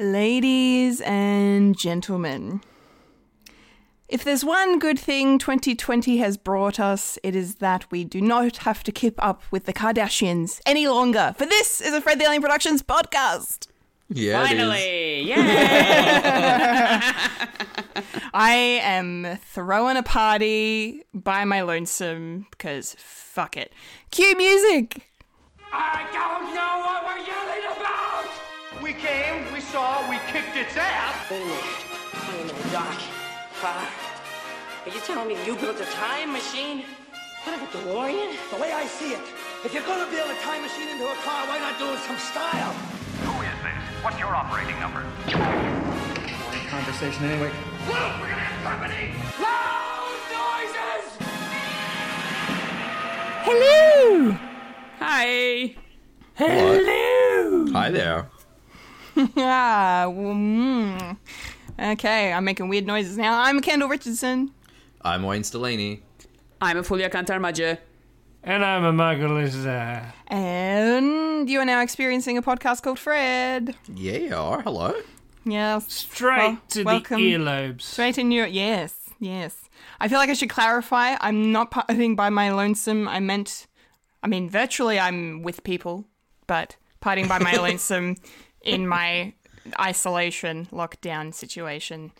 Ladies and gentlemen, if there's one good thing 2020 has brought us, it is that we do not have to keep up with the Kardashians any longer. For this is a Fred the Alien Productions podcast. Yeah. Finally, yay! I am throwing a party by my lonesome because fuck it. Cue music. I don't know what we're yelling about! We we saw, we kicked its ass! Wait a minute. Wait a minute, Doc. Uh, are you telling me you built a time machine? What of a DeLorean? The way I see it, if you're gonna build a time machine into a car, why not do it with some style? Who is this? What's your operating number? Conversation anyway. Luke, we're gonna have company! Loud noises! Hello. Hi. Hi there. Ah, well, mm. Okay, I'm making weird noises now. I'm Kendall Richardson. I'm Wayne Stellini. I'm a Fulia Kantarmaja. And I'm a Margalisa. And you are now experiencing a podcast called Fred. Yeah, you are. Hello. Yes. Straight Well, to welcome. the earlobes. Straight in your. Yes, yes. I feel like I should clarify. I'm not partying by my lonesome. I meant. I mean, virtually I'm with people, but partying by my lonesome in my isolation lockdown situation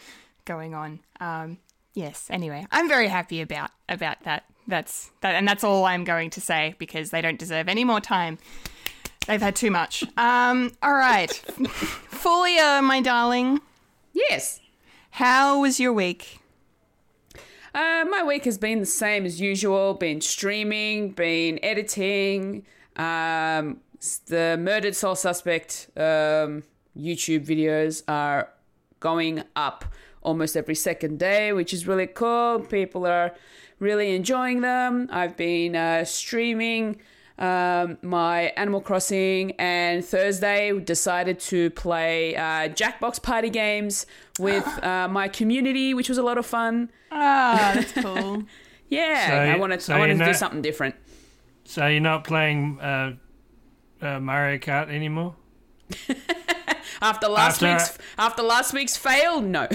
going on. Um, yes. Anyway, I'm very happy about about that. That's that, and that's all I'm going to say because they don't deserve any more time. They've had too much. Um, all right, Folia, my darling, Yes. how was your week? Uh, my week has been the same as usual. Been streaming, been editing. Um, the murdered soul suspect um, YouTube videos are going up almost every second day, which is really cool. People are really enjoying them. I've been uh, streaming um, my Animal Crossing, and Thursday decided to play uh, Jackbox party games with uh, my community, which was a lot of fun. Ah, that's cool. Yeah, So- I wanted so I wanted you're to do something different. So you're not playing uh, Mario Kart anymore? After last After- week's after last week's fail, no.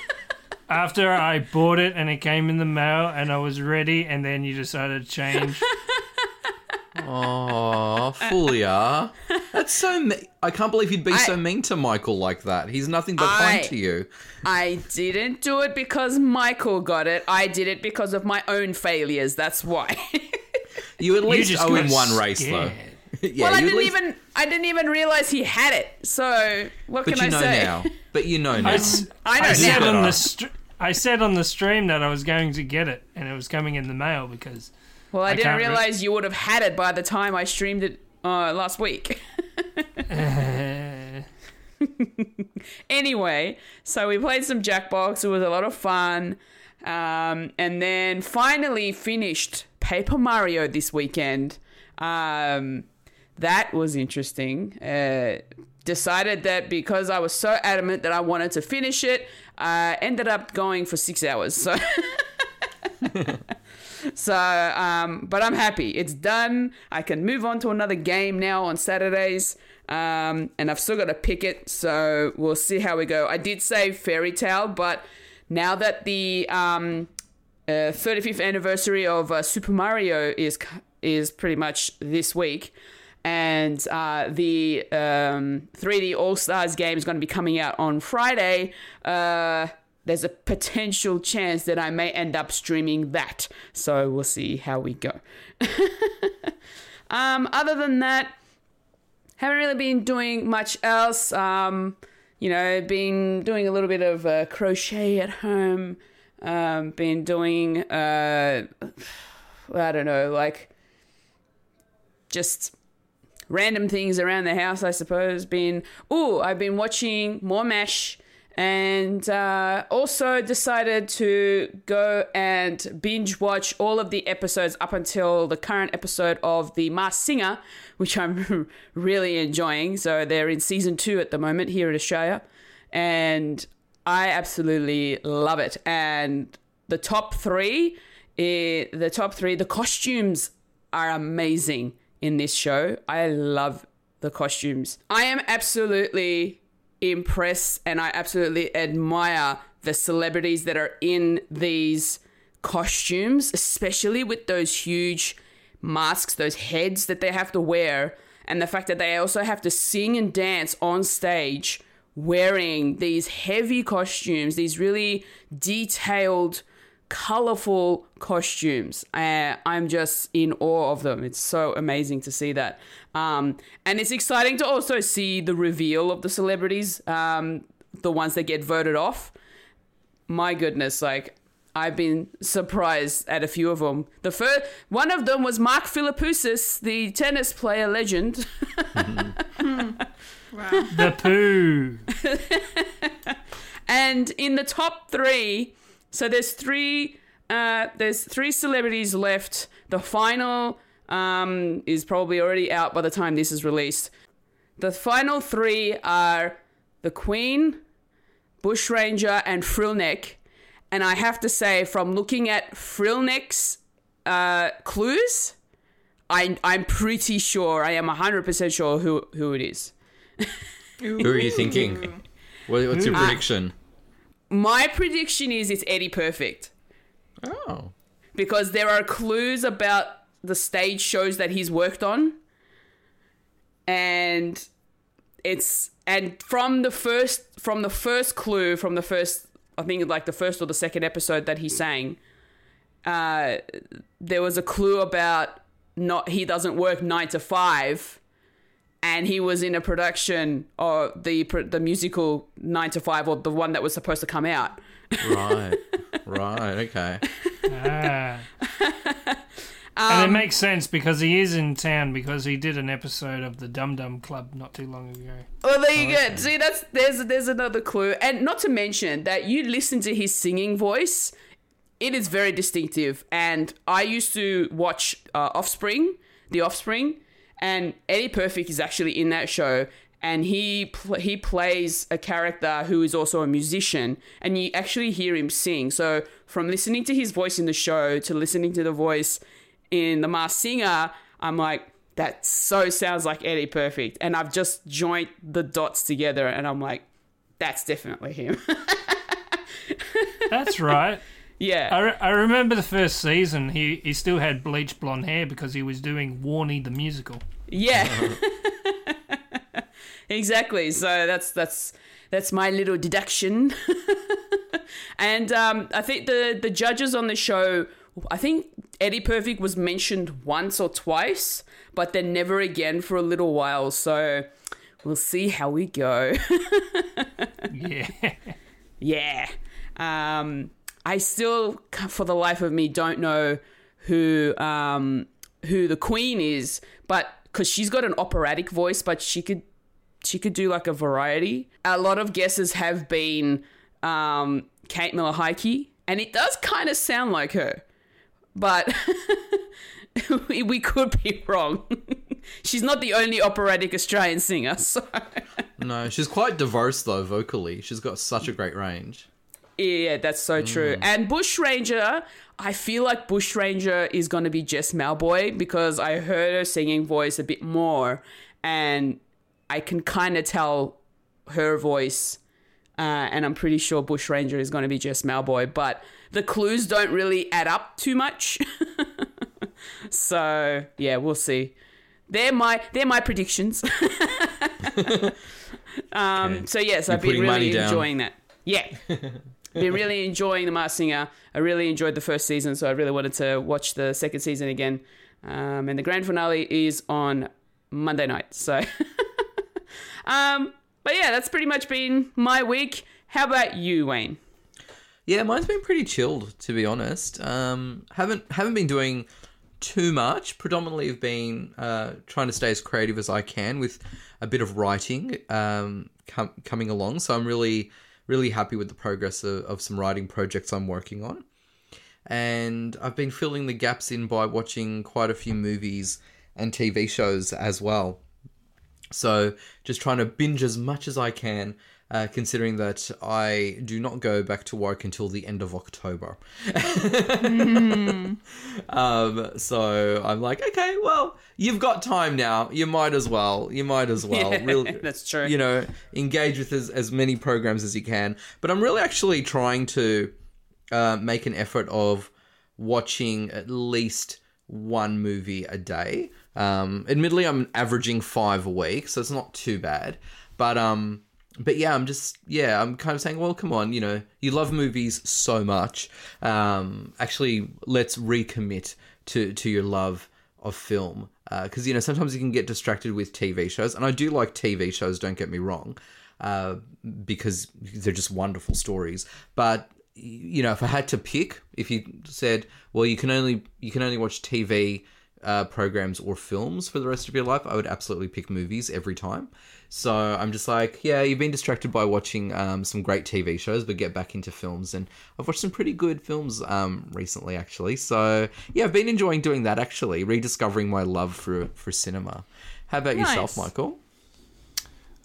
After I bought it and it came in the mail and I was ready, and then you decided to change. Oh, Fulia. That's so. Me- I can't believe you'd be I- so mean to Michael like that. He's nothing but kind to you. I didn't do it because Michael got it. I did it because of my own failures. That's why. You at least just owe him got one race though. Scared. yeah, well, I didn't least- even I didn't even realize he had it. So what But can you know I say? now. But you know now. I, s- I know I said now. on the str- I said on the stream that I was going to get it, and it was coming in the mail because Well, I, I didn't can't re- realize you would have had it by the time I streamed it uh, last week. anyway, so we played some Jackbox. It was a lot of fun. Um, and then finally finished Paper Mario this weekend. Um, that was interesting. Uh, decided that because I was so adamant that I wanted to finish it, I ended up going for six hours. So. So, um, but I'm happy. It's done. I can move on to another game now on Saturdays. Um, and I've still got to pick it. So we'll see how we go. I did say Fairy Tale, but now that the um, uh, 35th anniversary of uh, Super Mario is is pretty much this week, and uh, the um, 3D All Stars game is going to be coming out on Friday. Uh, there's a potential chance that I may end up streaming that. So we'll see how we go. um, other than that, haven't really been doing much else. Um, you know, been doing a little bit of uh, crochet at home. Um, been doing, uh, I don't know, like just random things around the house, I suppose. Been, oh, I've been watching more MASH and uh, also decided to go and binge watch all of the episodes up until the current episode of The Masked Singer, which I'm really enjoying. So they're in season two at the moment here in Australia, and I absolutely love it. And the top three, eh, the top three, the costumes are amazing in this show. I love the costumes. I am absolutely impressed and I absolutely admire the celebrities that are in these costumes, especially with those huge masks, those heads that they have to wear, and the fact that they also have to sing and dance on stage wearing these heavy costumes, these really detailed, colorful costumes. Uh, I'm just in awe of them. It's so amazing to see that. Um, and it's exciting to also see the reveal of the celebrities, um, the ones that get voted off. My goodness, like I've been surprised at a few of them. The first one of them was Mark Philippoussis, the tennis player legend. The poo. and in the top three, so there's three. Uh, there's three celebrities left. The final um, is probably already out by the time this is released. The final three are the Queen, Bushranger, and Frillneck. And I have to say, from looking at Frillneck's uh, clues, I, I'm pretty sure, I am 100% sure who, who it is. Who are you thinking? What, what's your prediction? My prediction is it's Eddie Perfect. Oh. because there are clues about the stage shows that he's worked on and it's and from the first from the first clue from the first i think like the first or the second episode that he sang uh there was a clue about not he doesn't work 9 to 5 and he was in a production of the the musical 9 to 5 or the one that was supposed to come out Right. right. Okay. Ah. Um, and it makes sense because he is in town because he did an episode of the Dum Dum Club not too long ago. Well, there you go. See, that's there's there's another clue, and not to mention that you listen to his singing voice, it is very distinctive. And I used to watch uh, Offspring, The Offspring, and Eddie Perfect is actually in that show, and he pl- he plays a character who is also a musician, and you actually hear him sing. So from listening to his voice in the show to listening to the voice in The Masked Singer, I'm like, that so sounds like Eddie Perfect. And I've just joined the dots together and I'm like, that's definitely him. That's right. Yeah. I, re- I remember the first season. He he still had bleached blonde hair because he was doing Warney the musical. Yeah. exactly. So that's that's that's my little deduction. and um, I think the the judges on the show, I think Eddie Perfect was mentioned once or twice, but then never again for a little while. So we'll see how we go. Yeah. Yeah. Um, I still, for the life of me, don't know who um, who the queen is, but because she's got an operatic voice, but she could she could do like a variety. A lot of guesses have been um, Kate Miller Heidke, and it does kind of sound like her, but we, could be wrong. she's not the only operatic Australian singer, so. No, she's quite diverse though vocally. She's got such a great range. Yeah, that's so true. And Bushranger, I feel like Bushranger is going to be Jess Mauboy because I heard her singing voice a bit more and I can kind of tell her voice. Uh, and I'm pretty sure Bushranger is going to be Jess Mauboy, but the clues don't really add up too much. so yeah, we'll see. They're my they're my predictions. um, Okay. So yes, You're I've been really enjoying that. Yeah, been really enjoying the Masked Singer. I really enjoyed the first season, so I really wanted to watch the second season again. Um, and the grand finale is on Monday night. So, um, but yeah, that's pretty much been my week. How about you, Wayne? Yeah, mine's been pretty chilled to be honest. Um, haven't haven't been doing too much. Predominantly, have been uh, trying to stay as creative as I can with a bit of writing um, com- coming along. So I'm really really happy with the progress of, of some writing projects I'm working on. And I've been filling the gaps in by watching quite a few movies and TV shows as well. So just trying to binge as much as I can uh, considering that I do not go back to work until the end of October. um, so I'm like, okay, well, you've got time now. You might as well. You might as well. Yeah, really, that's true. You know, engage with as, as many programs as you can. But I'm really actually trying to uh, make an effort of watching at least one movie a day. Um, admittedly, I'm averaging five a week, so it's not too bad. But um, but yeah, I'm just yeah, I'm kind of saying, well, come on, you know, you love movies so much. Um, actually, let's recommit to to your love of film because you know sometimes you can get distracted with TV shows, and I do like TV shows. Don't get me wrong, uh, because they're just wonderful stories. But you know, if I had to pick, if you said, well, you can only you can only watch TV uh, programs or films for the rest of your life, I would absolutely pick movies every time. So I'm just like, yeah, you've been distracted by watching um, some great TV shows, but get back into films. And I've watched some pretty good films um, recently, actually. So yeah, I've been enjoying doing that. Actually, rediscovering my love for for cinema. How about yourself, Michael?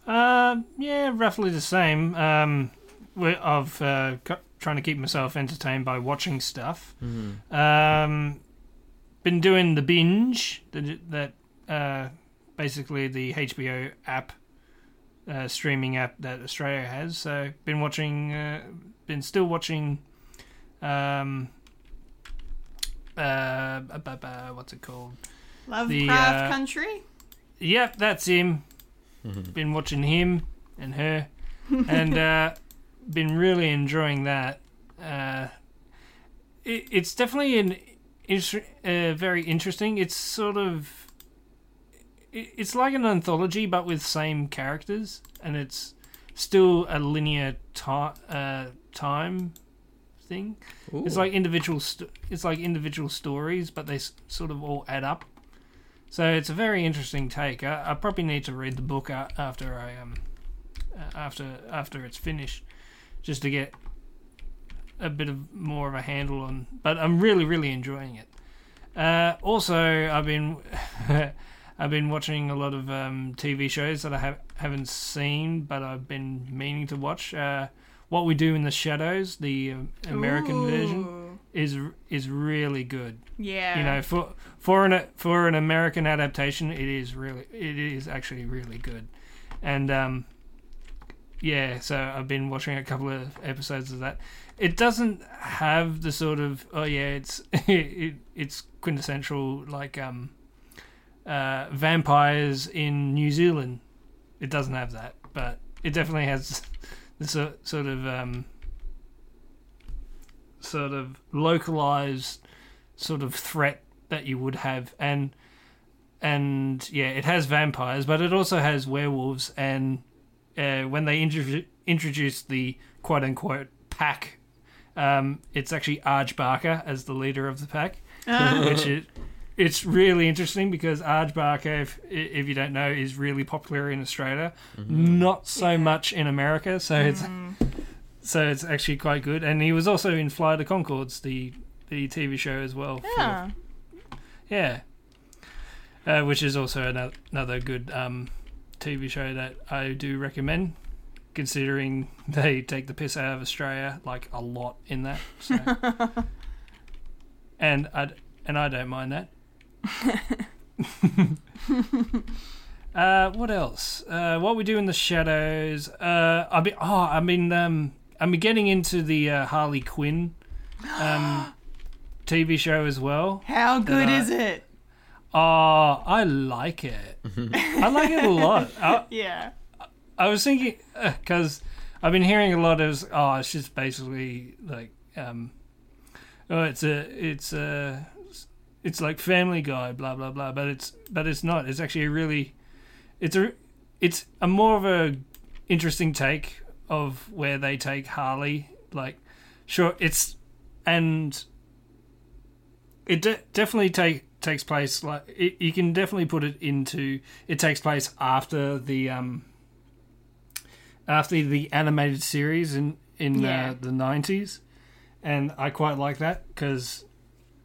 Uh, yeah, roughly the same. Um, we- I've uh, got, trying to keep myself entertained by watching stuff. Um, been doing the binge that that uh, basically the HBO app, uh, streaming app that Australia has. So been watching, uh, been still watching. Um, uh, what's it called? Lovecraft uh, Country. Yep, that's him. Been watching him and her, and uh, been really enjoying that. Uh, it, it's definitely an uh, very interesting. It's sort of it's like an anthology, but with same characters, and it's still a linear ti- uh, time thing. It's like individual. St- it's like individual stories, but they s- sort of all add up. So it's a very interesting take. I, I probably need to read the book a- after I um uh, after after it's finished, just to get a bit of more of a handle on. But I'm really really enjoying it. Uh, also, I've been I've been watching a lot of um, TV shows that I have haven't seen, but I've been meaning to watch. Uh, what we do in the shadows, the um, American version, is is really good Yeah. you know for for an for an American adaptation it is really it is actually really good and um yeah so I've been watching a couple of episodes of that it doesn't have the sort of oh yeah it's it, it's quintessential like um uh vampires in New Zealand. It doesn't have that but it definitely has this so, sort of um sort of localized sort of threat that you would have. And and yeah it has vampires but it also has werewolves. And uh, when they intro- introduce the quote unquote pack um, it's actually Arj Barker as the leader of the pack which is it's really interesting because Arj Barker if, if you don't know is really popular in Australia. Not so much in America so it's so it's actually quite good. And he was also in Fly the Conchords the the TV show as well for- Yeah. yeah. Uh, which is also another, another good um, TV show that I do recommend, considering they take the piss out of Australia like a lot in that. So. and I and I don't mind that. uh, what else? Uh, what we do in the shadows? Uh, I've been oh, I've been um, been getting into the uh, Harley Quinn um, TV show as well. How good I- is it? Oh, I like it. I like it a lot. I, Yeah. I was thinking because I've been hearing a lot of oh, it's just basically like um, oh, it's a it's a it's like Family Guy, blah blah blah. But it's but it's not. It's actually a really it's a it's a more of a interesting take of where they take Harley. Like, sure, it's and it de- definitely take takes place like it, you can definitely put it into it takes place after the um after the animated series in in Yeah. uh, the 90s and I quite like that because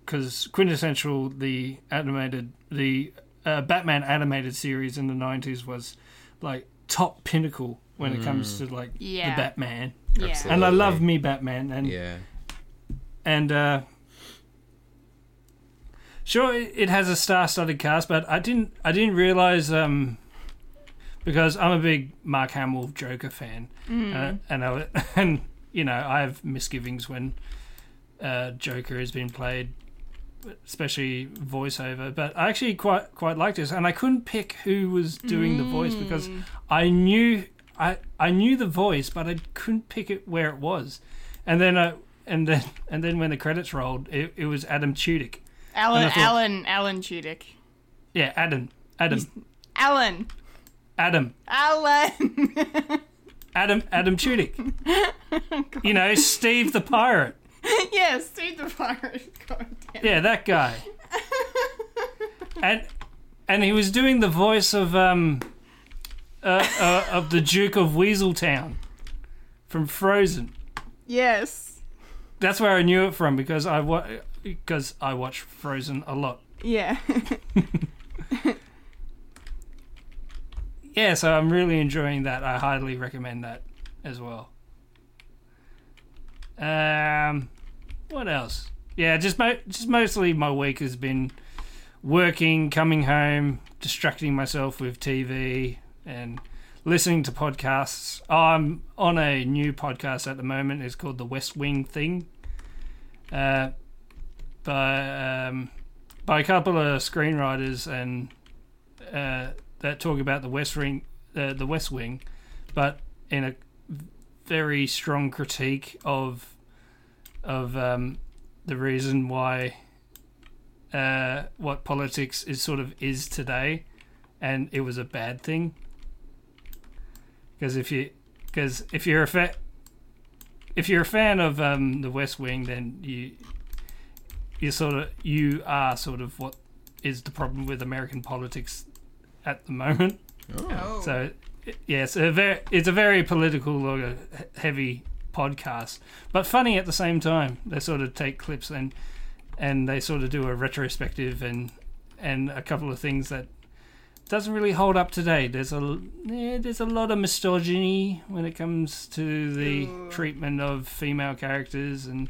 because quintessential the animated the uh, Batman animated series in the 90s was like top pinnacle when it comes to like Yeah. the Batman. Yeah. Absolutely. And I love me Batman and Yeah. and uh sure it it has a star-studded cast but i didn't i didn't realize um because i'm a big mark hamill joker fan uh, and I, and you know i have misgivings when uh joker has been played especially voiceover but i actually quite quite liked this and i couldn't pick who was doing the voice because i knew i i knew the voice but i couldn't pick it where it was. And then I and then and then when the credits rolled, it, it was Adam Tudyk. Alan, thought- Alan, Alan Tudyk. Yeah, Adam, Adam, Alan, Adam, Alan. Adam, Adam Tudyk. you know, Steve the pirate. yes, Steve the Pirate. God damn. Yeah, that guy. and and he was doing the voice of um uh, uh, of the Duke of Weaseltown from Frozen. Yes. That's where I knew it from because I wa- because I watch Frozen a lot. Yeah. yeah, so I'm really enjoying that. I highly recommend that as well. Um, what else? Yeah, just mo- just mostly my week has been working, coming home, distracting myself with TV, and listening to podcasts. I'm on a new podcast at the moment. It's called The West Wing Thing. Uh, by um, by a couple of screenwriters and uh, that talk about the West Wing, uh, the West Wing, but in a very strong critique of of um, the reason why uh, what politics is sort of is today, and it was a bad thing. Because if you because if you're a fa- if you're a fan of um, the West Wing, then you you sort of you are sort of what is the problem with American politics at the moment. Oh. So yes, a very it's a very political, heavy podcast, but funny at the same time. They sort of take clips and and they sort of do a retrospective and and a couple of things that doesn't really hold up today. There's a yeah, there's a lot of misogyny when it comes to the treatment of female characters and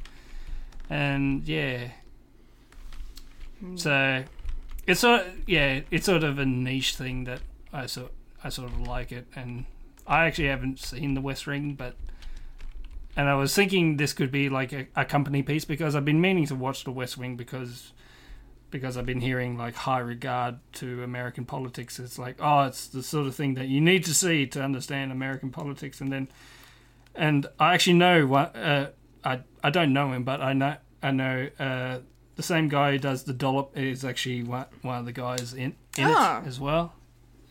and yeah. Hmm. So it's sort of, yeah, it's sort of a niche thing that I sort I sort of like it, and I actually haven't seen The West Wing, but and I was thinking this could be like a, a company piece because I've been meaning to watch The West Wing because because I've been hearing like high regard to American politics. It's like oh, it's the sort of thing that you need to see to understand American politics, and then and I actually know what uh, I I don't know him, but I know I know. Uh, the same guy who does the dollop is actually one, one of the guys in, in Ah. it as well,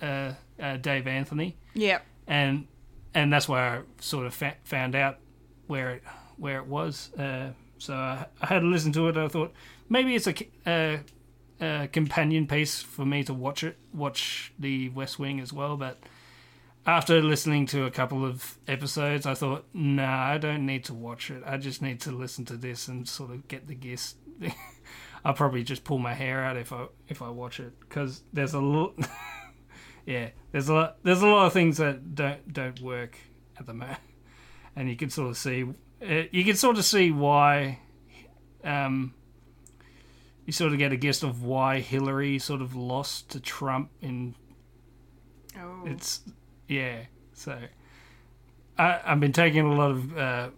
uh, uh, Dave Anthony, Yep. and and that's where I sort of fa- found out where it where it was. Uh, so I, I had to listen to it. I thought maybe it's a, uh, a companion piece for me to watch it, watch the West Wing as well. But after listening to a couple of episodes, I thought, nah, I don't need to watch it. I just need to listen to this and sort of get the gist. I'll probably just pull my hair out if I if I watch it because there's a lot. yeah, there's a lot. There's a lot of things that don't don't work at the moment, and you can sort of see. Uh, you can sort of see why. Um, you sort of get a guess of why Hillary sort of lost to Trump in Oh. it's yeah. So I, I've been taking a lot of uh,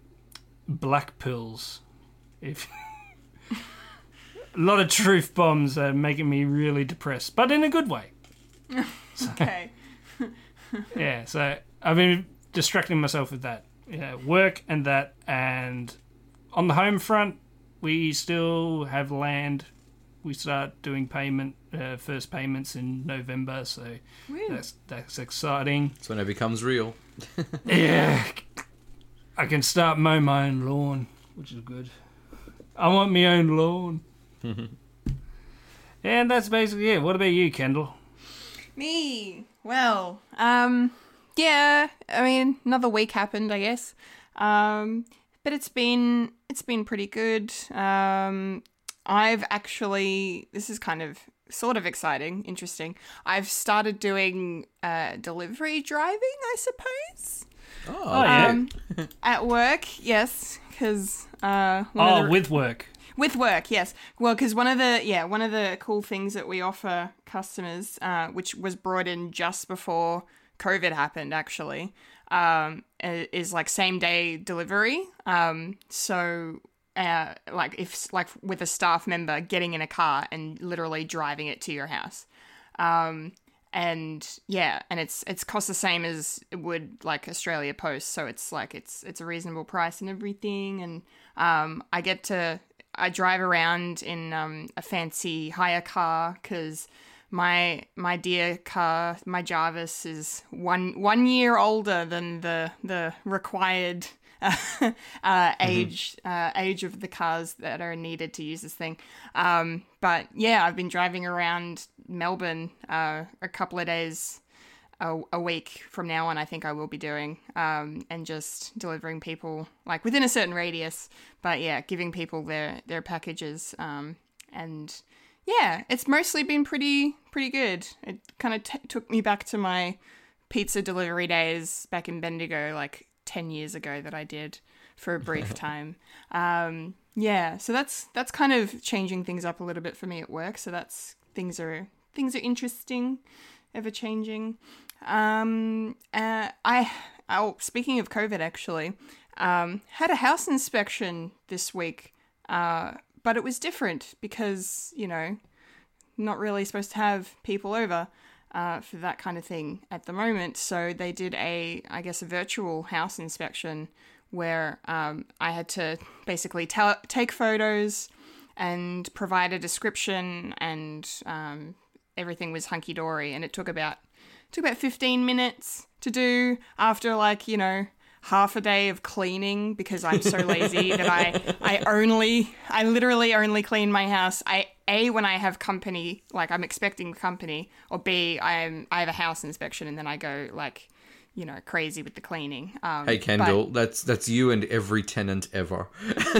black pills. If a lot of truth bombs are making me really depressed, but in a good way. okay. Yeah. So I've been distracting myself with that. Yeah, work and that, and on the home front, we still have land. We start doing payment, uh, first payments in November, so that's that's exciting. So when it becomes real. Yeah. I can start mowing my own lawn, which is good. I want my own lawn. and that's basically it. What about you, Kendall? Me. Well, um, yeah. I mean, another week happened, I guess. Um, but it's been it's been pretty good. Um, I've actually this is kind of sort of exciting, interesting. I've started doing uh, delivery driving, I suppose. Oh, yeah. Um, at work, yes, because uh, one of oh, the- with work. With work, yes. Well, because one of the yeah one of the cool things that we offer customers, uh, which was brought in just before COVID happened, actually, um, is like same day delivery. Um, so. Uh, like if like with a staff member getting in a car and literally driving it to your house um and yeah and it's it's cost the same as it would like australia post so it's like it's it's a reasonable price and everything and um i get to i drive around in um a fancy hire car because my my dear car my jarvis is one one year older than the the required uh, age uh, age of the cars that are needed to use this thing. Um, but yeah, I've been driving around Melbourne uh, a couple of days a, a week from now on. I think I will be doing um, and just delivering people like within a certain radius. But yeah, giving people their their packages um, and yeah, it's mostly been pretty pretty good. It kind of t- took me back to my pizza delivery days back in Bendigo, like ten years ago, that I did for a brief time. Um, yeah, so that's that's kind of changing things up a little bit for me at work. So that's things are things are interesting, ever changing. Um, uh, I oh, speaking of COVID, actually, um, had a house inspection this week, uh, but it was different because you know not really supposed to have people over uh, for that kind of thing at the moment. So they did a, I guess, a virtual house inspection where um, I had to basically ta- take photos and provide a description, and um, everything was hunky dory. And it took about took about fifteen minutes to do after like you know half a day of cleaning because I'm so lazy that I I only I literally only clean my house. I a when I have company, like I'm expecting company, or b I'm I have a house inspection and then I go like you know crazy with the cleaning. Um, Hey but- Kendall, that's that's you and every tenant ever.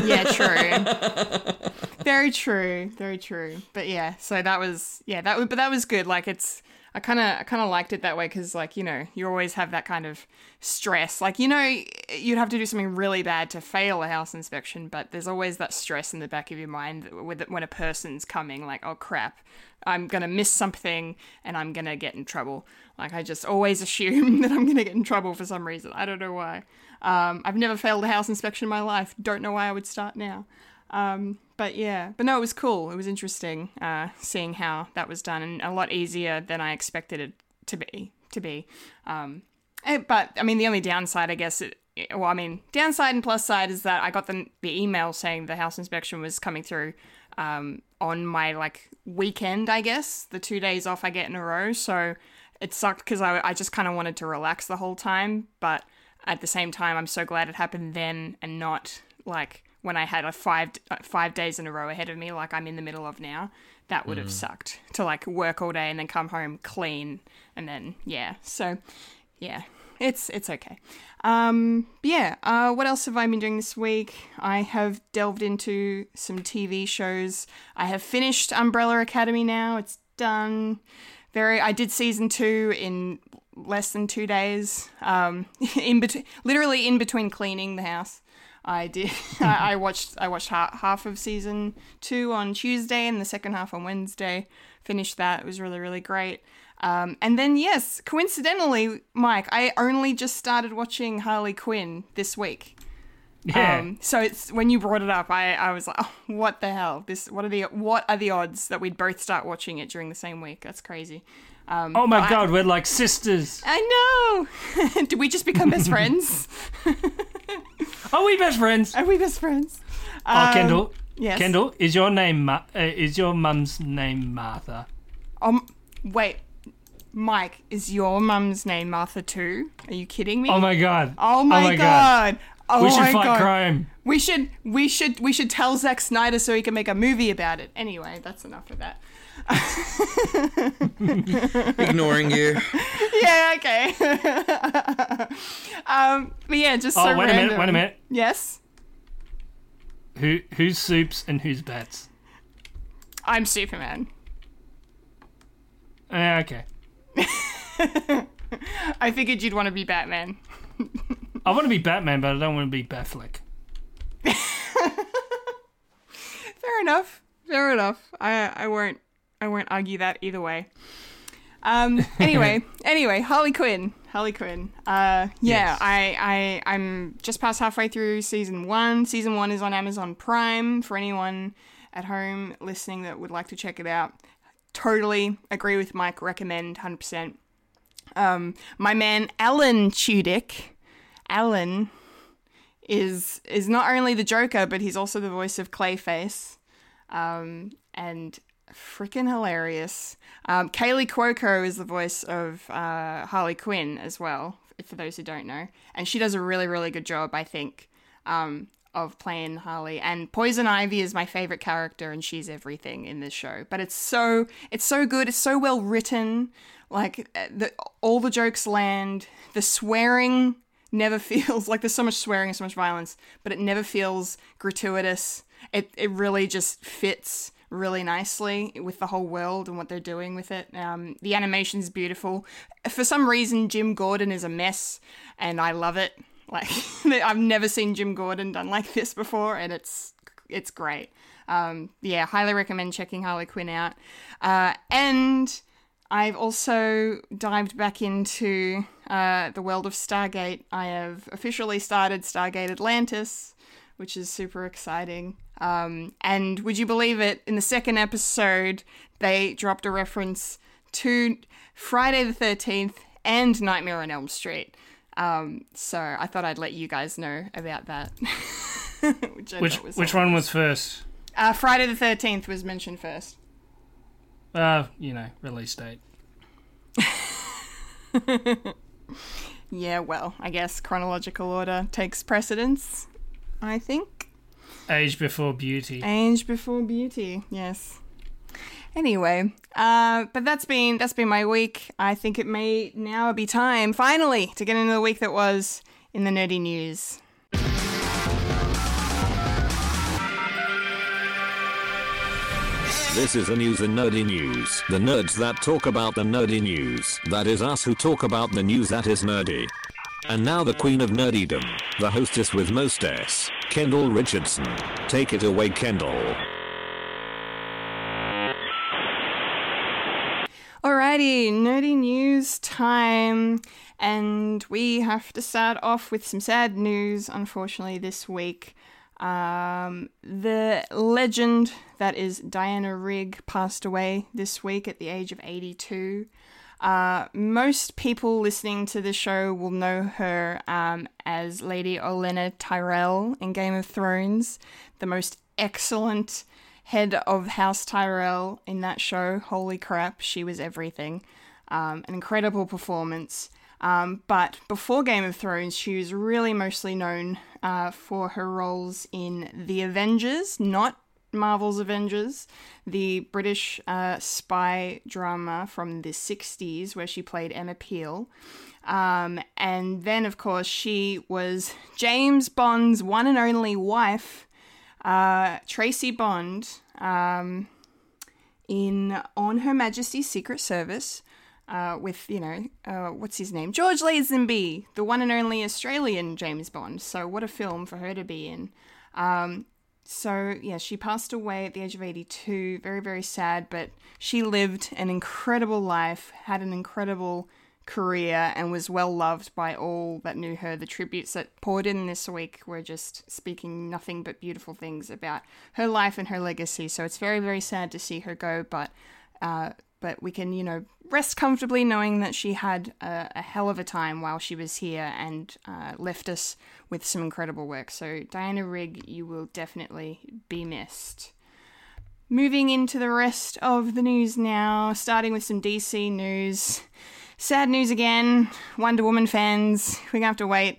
yeah, true. very true. Very true. But yeah, so that was yeah that was but that was good. Like it's I kind of I kind of liked it that way because like you know you always have that kind of stress. Like you know you'd have to do something really bad to fail a house inspection, but there's always that stress in the back of your mind when a person's coming. Like oh crap, I'm gonna miss something and I'm gonna get in trouble. Like I just always assume that I'm gonna get in trouble for some reason. I don't know why. Um, I've never failed a house inspection in my life. Don't know why I would start now. Um, but yeah, but no, it was cool. It was interesting uh, seeing how that was done, and a lot easier than I expected it to be. To be, um, eh, but I mean, the only downside, I guess, it, well, I mean, downside and plus side is that I got the the email saying the house inspection was coming through um, on my like weekend, I guess, the two days off I get in a row. So it sucked because I, I just kind of wanted to relax the whole time, but at the same time, I'm so glad it happened then and not like when I had a five uh, five days in a row ahead of me, like I'm in the middle of now. That would have sucked to like work all day and then come home clean and then yeah. So yeah, it's it's okay. Um, but yeah. Uh, what else have I been doing this week? I have delved into some TV shows. I have finished Umbrella Academy now. It's done. Very. I did season two in less than two days. Um, in between, literally in between cleaning the house. I did. I, I watched. I watched ha- half of season two on Tuesday and the second half on Wednesday. Finished that. It was really, really great. Um, and then, yes, coincidentally, Mike, I only just started watching Harley Quinn this week. Yeah. Um, so it's when you brought it up, I, I was like, oh, what the hell? This what are the what are the odds that we'd both start watching it during the same week? That's crazy. Um, oh my I- god, we're like sisters. I know. Did we just become best friends? Are we best friends? Are we best friends? oh, Um, Kendall. yes. Kendall, is your name Ma- uh, is your mum's name Martha? Um, wait, Mike, is your mum's name Martha too? Are you kidding me? Oh my god. Oh my, god. Oh my god We should my fight god. crime. We should we should we should tell Zack Snyder so he can make a movie about it. Anyway, that's enough of that. Ignoring you. Yeah, okay. um, but yeah, just Oh, so wait a minute, wait a minute. Yes, Who who's soups and who's bats? I'm Superman. Uh, okay. I figured you'd want to be Batman. I want to be Batman, but I don't want to be Batfleck. Fair enough. Fair enough. I I won't I won't argue that either way. Um. Anyway. anyway. Harley Quinn. Harley Quinn. Uh. Yeah. Yes. I I I'm just past halfway through season one. Season one is on Amazon Prime for anyone at home listening that would like to check it out. Totally agree with Mike. Recommend. Hundred percent. Um. My man Alan Tudyk. Alan is is not only the Joker, but he's also the voice of Clayface, um, and freaking hilarious. Um, Kaley Cuoco is the voice of uh, Harley Quinn as well, for those who don't know, and she does a really really good job, I think, um, of playing Harley. And Poison Ivy is my favorite character, and she's everything in this show. But it's so it's so good. It's so well written. Like uh, the, all the jokes land. The swearing never feels like there's so much swearing and so much violence, but it never feels gratuitous. It it really just fits really nicely with the whole world and what they're doing with it. Um, the animation's beautiful. For some reason, Jim Gordon is a mess, and I love it. Like I've never seen Jim Gordon done like this before, and it's it's great. Um, yeah, highly recommend checking Harley Quinn out. Uh, and I've also dived back into uh, the world of Stargate. I have officially started Stargate Atlantis, which is super exciting. Um, and would you believe it? In the second episode, they dropped a reference to Friday the 13th and Nightmare on Elm Street. Um, so I thought I'd let you guys know about that. which I Which was which one was first? Uh, Friday the 13th was mentioned first. Uh, you know, release date. Yeah, well, I guess chronological order takes precedence. I think. Age before beauty. Age before beauty. Yes. Anyway, uh, but that's been that's been my week. I think it may now be time, finally, to get into the week that was in the nerdy news. This is the news in nerdy news. The nerds that talk about the nerdy news. That is us who talk about the news that is nerdy. And now the queen of nerdydom, the hostess with most S, Kendall Richardson. Take it away, Kendall. Alrighty, nerdy news time. And we have to start off with some sad news, unfortunately, this week. Um, the legend that is Diana Rigg passed away this week at the age of 82. Uh, most people listening to the show will know her um, as Lady Olenna Tyrell in Game of Thrones, the most excellent head of House Tyrell in that show. Holy crap, she was everything. Um, an incredible performance. Um, but before Game of Thrones, she was really mostly known uh, for her roles in The Avengers, not Marvel's Avengers, the British uh, spy drama from the 60s, where she played Emma Peel. Um, and then, of course, she was James Bond's one and only wife, uh, Tracy Bond, um, in On Her Majesty's Secret Service. Uh, with you know uh, what's his name George Lazenby, the one and only Australian James Bond. So what a film for her to be in. Um, so yeah, she passed away at the age of 82. Very very sad, but she lived an incredible life, had an incredible career, and was well loved by all that knew her. The tributes that poured in this week were just speaking nothing but beautiful things about her life and her legacy. So it's very very sad to see her go, but. Uh, but we can, you know, rest comfortably knowing that she had a, a hell of a time while she was here and uh, left us with some incredible work. So, Diana Rigg, you will definitely be missed. Moving into the rest of the news now, starting with some DC news. Sad news again, Wonder Woman fans. We're to have to wait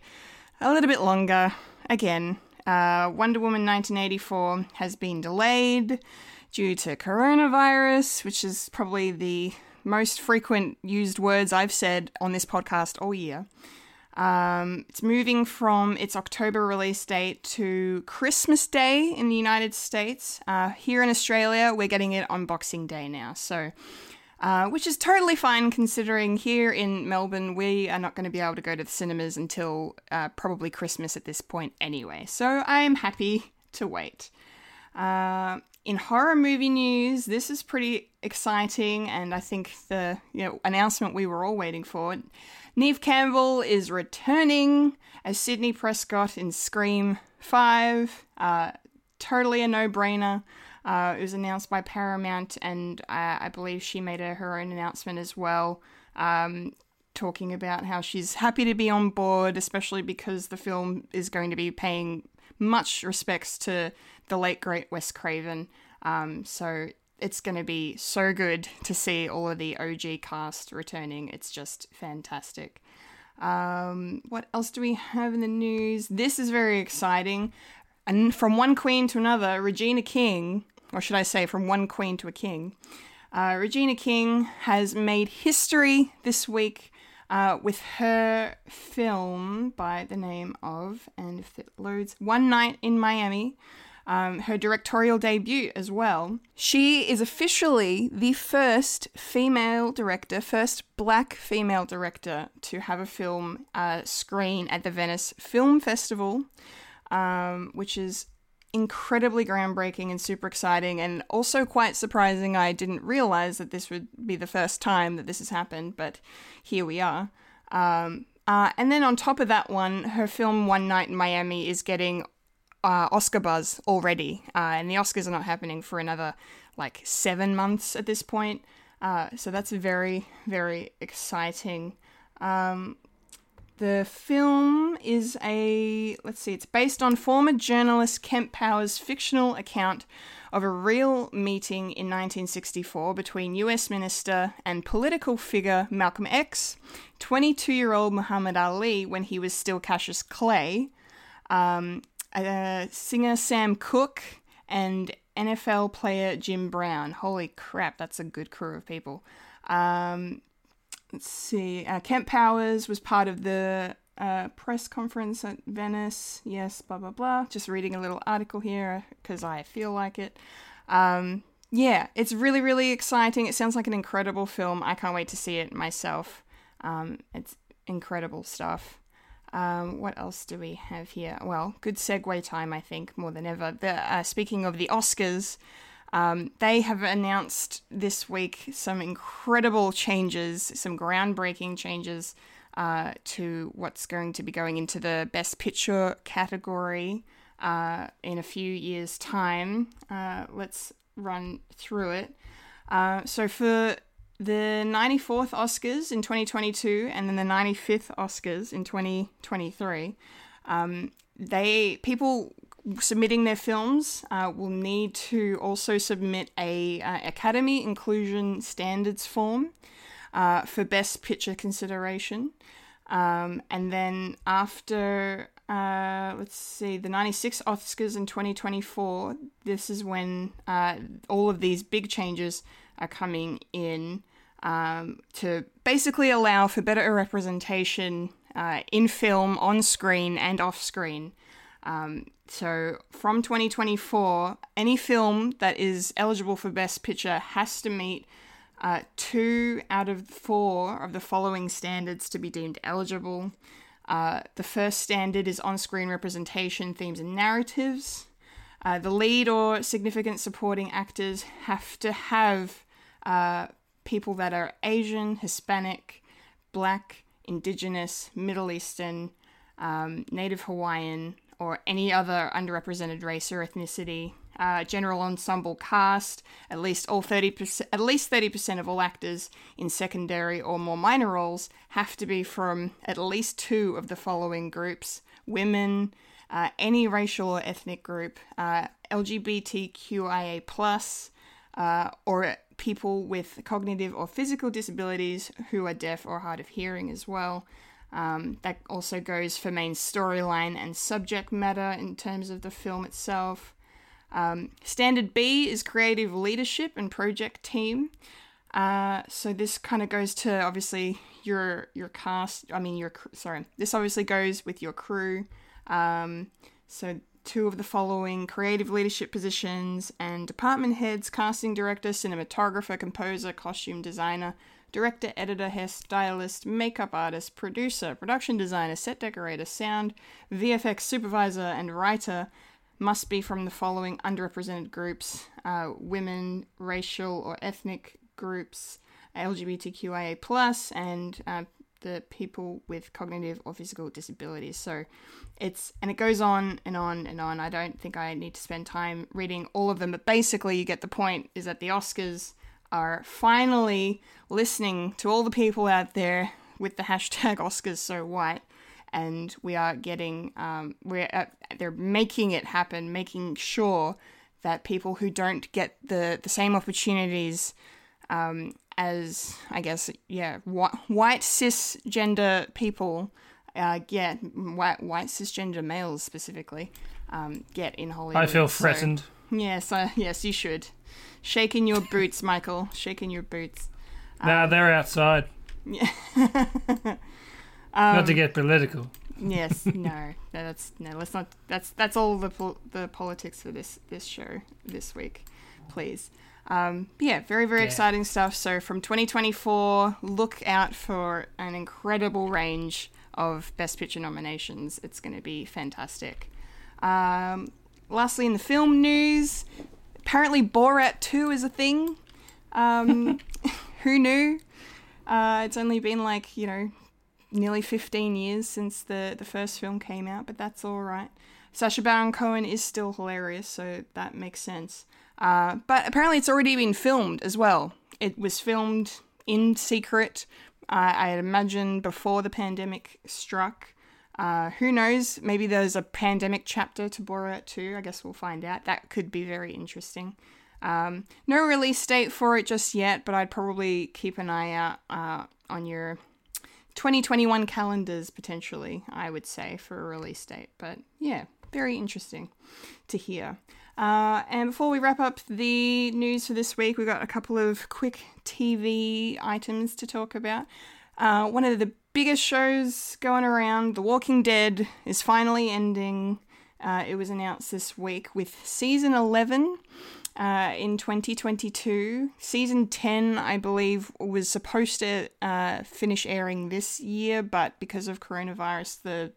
a little bit longer again. Uh, Wonder Woman 1984 has been delayed due to coronavirus, which is probably the most frequent used words I've said on this podcast all year. Um, it's moving from its October release date to Christmas Day in the United States. Uh, here in Australia, we're getting it on Boxing Day now. So uh, which is totally fine considering here in Melbourne we are not going to be able to go to the cinemas until uh, probably Christmas at this point anyway. So I'm happy to wait. Uh, in horror movie news, this is pretty exciting, and I think the you know, announcement we were all waiting for. Neve Campbell is returning as Sidney Prescott in Scream 5. Uh, totally a no brainer. Uh, it was announced by Paramount, and I believe she made a, her own announcement as well, um, talking about how she's happy to be on board, especially because the film is going to be paying much respects to the late great Wes Craven. Um, so it's going to be so good to see all of the OG cast returning. It's just fantastic. Um, what else do we have in the news? This is very exciting. And from one queen to another, Regina King, or should I say, from one queen to a king, uh, Regina King has made history this week uh, with her film by the name of, and if it loads, One Night in Miami. Um, her directorial debut as well. She is officially the first female director, first black female director to have a film uh, screen at the Venice Film Festival, um, which is incredibly groundbreaking and super exciting, and also quite surprising. I didn't realize that this would be the first time that this has happened, but here we are. Um, uh, and then on top of that one, her film One Night in Miami is getting uh, Oscar buzz already, uh, and the Oscars are not happening for another like seven months at this point. Uh, so that's very, very exciting. Um, the film is a, let's see, it's based on former journalist Kemp Powers' fictional account of a real meeting in 1964 between US Minister and political figure Malcolm X, 22 year old Muhammad Ali when he was still Cassius Clay, um, uh, singer Sam Cooke, and NFL player Jim Brown. Holy crap, that's a good crew of people. Um, let's see. Uh, Kemp Powers was part of the uh, press conference at Venice. Yes, blah, blah, blah. Just reading a little article here because I feel like it. Um, yeah, it's really, really exciting. It sounds like an incredible film. I can't wait to see it myself. Um, it's incredible stuff. Um, what else do we have here? Well, good segue time, I think, more than ever. The, uh, speaking of the Oscars, um, they have announced this week some incredible changes, some groundbreaking changes uh, to what's going to be going into the Best Picture category uh, in a few years' time. Uh, let's run through it. Uh, so, for the 94th Oscars in 2022 and then the 95th Oscars in 2023, um, they people submitting their films uh, will need to also submit a uh, Academy Inclusion Standards form uh, for Best Picture consideration. Um, and then after, uh, let's see, the 96 Oscars in 2024, this is when uh, all of these big changes are coming in um, to basically allow for better representation uh, in film, on screen, and off screen. Um, so from 2024, any film that is eligible for Best Picture has to meet uh, two out of four of the following standards to be deemed eligible. Uh, the first standard is on screen representation, themes, and narratives. Uh, the lead or significant supporting actors have to have uh, people that are Asian, Hispanic, Black, Indigenous, Middle Eastern, um, Native Hawaiian, or any other underrepresented race or ethnicity. Uh, general ensemble cast, at least all 30%, at least 30% of all actors in secondary or more minor roles have to be from at least two of the following groups: women, uh, any racial or ethnic group, uh, LGBTQIA+, uh, or people with cognitive or physical disabilities who are deaf or hard of hearing as well. Um, that also goes for main storyline and subject matter in terms of the film itself. Um, standard B is creative leadership and project team. Uh, so this kind of goes to obviously your your cast. I mean your sorry. This obviously goes with your crew. Um, so two of the following creative leadership positions and department heads casting director, cinematographer, composer, costume designer, director, editor, hairstylist, makeup artist, producer, production designer, set decorator, sound, VFX supervisor, and writer must be from the following underrepresented groups uh, women, racial or ethnic groups, LGBTQIA, and uh, the people with cognitive or physical disabilities. So it's, and it goes on and on and on. I don't think I need to spend time reading all of them, but basically, you get the point is that the Oscars are finally listening to all the people out there with the hashtag Oscars so white. And we are getting, um, we're uh, they're making it happen, making sure that people who don't get the the same opportunities um, as I guess yeah wh- white cisgender people uh, get white white cisgender males specifically um, get in Hollywood. I feel So- threatened. Yes, uh, yes, you should. Shaking your boots, Michael. Shaking your boots. nah, they're outside. Yeah. Not to get political. yes. No. No. That's no. Let's not. That's that's all the pol- the politics for this this show this week, please. Um, yeah, very very Yeah. exciting stuff. So from 2024, look out for an incredible range of Best Picture nominations. It's going to be fantastic. Um, lastly, in the film news, apparently Borat 2 is a thing. Um, who knew? Uh, it's only been like you know nearly 15 years since the, the first film came out, but that's all right. Sacha Baron Cohen is still hilarious, so that makes sense. Uh, but apparently, it's already been filmed as well. It was filmed in secret, uh, I imagine, before the pandemic struck. Uh, who knows? Maybe there's a pandemic chapter to Borat too. I guess we'll find out. That could be very interesting. Um, no release date for it just yet, but I'd probably keep an eye out uh, on your 2021 calendars potentially, I would say, for a release date. But yeah, very interesting to hear. Uh, and before we wrap up the news for this week, we've got a couple of quick TV items to talk about. Uh, one of the biggest shows going around, The Walking Dead, is finally ending. Uh, it was announced this week with season 11 uh, in 2022. Season 10, I believe, was supposed to uh, finish airing this year, but because of coronavirus, the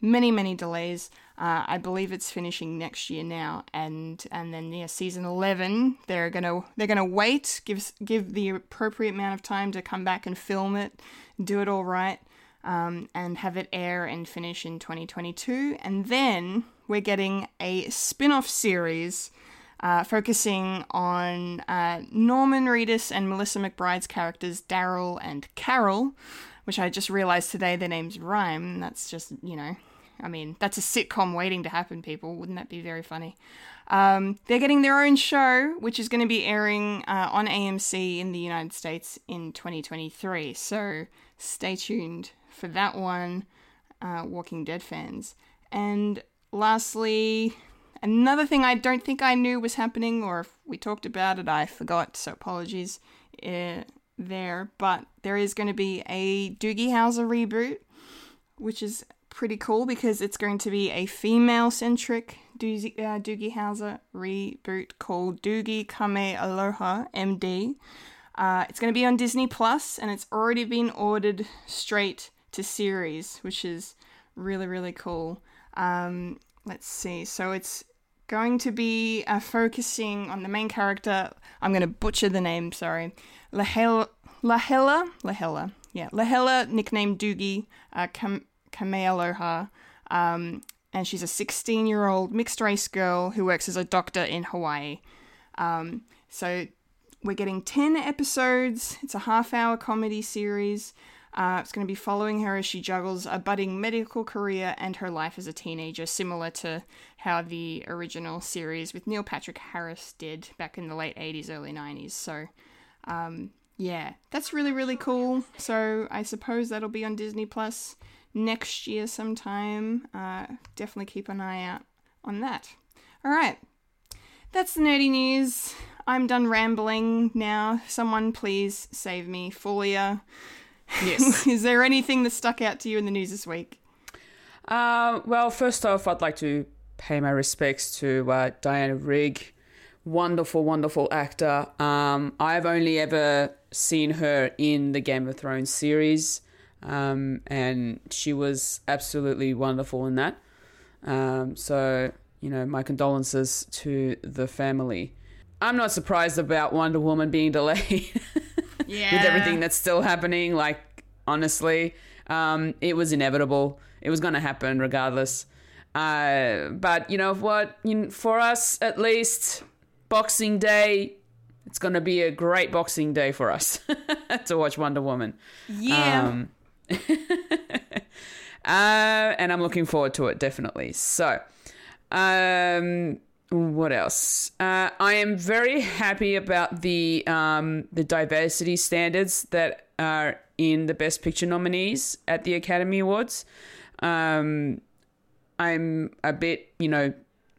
many many delays. Uh, I believe it's finishing next year now, and and then yeah, season 11, they're gonna they're gonna wait, give give the appropriate amount of time to come back and film it, do it all right. Um, and have it air and finish in 2022. And then we're getting a spin off series uh, focusing on uh, Norman Reedus and Melissa McBride's characters, Daryl and Carol, which I just realized today their names rhyme. That's just, you know, I mean, that's a sitcom waiting to happen, people. Wouldn't that be very funny? Um, they're getting their own show, which is going to be airing uh, on AMC in the United States in 2023. So stay tuned for that one, uh, Walking Dead fans. And lastly, another thing I don't think I knew was happening, or if we talked about it, I forgot, so apologies uh, there. But there is going to be a Doogie Howser reboot, which is pretty cool because it's going to be a female centric Doogie, uh, Doogie Howser reboot called Doogie Kamealoha MD. Uh, it's going to be on Disney Plus, and it's already been ordered straight to series, which is really really cool. Um, let's see. So it's going to be uh, focusing on the main character. I'm going to butcher the name. Sorry, Lahela, Lahela, Lahela. Yeah, Lahela, nicknamed Doogie, uh, Kam- Kamealoha. Um, and she's a 16 year old mixed race girl who works as a doctor in Hawaii. Um, so we're getting 10 episodes. It's a half hour comedy series. Uh, it's going to be following her as she juggles a budding medical career and her life as a teenager, similar to how the original series with Neil Patrick Harris did back in the late 80s, early 90s. So, um, yeah, that's really, really cool. So, I suppose that'll be on Disney Plus next year sometime. Uh, definitely keep an eye out on that. All right, that's the nerdy news. I'm done rambling now. Someone please save me. Fulia. Yes. Is there anything that stuck out to you in the news this week? Uh, well, first off, I'd like to pay my respects to uh, Diana Rigg. Wonderful, wonderful actor. Um, I've only ever seen her in the Game of Thrones series, um, and she was absolutely wonderful in that. Um, so, you know, my condolences to the family. I'm not surprised about Wonder Woman being delayed Yeah. with everything that's still happening. Like, honestly, um, it was inevitable. It was going to happen regardless. Uh, but you know what? You know, for us, at least, Boxing Day, it's going to be a great Boxing Day for us to watch Wonder Woman. Yeah. Um, uh, and I'm looking forward to it definitely. So, um, what else? Uh, I am very happy about the um, the diversity standards that are in the Best Picture nominees at the Academy Awards. Um, I'm a bit, you know,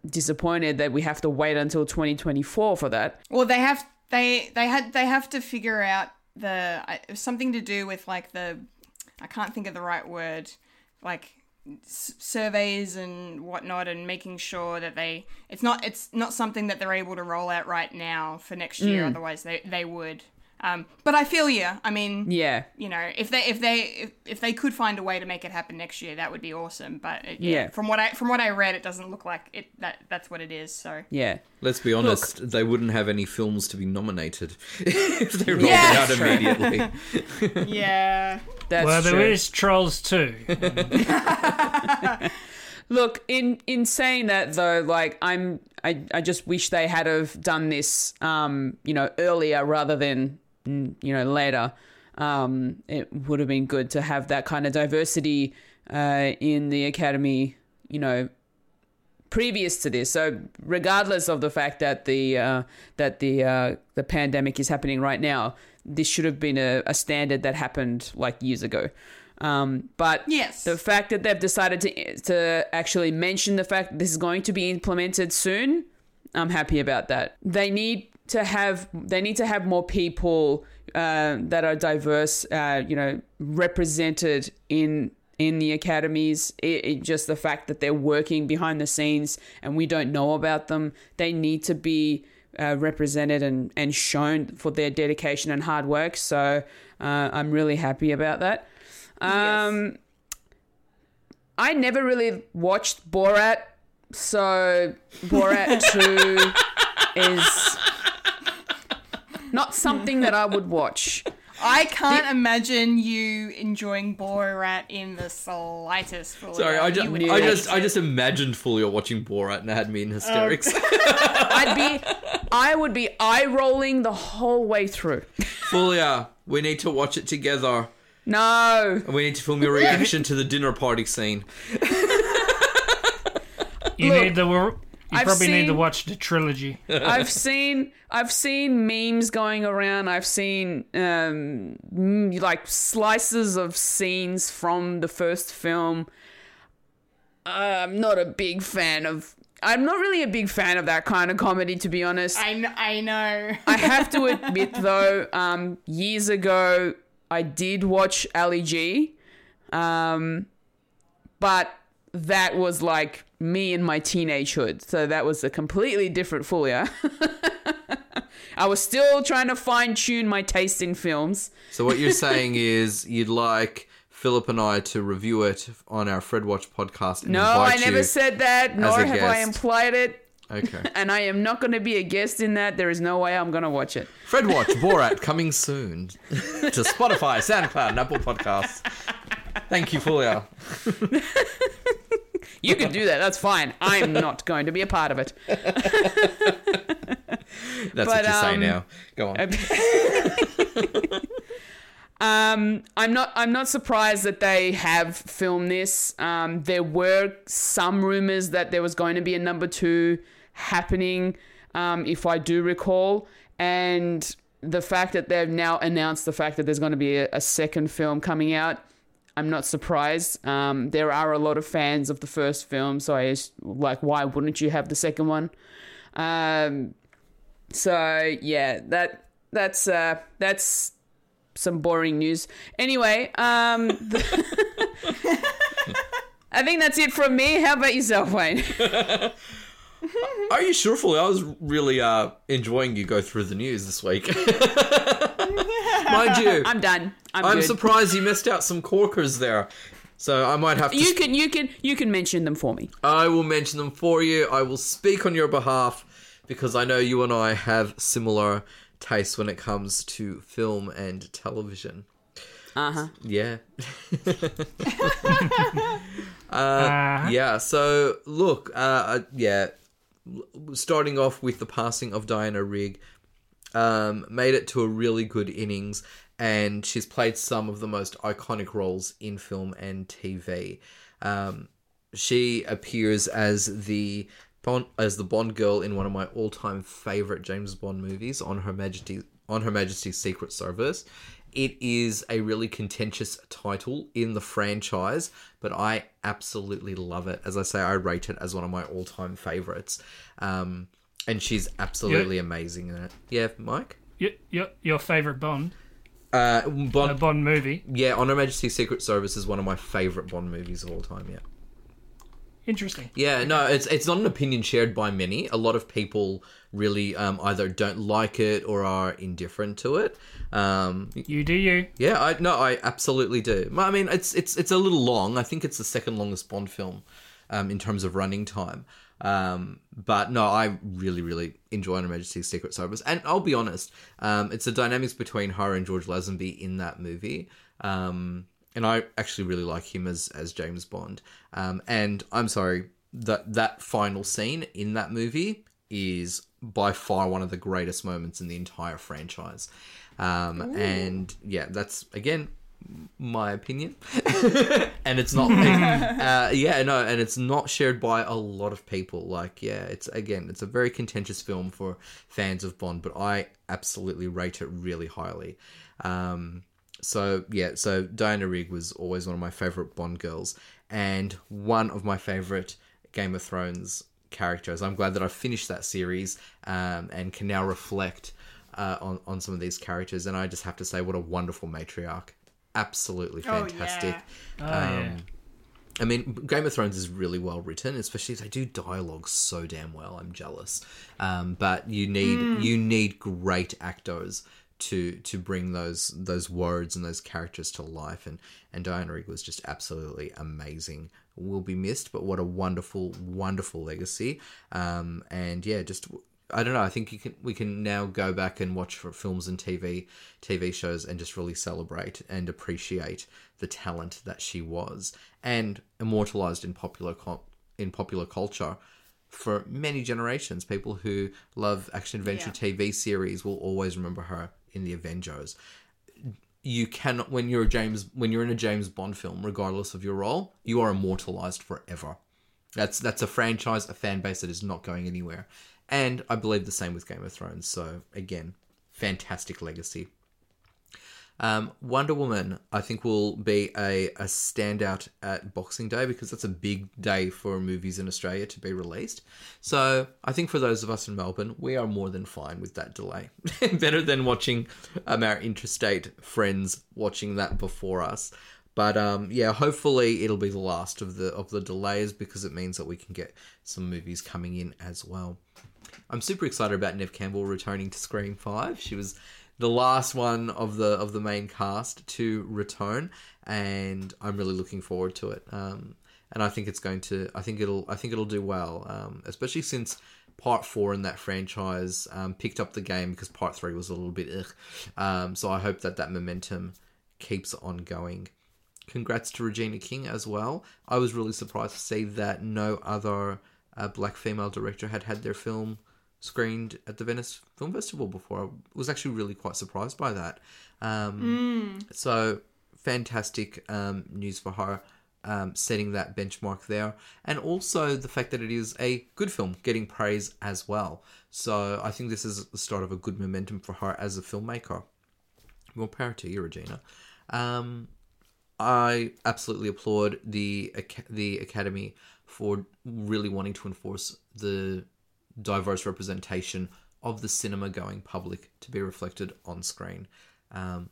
disappointed that we have to wait until 2024 for that. Well, they have they they had they have to figure out the I- something to do with like the I can't think of the right word like s- surveys and whatnot and making sure that they it's not it's not something that they're able to roll out right now for next year mm. otherwise they they would um but I feel you I mean Yeah. you know if they if they if, if they could find a way to make it happen next year that would be awesome but it, Yeah. from what I from what I read it doesn't look like it that that's what it is so Yeah. Let's be honest, they wouldn't have any films to be nominated if they rolled Yeah, it out true. immediately. yeah That's well, there true. is Trolls too. Look, in in saying that though, like I'm, I, I just wish they had have done this, um, you know, earlier rather than, you know, later. Um, it would have been good to have that kind of diversity uh, in the academy, you know, previous to this. So, regardless of the fact that the uh, that the uh, the pandemic is happening right now, this should have been a, a standard that happened like years ago. Um, but Yes. the fact that they've decided to to actually mention the fact that this is going to be implemented soon, I'm happy about that. They need to have they need to have more people uh, that are diverse, uh, you know, represented in in the academies. It, it, just the fact that they're working behind the scenes and we don't know about them, they need to be. Uh, represented and, and shown for their dedication and hard work. So uh, I'm really happy about that. Um, I never really watched Borat, so Borat 2 is not something that I would watch. I can't imagine you enjoying Borat in the slightest. Fulia. Sorry, I You just, I just, I just imagined Fulia watching Borat and it had me in hysterics. I'd be, I would be eye rolling the whole way through. Fulia, we need to watch it together. No, And we need to film your reaction to the dinner party scene. You Look, need the. You I've probably need to watch the trilogy. I've seen I've seen memes going around. I've seen um, like slices of scenes from the first film. I'm not a big fan of. I'm not really a big fan of that kind of comedy, to be honest. I know. I know. I have to admit, though, um, years ago I did watch Ali G, um, but that was like me in my teenagehood, so that was a completely different Fulia. I was still trying to fine tune my taste in films. So what you're saying is you'd like Philip and I to review it on our Fred Watch podcast. No, I never said that, nor have I implied it. Okay. And I am not going to be a guest in that. There is no way I'm going to watch it. Fred Watch Borat coming soon to Spotify, SoundCloud, and Apple Podcasts. Thank you, Fulia. You can do that. That's fine. I'm not going to be a part of it. That's But, what you say um, now. Go on. Um, I'm not. I'm not surprised that they have filmed this. Um, there were some rumors that there was going to be a number two happening, um, if I do recall, and the fact that they've now announced the fact that there's going to be a, a second film coming out. I'm not surprised. Um, there are a lot of fans of the first film, so I just- like, why wouldn't you have the second one? Um, so yeah, that that's uh, that's some boring news. Anyway, um, the- I think that's it from me. How about yourself, Wayne? Are you sure, Fully? I was really uh, enjoying you go through the news this week. Mind you, I'm done. I'm, I'm surprised you missed out some corkers there. So I might have to. You can you can you can mention them for me. I will mention them for you. I will speak on your behalf because I know you and I have similar tastes when it comes to film and television. Uh huh. Yeah. uh, Uh-huh. yeah. So look, uh, uh, yeah. Starting off with the passing of Diana Rigg, um, made it to a really good innings, and she's played some of the most iconic roles in film and TV. Um, she appears as the Bond, as the Bond girl in one of my all-time favorite James Bond movies, on Her Majesty on Her Majesty's Secret Service. It is a really contentious title in the franchise, but I absolutely love it. As I say, I rate it as one of my all-time favorites, um, and she's absolutely amazing in it. Yeah, Mike. Your, your, your favorite Bond, Uh, a Bond, Bond movie. yeah, On Her Majesty's Secret Service is one of my favorite Bond movies of all time. Yeah. Interesting. Yeah, no, it's it's not an opinion shared by many. A lot of people really um, either don't like it or are indifferent to it. Um, You do you. yeah, I no, I absolutely do. I mean, it's it's it's a little long. I think it's the second longest Bond film um, in terms of running time. Um, but no, I really, really enjoy Her Majesty's Secret Service, and I'll be honest, um, it's the dynamics between her and George Lazenby in that movie. Um, and I actually really like him as as James Bond. Um, and I'm sorry that that final scene in that movie is by far one of the greatest moments in the entire franchise. Um, and yeah, that's again my opinion, and it's not. uh, yeah, no, and it's not shared by a lot of people. Like, yeah, it's again, it's a very contentious film for fans of Bond, but I absolutely rate it really highly. Um, so yeah, so Diana Rigg was always one of my favorite Bond girls, and one of my favorite Game of Thrones characters. I'm glad that I finished that series um, and can now reflect uh, on on some of these characters. And I just have to say, what a wonderful matriarch! Absolutely fantastic. Oh, yeah. Um, I mean, Game of Thrones is really well written, especially they do dialogue so damn well. I'm jealous, um, but you need you need great actors to to bring those those words and those characters to life. And and Diana Rigg was just absolutely amazing. Will be missed, but what a wonderful wonderful legacy. Um, and yeah, just I don't know. I think you can we can now go back and watch for films and TV TV shows and just really celebrate and appreciate the talent that she was and immortalized in popular in popular culture for many generations. People who love action adventure TV series will always remember her in the Avengers. You cannot when you're a James when you're in a James Bond film, regardless of your role, you are immortalized forever. That's that's a franchise, a fan base that is not going anywhere. And I believe the same with Game of Thrones. So again, fantastic legacy. Um, Wonder Woman, I think, will be a, a standout at Boxing Day because that's a big day for movies in Australia to be released. So I think for those of us in Melbourne, we are more than fine with that delay. Better than watching um, our interstate friends watching that before us. But um, yeah, hopefully it'll be the last of the of the delays because it means that we can get some movies coming in as well. I'm super excited about Neve Campbell returning to Scream Five. She was the last one of the of the main cast to return, and I'm really looking forward to it. Um, and I think it's going to. I think it'll. I think it'll do well, um, especially since part four in that franchise um, picked up the game because part three was a little bit ugh. Um, so I hope that that momentum keeps on going. Congrats to Regina King as well. I was really surprised to see that no other uh, black female director had had their film screened at the Venice Film Festival before. I was actually really quite surprised by that. Um, So fantastic um, news for her, um, setting that benchmark there, and also the fact that it is a good film, getting praise as well. So I think this is the start of a good momentum for her as a filmmaker. More power to you, Regina. Um, I absolutely applaud the the Academy for really wanting to enforce the diverse representation of the cinema going public to be reflected on screen. Um,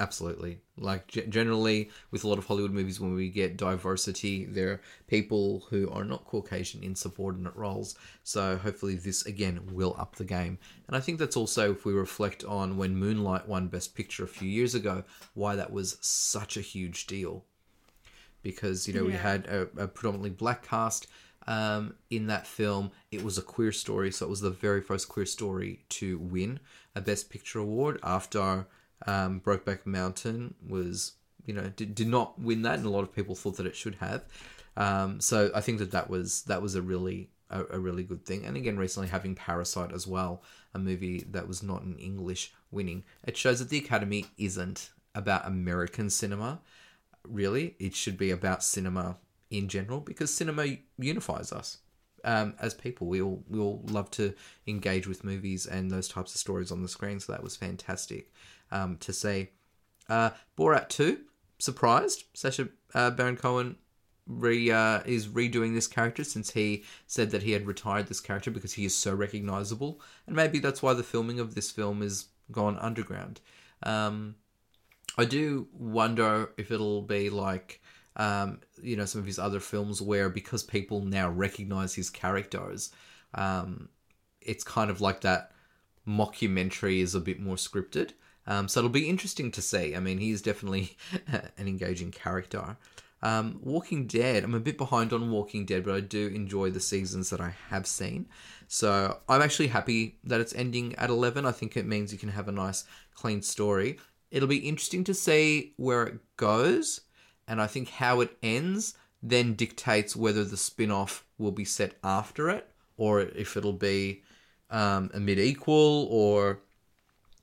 Absolutely. Like g- generally, with a lot of Hollywood movies, when we get diversity, there are people who are not Caucasian in subordinate roles. So hopefully, this again will up the game. And I think that's also if we reflect on when Moonlight won Best Picture a few years ago, why that was such a huge deal. Because you know we had a, a predominantly black cast um, in that film. It was a queer story, so it was the very first queer story to win a Best Picture award after um, Brokeback Mountain was, you know, did, did not win that, and a lot of people thought that it should have. Um, so I think that that was that was a really a, a really good thing. And again, recently having Parasite as well, a movie that was not in English, winning. It shows that the Academy isn't about American cinema. Really, it should be about cinema in general because cinema unifies us um, as people. We all we all love to engage with movies and those types of stories on the screen. So that was fantastic um, to see. Uh, Borat two, surprised. Sacha uh, Baron Cohen re uh, is redoing this character since he said that he had retired this character because he is so recognizable, and maybe that's why the filming of this film is gone underground. Um, I do wonder if it'll be like um, you know some of his other films where because people now recognize his characters, um, it's kind of like that mockumentary is a bit more scripted. Um, so it'll be interesting to see. I mean, he's definitely an engaging character. Um, Walking Dead, I'm a bit behind on Walking Dead, but I do enjoy the seasons that I have seen. So I'm actually happy that it's ending at 11. I think it means you can have a nice, clean story. It'll be interesting to see where it goes, and I think how it ends then dictates whether the spin off will be set after it or if it'll be um, a mid equal or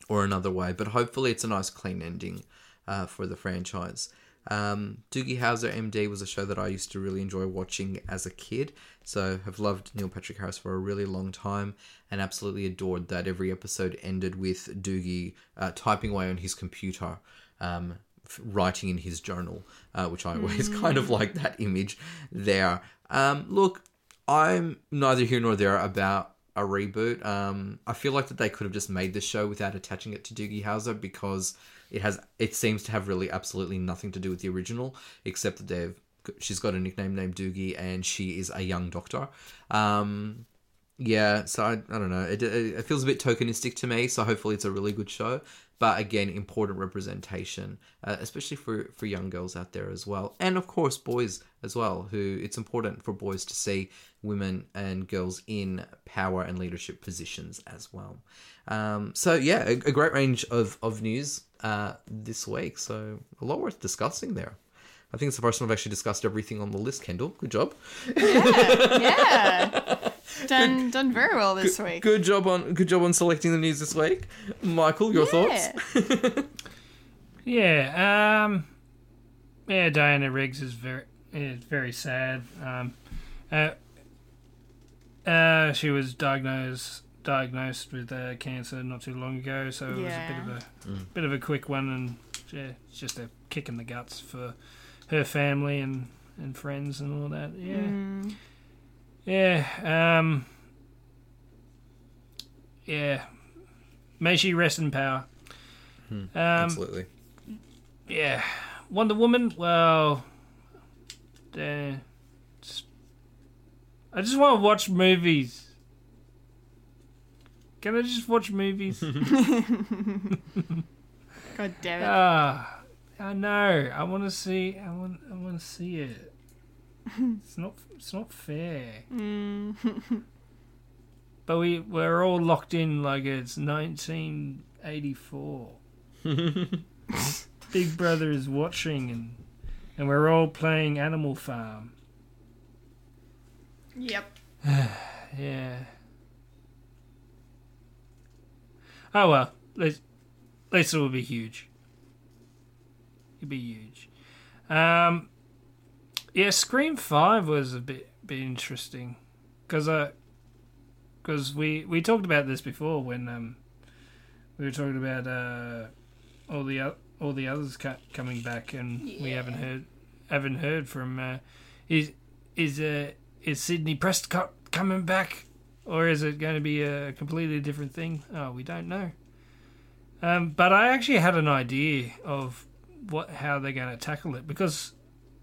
or another way. But hopefully, it's a nice clean ending uh, for the franchise. Um, Doogie Howser MD was a show that I used to really enjoy watching as a kid. So have loved Neil Patrick Harris for a really long time and absolutely adored that every episode ended with Doogie uh, typing away on his computer, um, writing in his journal, uh, which I always kind of like that image there. Um, look, I'm neither here nor there about a reboot. Um, I feel like that they could have just made the show without attaching it to Doogie Howser because it has it seems to have really absolutely nothing to do with the original, except that they've she's got a nickname named Doogie and she is a young doctor. Um, yeah, so I, I don't know. It, it, it feels a bit tokenistic to me. So hopefully it's a really good show. But again, important representation, uh, especially for for young girls out there as well, and of course boys as well. Who it's important for boys to see women and girls in power and leadership positions as well. Um, so yeah, a, a great range of of news uh, this week. So a lot worth discussing there. I think it's the first time I've actually discussed everything on the list. Kendall, good job. Yeah. done done very well this week. Good job on good job on selecting the news this week. Michael, your thoughts? Yeah. Yeah, um, yeah, Diana Riggs is very is very sad. Um, uh, uh, she was diagnosed diagnosed with uh, cancer not too long ago, so it was a bit of a bit of a quick one, and yeah, it's just a kick in the guts for her family and and friends and all that. Yeah, yeah, um, yeah. May she rest in power. Um, Absolutely. yeah, Wonder Woman. Well, uh, just- I just want to watch movies. Can I just watch movies? God damn it. Ah, I know. I want to see. I want. I want to see it. It's not. It's not fair. but we we're all locked in like it's 1984. Big Brother is watching, and and we're all playing Animal Farm. Yep. Yeah. Oh well, at least, at least it will be huge. It'll be huge. Um, yeah, Scream Five was a bit bit interesting because uh, because we we talked about this before when um we were talking about uh all the all the others ca- coming back and we haven't heard haven't heard from uh is is uh is Sidney Prescott coming back or is it going to be a completely different thing? Oh, we don't know. Um, but I actually had an idea of what how they're going to tackle it because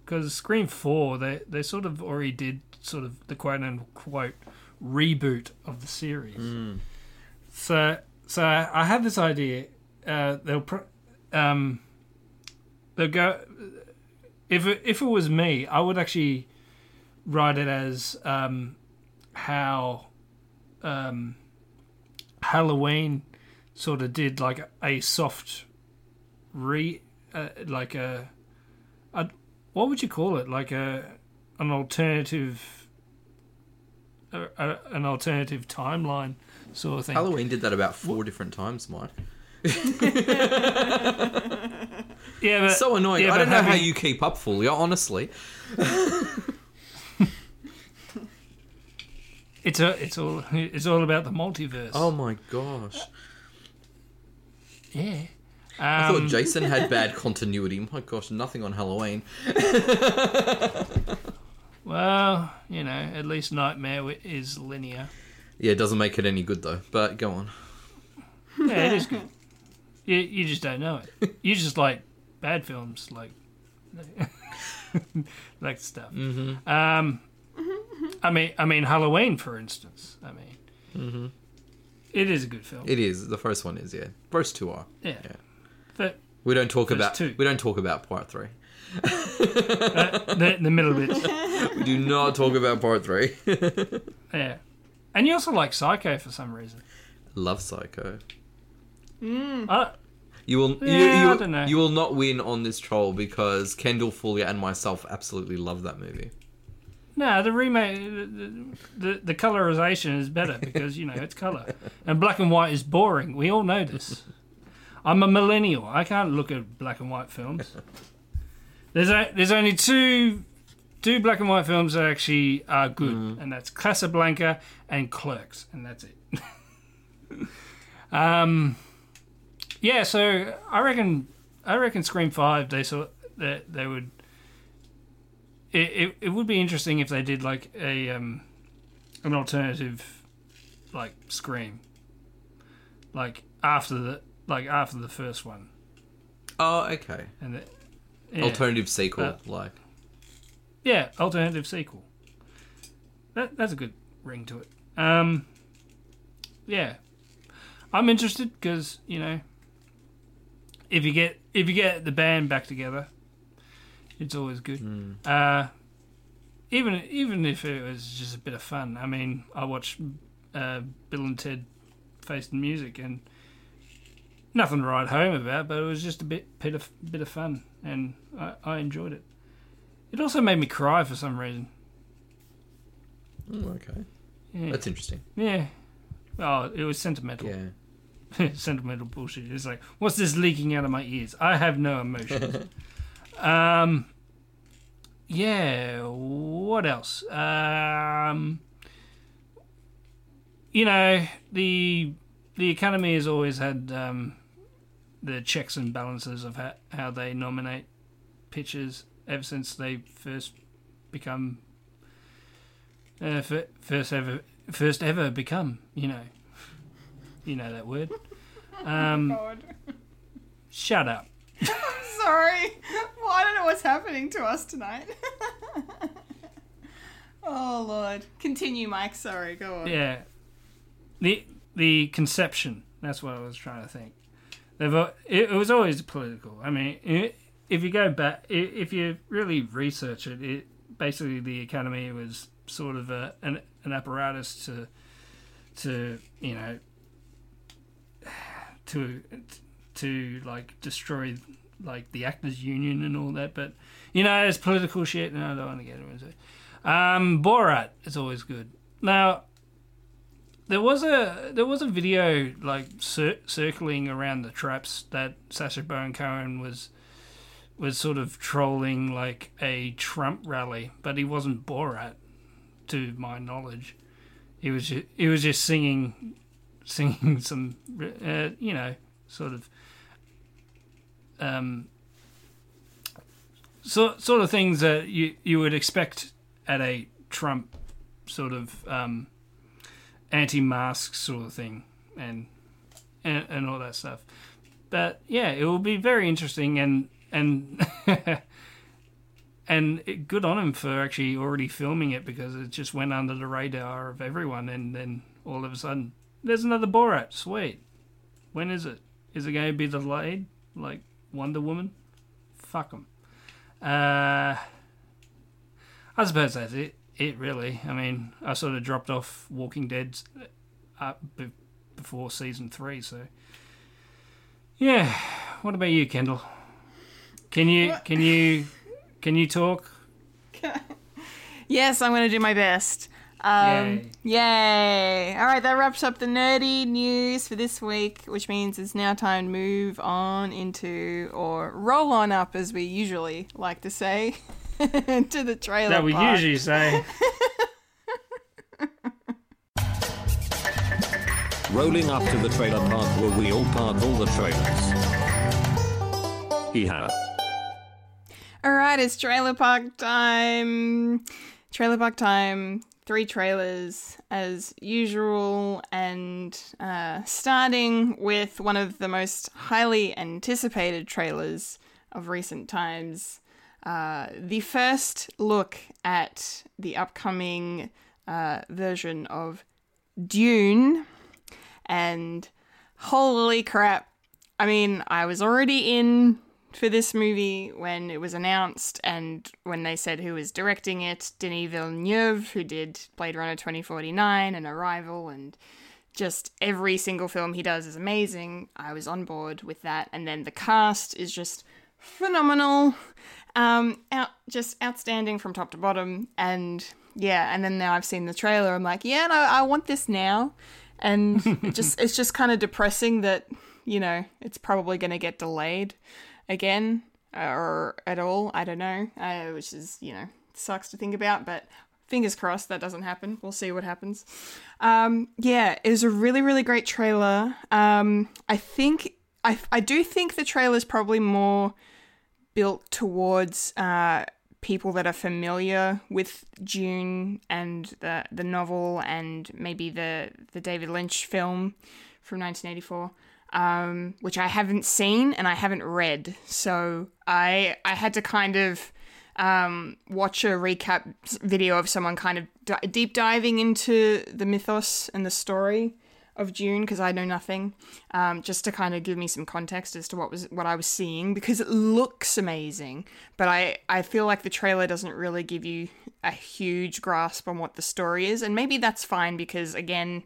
because Scream Four they they sort of already did sort of the quote unquote reboot of the series. So so I had this idea. Uh, they'll pro- um, they'll go if it, if it was me, I would actually write it as um, how um, Halloween sort of did like a soft re uh, like a what would you call it like a an alternative a, a, an alternative timeline sort of thing. Halloween did that about four different times, Mike. Yeah, but, So annoying. yeah, I don't know how you keep up fully, honestly. It's a, it's all it's all about the multiverse. Oh my gosh. yeah. I Um, thought Jason had bad continuity. My gosh, nothing on Halloween. Well, you know, at least Nightmare is linear. Yeah, it doesn't make it any good though. But go on. Yeah, it is good. You, you just don't know it. You just like bad films, like like stuff. Mm-hmm. Um, I mean, I mean Halloween, for instance. I mean, it is a good film. It is. The first one is, yeah. First two are. yeah. yeah. But We don't talk about two. we don't talk about part three. Uh, the, the middle bit, We do not talk about part three. yeah. And you also like Psycho for some reason. Love Psycho. I, You will Yeah, you, I don't know. you will not win on this troll because Kendall Fuller and myself absolutely love that movie. No, the remake, the, the the colorization is better because you know it's color, and black and white is boring. We all know this. I'm a millennial. I can't look at black and white films. There's a, there's only two two black and white films that actually are good, and that's Casablanca and Clerks, and that's it. um, yeah. So I reckon I reckon Scream Five they saw that they would it, it, it would be interesting if they did like a um an alternative like scream like after the like after the first one. Oh, okay. and the, yeah, Alternative sequel, Uh, like. Yeah alternative sequel. That that's a good ring to it. Um yeah. I'm interested because you know if you get if you get the band back together it's always good. Uh even even if it was just a bit of fun. I mean i watched uh bill and ted face the music and nothing to write home about but it was just a bit bit of bit of fun and i, I enjoyed it it also made me cry for some reason mm, okay. yeah That's interesting. yeah oh it was sentimental Yeah. sentimental bullshit. It's like, what's this leaking out of my ears? I have no emotions. um, yeah. What else? Um, you know, the the Academy has always had um, the checks and balances of how, how they nominate pictures ever since they first become uh, fir- first ever first ever become. You know, you know that word. Um, God. shut up. I'm sorry. Well, I don't know what's happening to us tonight. oh, Lord. Continue, Mike. Sorry. Go on. Yeah, the the conception. That's what I was trying to think. They've it, was always political. I mean, if you go back, if you really research it, it basically the academy was sort of a, an an apparatus to to you know to to like destroy like the actors union and all that but you know it's political shit and i don't want to get into it um borat is always good now there was a there was a video like cir- circling around the traps that Sacha Baron Cohen was was sort of trolling like a Trump rally, but he wasn't Borat, to my knowledge. He was just, he was just singing singing some uh, you know sort of um so, sort of things that you you would expect at a Trump sort of um, anti-mask sort of thing and, and and all that stuff. but yeah, it will be very interesting and and and it, good on him for actually already filming it because it just went under the radar of everyone, and then all of a sudden there's another Borat. Sweet. When is it? Is it going to be delayed like Wonder Woman? Fuck them. Uh, I suppose that's it. It really. I mean, I sort of dropped off Walking Dead uh, be- before season three, so yeah. What about you, Kendall? Can you can you can you talk? Yes, I'm going to do my best. Um, yay. All right, that wraps up the nerdy news for this week, which means it's now time to move on into, or roll on up, as we usually like to say, to the trailer. That we park. usually say. Rolling up to the trailer park where we all park all the trailers. Yeehaw. All right, it's trailer park time. Trailer park time. Three trailers as usual, and uh, starting with one of the most highly anticipated trailers of recent times. Uh, the first look at the upcoming uh, version of Dune, and holy crap! I mean, I was already in for this movie when it was announced and when they said who was directing it Denis Villeneuve, who did Blade Runner 2049 and Arrival, and just every single film he does is amazing. I was on board with that. And then the cast is just phenomenal. Um, out, just outstanding from top to bottom. And yeah, and then now I've seen the trailer. I'm like, yeah, no, I want this now. And it just it's just kind of depressing that you know it's probably going to get delayed again or at all. I don't know, uh, which is you know sucks to think about, but fingers crossed that doesn't happen. We'll see what happens. Um, yeah, it was a really really great trailer. Um, I think I I do think the trailer is probably more built towards uh, people that are familiar with Dune and the the novel and maybe the the David Lynch film from 1984 um, which I haven't seen and I haven't read. So I I had to kind of um, watch a recap video of someone kind of di- deep diving into the mythos and the story of Dune because I know nothing, um, just to kind of give me some context as to what was what I was seeing because it looks amazing, but I I feel like the trailer doesn't really give you a huge grasp on what the story is, and maybe that's fine because again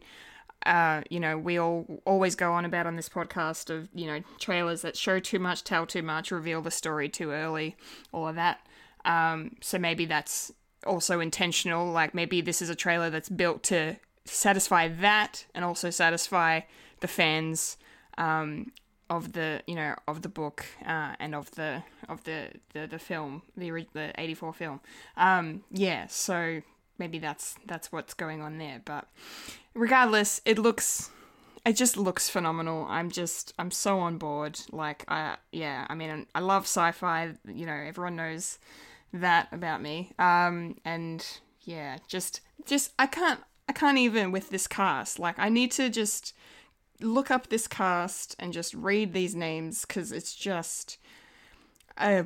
uh, you know, we all always go on about on this podcast of, you know, trailers that show too much, tell too much, reveal the story too early, all of that. Um, so maybe that's also intentional. Like maybe this is a trailer that's built to satisfy that and also satisfy the fans um, of the, you know, of the book uh, and of the of the the, the film, the the eighty four film. Um, yeah, so maybe that's that's what's going on there, but regardless, it looks it just looks phenomenal. I'm just I'm so on board. Like I yeah, I mean I love sci-fi, you know, everyone knows that about me. Um and yeah, just just I can't I can't even with this cast. Like I need to just look up this cast and just read these names cuz it's just I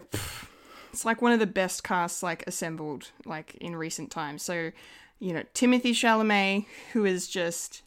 it's like one of the best casts like assembled like in recent times. So, you know, Timothée Chalamet, who is just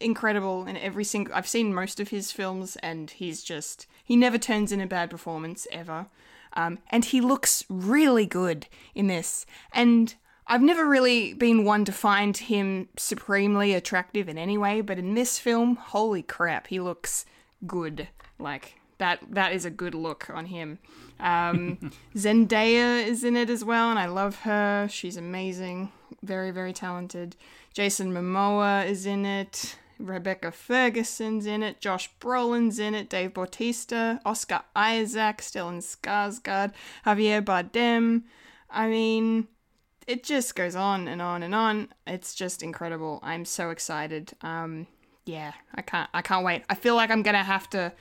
incredible in every single. I've seen most of his films, and he's just he never turns in a bad performance ever. Um, and he looks really good in this. And I've never really been one to find him supremely attractive in any way, but in this film, holy crap, he looks good. Like that that is a good look on him. Um, Zendaya is in it as well, and I love her. She's amazing, very very talented. Jason Momoa is in it. Rebecca Ferguson's in it. Josh Brolin's in it. Dave Bautista, Oscar Isaac, Stellan Skarsgård, Javier Bardem. I mean, it just goes on and on and on. It's just incredible. I'm so excited. Um, yeah, I can't I can't wait. I feel like I'm gonna have to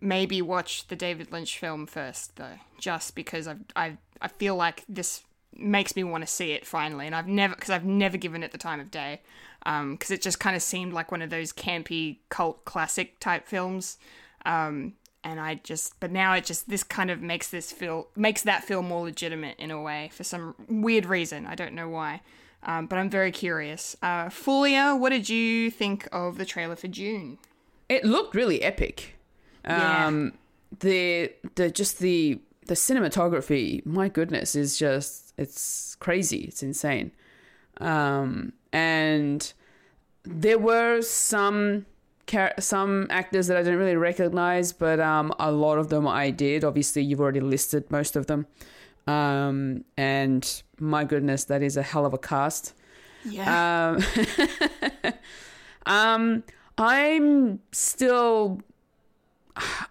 maybe watch the David Lynch film first though, just because I've I I feel like this makes me want to see it finally, and I've never because I've never given it the time of day, because it just kind of seemed like one of those campy cult classic type films. Um, and I just, but now it just this kind of makes this feel makes that feel more legitimate in a way for some weird reason. I don't know why. Um, but I'm very curious. Uh, Fulia, what did you think of the trailer for Dune? It looked really epic. Yeah. Um, the the just the the cinematography, my goodness, is just it's crazy. It's insane. Um, and there were some some actors that I didn't really recognize, but um, a lot of them I did. Obviously, you've already listed most of them. Um, and my goodness, that is a hell of a cast. Yeah. Um, um, I'm still,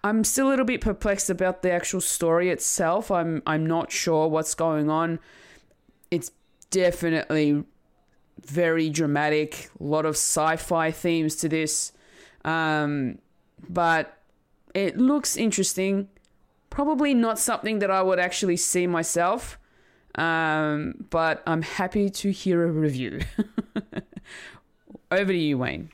I'm still a little bit perplexed about the actual story itself. I'm, I'm not sure what's going on. It's definitely very dramatic. A lot of sci-fi themes to this, um, but it looks interesting. Probably not something that I would actually see myself. Um, but I'm happy to hear a review. Over to you, Wayne.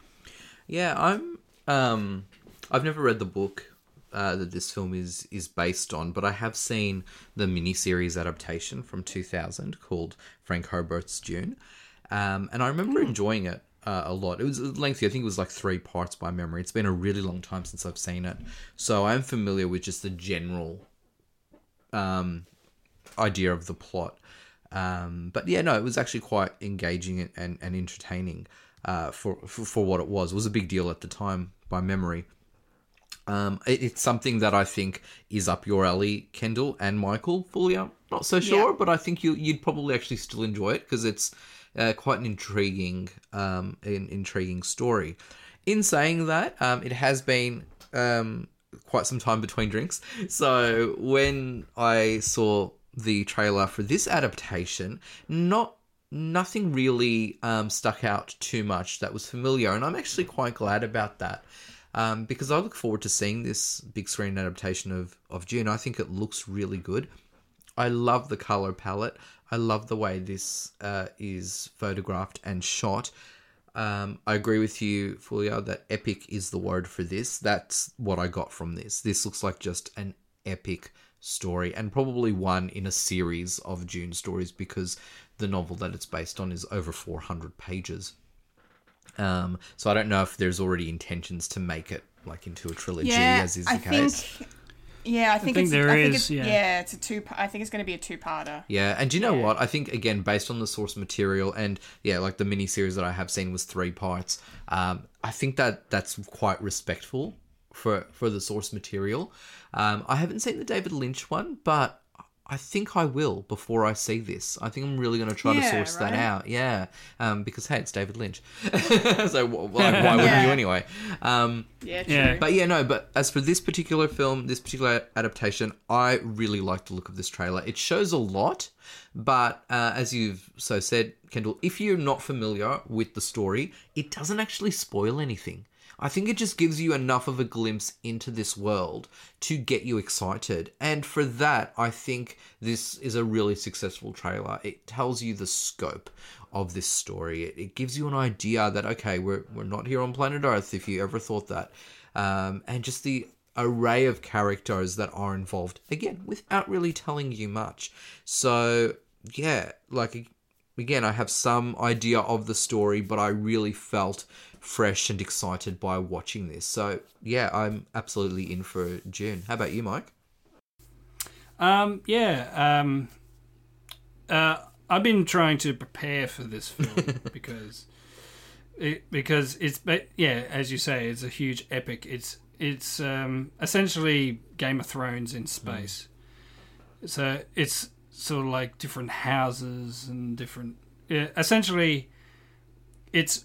Yeah, I'm. Um, I've never read the book uh, that this film is is based on, but I have seen the miniseries adaptation from 2000 called Frank Herbert's Dune, um, and I remember enjoying it uh, a lot. It was lengthy. I think it was like three parts by memory. It's been a really long time since I've seen it, so I'm familiar with just the general um, idea of the plot. Um, but yeah, no, it was actually quite engaging and, and, and entertaining uh, for, for for what it was. It was a big deal at the time by memory. Um, it, it's something that I think is up your alley, Kendall and Michael. Fully, I'm not so sure, Yeah. but I think you you'd probably actually still enjoy it because it's uh, quite an intriguing, um, an intriguing story. In saying that, um, it has been um, quite some time between drinks. So when I saw the trailer for this adaptation, not nothing really um, stuck out too much that was familiar, and I'm actually quite glad about that. Um, because I look forward to seeing this big screen adaptation of, of Dune. I think it looks really good. I love the color palette. I love the way this uh, is photographed and shot. Um, I agree with you, Fulia, that epic is the word for this. That's what I got from this. This looks like just an epic story, and probably one in a series of Dune stories because the novel that it's based on is over 400 pages. Um, so I don't know if there's already intentions to make it like into a trilogy, yeah, as is the I case. think. Yeah, I think, think it's, there I think is, it's, yeah. it's a two. I think it's going to be a two-parter. Yeah, and do you know what? I think again, based on the source material, and yeah, like the mini series that I have seen was three parts. Um, I think that that's quite respectful for for the source material. Um, I haven't seen the David Lynch one, but I think I will before I see this. I think I'm really going to try to Yeah, source that out. Yeah, um, because hey, it's David Lynch, so wh- like, why wouldn't you anyway? Um, Yeah, true. But yeah, no. But as for this particular film, this particular adaptation, I really like the look of this trailer. It shows a lot, but uh, as you've so said, Kendall, if you're not familiar with the story, it doesn't actually spoil anything. I think it just gives you enough of a glimpse into this world to get you excited. And for that, I think this is a really successful trailer. It tells you the scope of this story. It, it gives you an idea that, okay, we're, we're not here on planet Earth, if you ever thought that. Um, and just the array of characters that are involved, again, without really telling you much. So, yeah, like again, I have some idea of the story, but I really felt fresh and excited by watching this. So, yeah, I'm absolutely in for Dune. How about you, Mike? Um, yeah. Um, uh, I've been trying to prepare for this film because it, because it's but yeah, as you say, it's a huge epic. It's it's um, essentially Game of Thrones in space. So it's sort of like different houses and different. Essentially, it's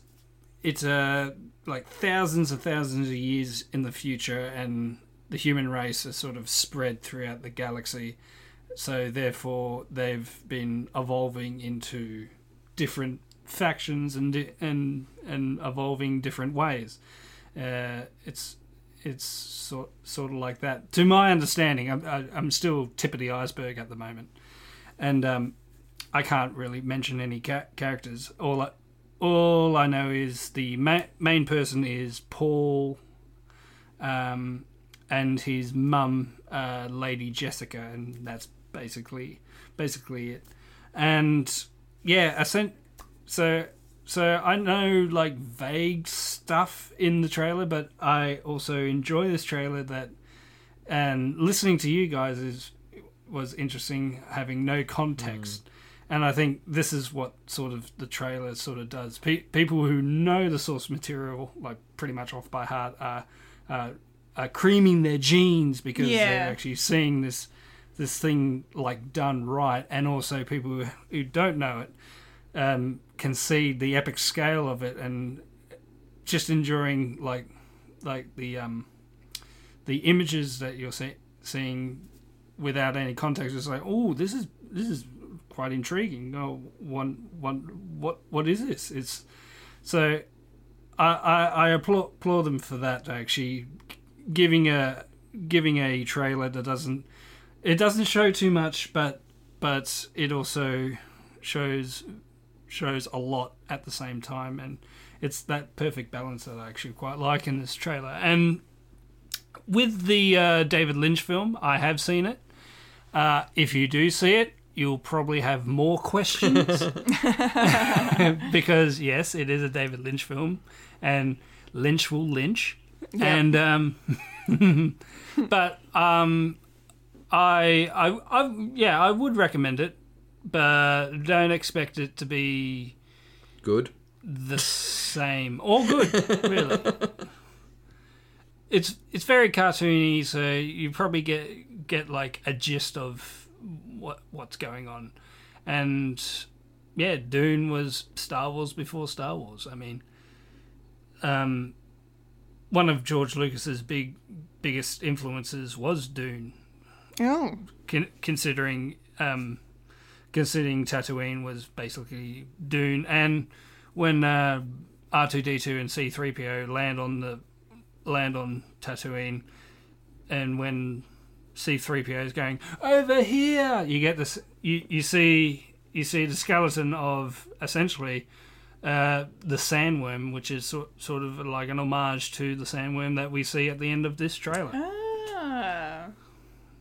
it's uh, like thousands and thousands of years in the future, and the human race is sort of spread throughout the galaxy. So therefore, they've been evolving into different factions and and and evolving different ways. Uh, it's it's sort sort of like that. To my understanding, I'm I, I'm still tip of the iceberg at the moment, and um, I can't really mention any ca- characters. All I, all I know is the ma- main person is Paul, um, and his mum, uh, Lady Jessica, and that's basically basically it. And yeah, I sent so so I know like vague stuff in the trailer, but I also enjoy this trailer that and listening to you guys is was interesting having no context. And I think this is what sort of the trailer sort of does. Pe- people who know the source material, like pretty much off by heart, are, are, are creaming their jeans because Yeah. they're actually seeing this this thing like done right. And also people who, who don't know it um, can see the epic scale of it and just enjoying like like the um, the images that you're see- seeing without any context. It's like, oh, this is this is quite intriguing. Oh, one one what what is this? It's so I I, I applaud, applaud them for that. Actually, giving a giving a trailer that doesn't it doesn't show too much, but but it also shows shows a lot at the same time, and it's that perfect balance that I actually quite like in this trailer. And with the uh, David Lynch film, I have seen it. Uh, if you do see it, you'll probably have more questions because yes, it is a David Lynch film, and Lynch will lynch. And um, but um, I, I, I, yeah, I would recommend it, but don't expect it to be Good. the same or good, really. It's it's very cartoony, so you probably get get like a gist of what what's going on, and yeah, Dune was Star Wars before Star Wars. I mean, um, one of George Lucas's big biggest influences was Dune. Oh, con- considering um, considering Tatooine was basically Dune, and when uh, R two D two and C three PO land on the land on Tatooine, and when C three PO is going over here, you get this. You you see you see the skeleton of essentially. Uh, the sandworm, which is sort sort of like an homage to the sandworm that we see at the end of this trailer. ah,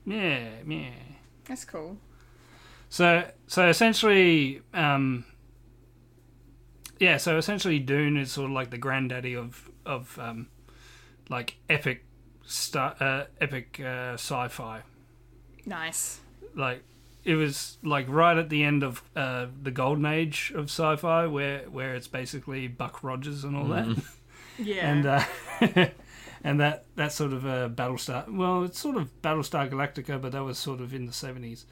Yeah, yeah. that's cool. So so essentially, um, yeah. So essentially, Dune is sort of like the granddaddy of of um, like epic star, uh, epic uh, sci-fi. Nice. Like it was like right at the end of uh, the golden age of sci-fi, where where it's basically Buck Rogers and all that. Yeah. and uh, and that that sort of uh, Battlestar. Well, it's sort of Battlestar Galactica, but that was sort of in the seventies,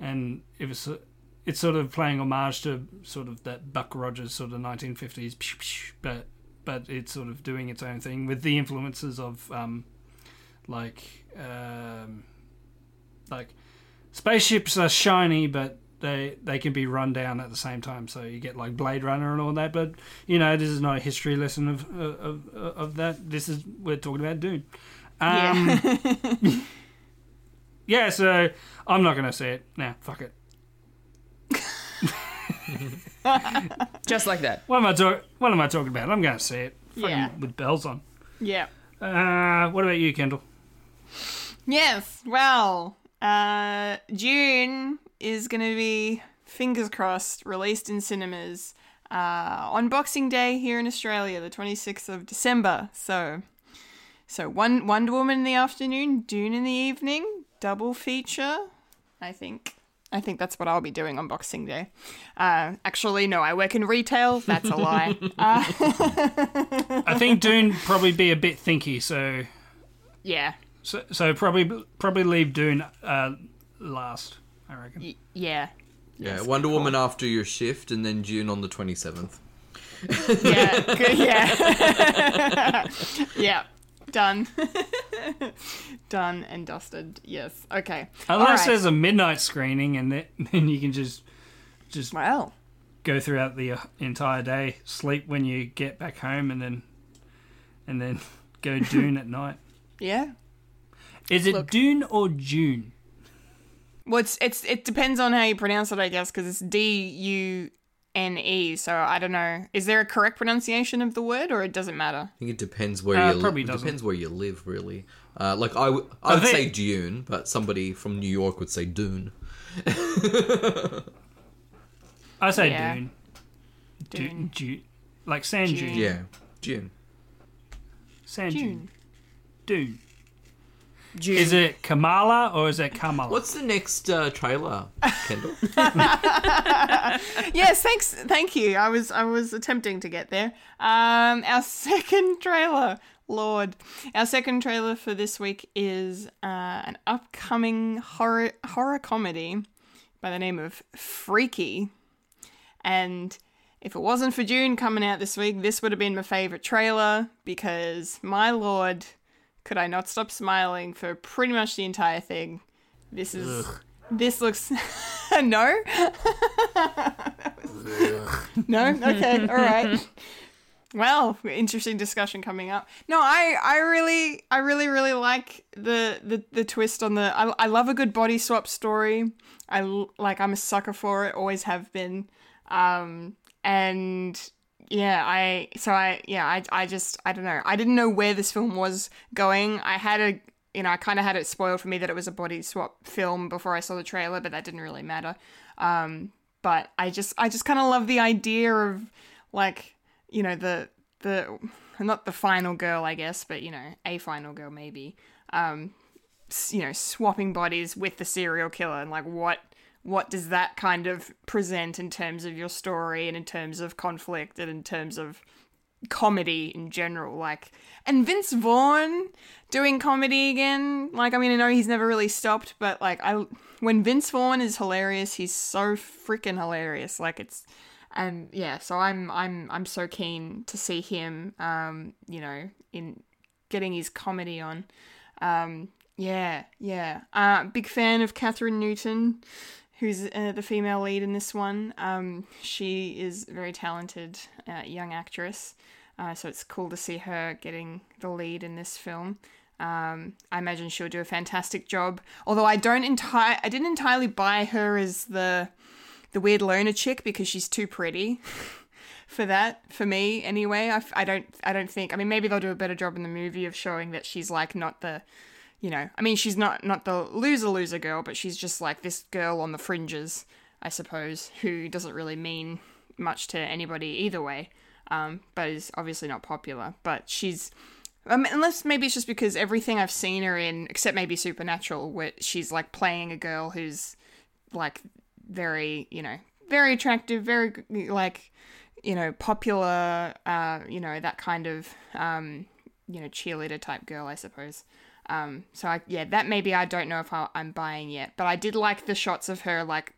and it was uh, it's sort of playing homage to sort of that Buck Rogers sort of nineteen fifties, but but it's sort of doing its own thing with the influences of um, like um, like spaceships are shiny, but they they can be run down at the same time. So you get like Blade Runner and all that. But you know, this is not a history lesson of of, of, of that. This is we're talking about Dune. Um, yeah. yeah. So I'm not gonna say it. Nah, fuck it. Just like that. What am I talking? What am I talking about? I'm gonna say it. Fucking Yeah. With bells on. Yeah. Uh, what about you, Kendall? Yes. Well, uh, Dune is going to be fingers crossed released in cinemas uh, on Boxing Day here in Australia, the 26th of December. So, so one Wonder Woman in the afternoon, Dune in the evening, double feature. I think. I think that's what I'll be doing on Boxing Day. Uh, actually, no, I work in retail. That's a lie. Uh, I think Dune probably be a bit thinky, so yeah. so, so probably probably leave Dune uh, last. I reckon. Y- yeah. Yeah, Yes, Wonder cool. Woman after your shift, and then Dune on the twenty seventh. Yeah, good, yeah. yeah, done. done and dusted. Yes. Okay. Unless right. there's a midnight screening, and then, then you can just just Well, go throughout the uh, entire day, sleep when you get back home, and then and then go Dune at night. yeah. Is it Look. Dune or June? Well, it's, it's it depends on how you pronounce it, I guess, because it's D U N E. So I don't know. Is there a correct pronunciation of the word, or it doesn't matter? I think it depends where Uh, you probably it depends where you live, really. Uh, like I, w- I would think- say Dune, but somebody from New York would say Dune. I say Yeah. Dune. Dune. Dune. Dune. Like sand Dune. dune. Yeah, Dune. Sand June. dune. Dune. Is it Kamala or is it Kamala? What's the next uh, trailer, Kendall? yes, thanks, thank you. I was I was attempting to get there. Um, our second trailer, Lord, our second trailer for this week is uh, an upcoming horror horror comedy by the name of Freaky, and if it wasn't for Dune coming out this week, this would have been my favorite trailer because my lord, could I not stop smiling for pretty much the entire thing. This is this looks no. no. Okay. All right. Well, interesting discussion coming up. No, I, I really, I really, really like the the, the twist on the. I, I love a good body swap story. I like. I'm a sucker for it. Always have been. Um, and yeah, I. So I. Yeah, I. I just. I don't know. I didn't know where this film was going. I had a. You know, I kind of had it spoiled for me that it was a body swap film before I saw the trailer, but that didn't really matter. Um, but I just, I just kind of love the idea of like you know the the not the final girl i guess but you know a final girl maybe um you know swapping bodies with the serial killer and like what what does that kind of present in terms of your story and in terms of conflict and in terms of comedy in general? Like and vince vaughn doing comedy again? Like i mean i know he's never really stopped but like i when vince vaughn is hilarious he's so freaking hilarious. Like it's and yeah so i'm i'm i'm so keen to see him um you know in getting his comedy on. Um yeah yeah. Uh big fan of Kathryn Newton who's uh, the female lead in this one. Um she is a very talented uh, young actress. Uh, so it's cool to see her getting the lead in this film. Um, I imagine she'll do a fantastic job. Although I don't entire, I didn't entirely buy her as the the weird loner chick because she's too pretty for that for me anyway. I, I don't i don't think i mean maybe they'll do a better job in the movie of showing that she's like not the you know i mean she's not not the loser loser girl but she's just like this girl on the fringes i suppose who doesn't really mean much to anybody either way um, but is obviously not popular but she's um, unless maybe it's just because everything I've seen her in, except maybe Supernatural, where she's like playing a girl who's like very, you know, very attractive, very like, you know, popular, uh, you know, that kind of, um, you know, cheerleader type girl, I suppose. Um, so I, yeah, that maybe I don't know if I, I'm buying yet, but I did like the shots of her like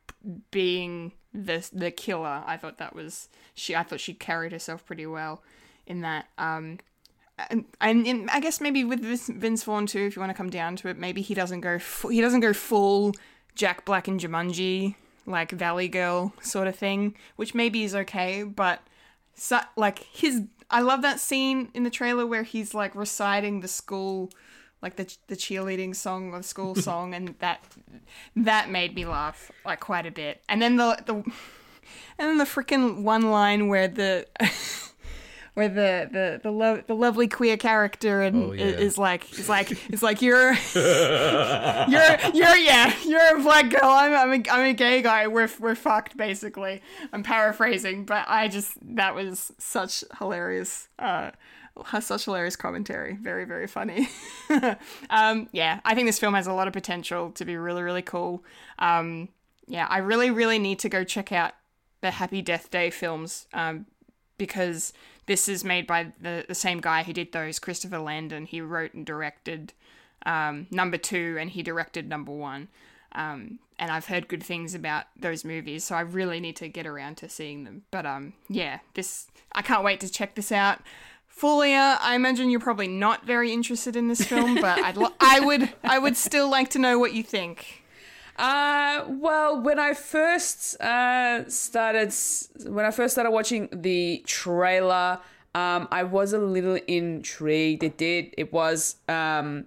being the the killer. I thought that was she. I thought she carried herself pretty well in that. Um, and, and in, I guess maybe with this Vince Vaughn too, if you want to come down to it, maybe he doesn't go fu- he doesn't go full Jack Black and Jumanji like Valley Girl sort of thing, which maybe is okay, but so, like his I love that scene in the trailer where he's like reciting the school like the the cheerleading song or the school song and that that made me laugh like quite a bit. And then the the and then the freaking one line where the where the the the, lo- the lovely queer character and Oh, yeah. is like is like it's like you're you're you're yeah you're a black girl I'm I'm a, I'm a gay guy we're we're fucked basically I'm paraphrasing but I just that was such hilarious uh has such hilarious commentary very very funny um yeah I think this film has a lot of potential to be really really cool um yeah I really really need to go check out the Happy Death Day films um because this is made by the, the same guy who did those, Christopher Landon. He wrote and directed um, number two and he directed number one. Um, and I've heard good things about those movies, so I really need to get around to seeing them. But um, yeah, this I can't wait to check this out. Fulia, I imagine you're probably not very interested in this film, but I'd lo- I would I would still like to know what you think. Uh, well, when I first uh, started, when I first started watching the trailer, um, I was a little intrigued. It did, it was um,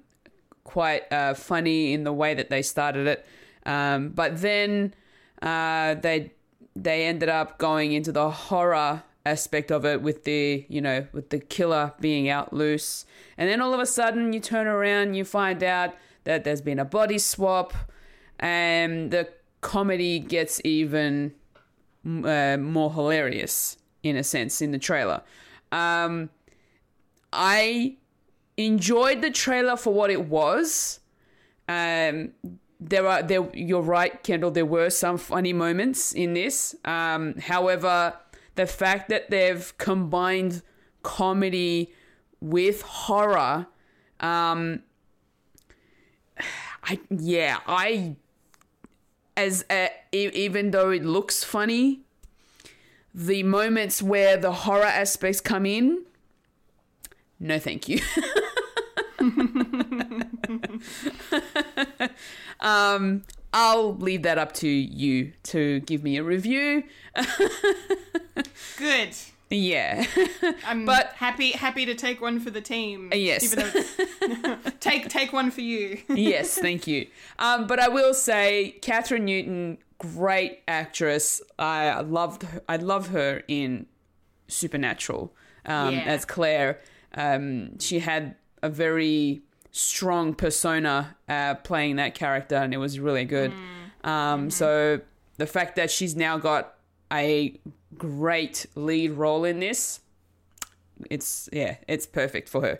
quite uh, funny in the way that they started it, um, but then uh, they, they ended up going into the horror aspect of it with the you know with the killer being out loose. And then all of a sudden you turn around you find out that there's been a body swap and the comedy gets even uh, more hilarious in a sense in the trailer. Um, i enjoyed the trailer for what it was. Um, there are there you're right kendall there were some funny moments in this. Um, however the fact that they've combined comedy with horror um i yeah i as uh, e- even though it looks funny the moments where the horror aspects come in no thank you. Um i'll leave that up to you to give me a review Good. yeah I'm But- happy happy to take one for the team. yes. Even though take take one for you. yes, thank you. Um, but I will say, Kathryn Newton, great actress. I loved, her, I love her in Supernatural um, Yeah. as Claire. Um, she had a very strong persona uh, playing that character, and it was really good. Um, So the fact that she's now got a great lead role in this. It's yeah, it's perfect for her.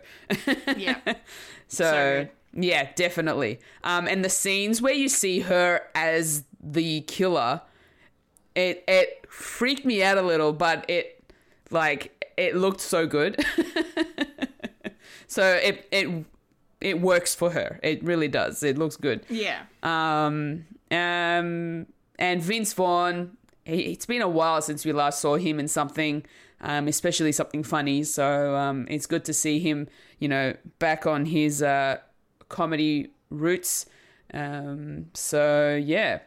yeah. So, good. yeah, definitely. Um, and the scenes where you see her as the killer, it it freaked me out a little, but it like it looked so good. so it it it works for her. It really does. It looks good. Yeah. Um, um, and Vince Vaughn, he, it's been a while since we last saw him in something, um, especially something funny. So um, it's good to see him, you know, back on his uh, comedy roots. Um, so yeah,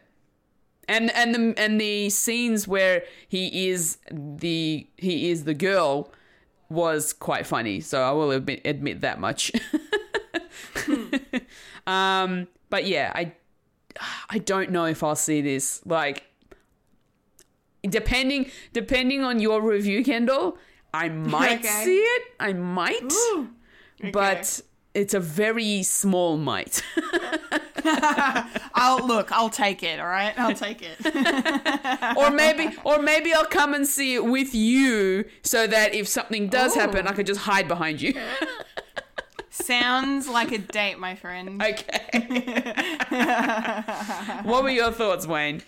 and and the and the scenes where he is the he is the girl was quite funny. So I will admit admit that much. um, but yeah, I I don't know if I'll see this. Like, depending depending on your review, Kendall, I might Okay. see it. I might, but it's a very small might. I'll look. I'll take it. All right. I'll take it. or maybe, or maybe I'll come and see it with you, so that if something does happen, I could just hide behind you. Sounds like a date, my friend. okay. what were your thoughts, Wayne?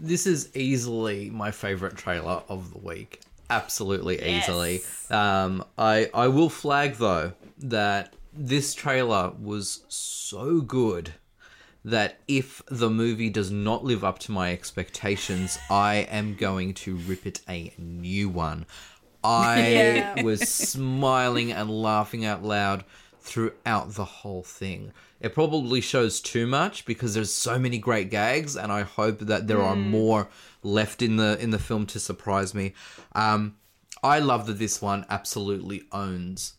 This is easily my favorite trailer of the week. Absolutely easily. Um, I I will flag though that this trailer was so good that if the movie does not live up to my expectations, I am going to rip it a new one. I was smiling and laughing out loud throughout the whole thing. It probably shows too much because there's so many great gags, and I hope that there are more left in the in the film to surprise me. Um, I love that this one absolutely owns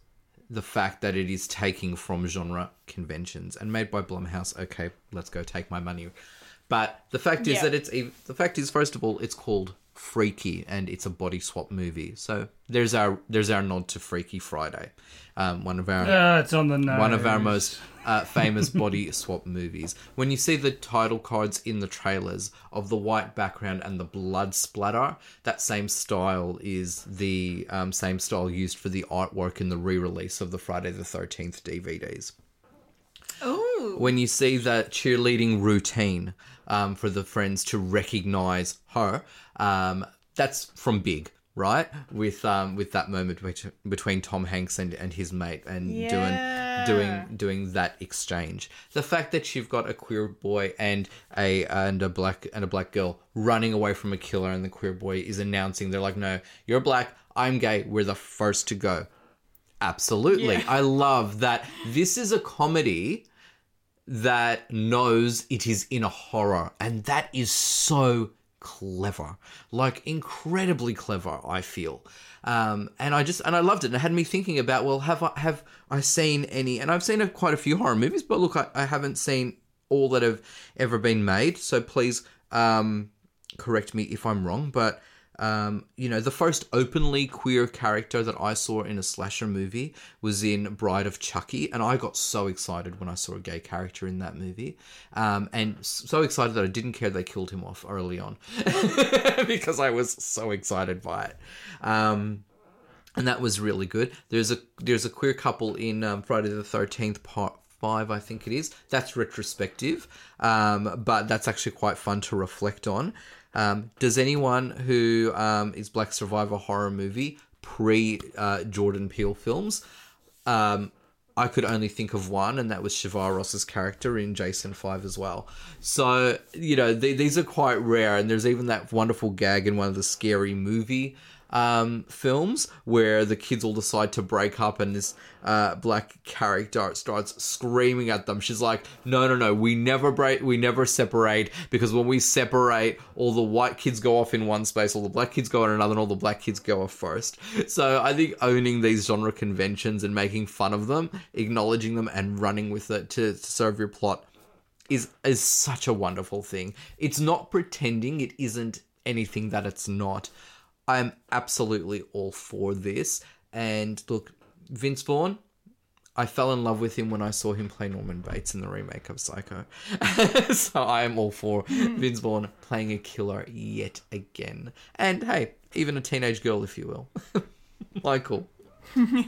the fact that it is taking from genre conventions and made by Blumhouse. Okay, let's go take my money. But the fact is Yeah. that it's the fact is first of all it's called Freaky and it's a body swap movie. So there's our there's our nod to Freaky Friday, um, one of our Uh, it's on the nose. one of our most uh, famous body swap movies. When you see the title cards in the trailers of the white background and the blood splatter, that same style is the um, same style used for the artwork in the re-release of the Friday the Thirteenth DVDs. Ooh. When you see that cheerleading routine um, for the friends to recognize her, um, that's from Big. Right with um with that moment bet- between Tom Hanks and, and his mate and Yeah. doing doing doing that exchange. The fact that you've got a queer boy and a and a black and a black girl running away from a killer, and the queer boy is announcing they're like, "No, you're black. I'm gay. We're the first to go." Absolutely, I love that. This is a comedy that knows it is in a horror, and that is so clever, like incredibly clever. I feel, um, and I just and I loved it. And it had me thinking about, well, have I have I seen any? And I've seen quite a few horror movies, but look, I, I haven't seen all that have ever been made. So please, um, correct me if I'm wrong, but um, you know, the first openly queer character that I saw in a slasher movie was in Bride of Chucky, and I got so excited when I saw a gay character in that movie, um, and so excited that I didn't care they killed him off early on because I was so excited by it. Um, and that was really good. There's a there's a queer couple in um, Friday the Thirteenth Part Five, I think it is. That's retrospective, um, but that's actually quite fun to reflect on. Um, does anyone who um, is Black Survivor horror movie pre uh, Jordan Peele films? Um, I could only think of one, and that was Shavar Ross's character in Jason 5 as well. So, you know, th- these are quite rare, and there's even that wonderful gag in one of the scary movie um, films where the kids all decide to break up and this uh, black character starts screaming at them. She's like, "No, no, no, we never break, we never separate because when we separate, all the white kids go off in one space, all the black kids go in another, and all the black kids go off first. So I think owning these genre conventions and making fun of them, acknowledging them, and running with it to, to serve your plot is is such a wonderful thing. It's not pretending it isn't anything that it's not. I'm absolutely all for this. And look, Vince Vaughn, I fell in love with him when I saw him play Norman Bates in the remake of Psycho. so I am all for Vince Vaughn playing a killer yet again. And hey, even a teenage girl, if you will. Michael,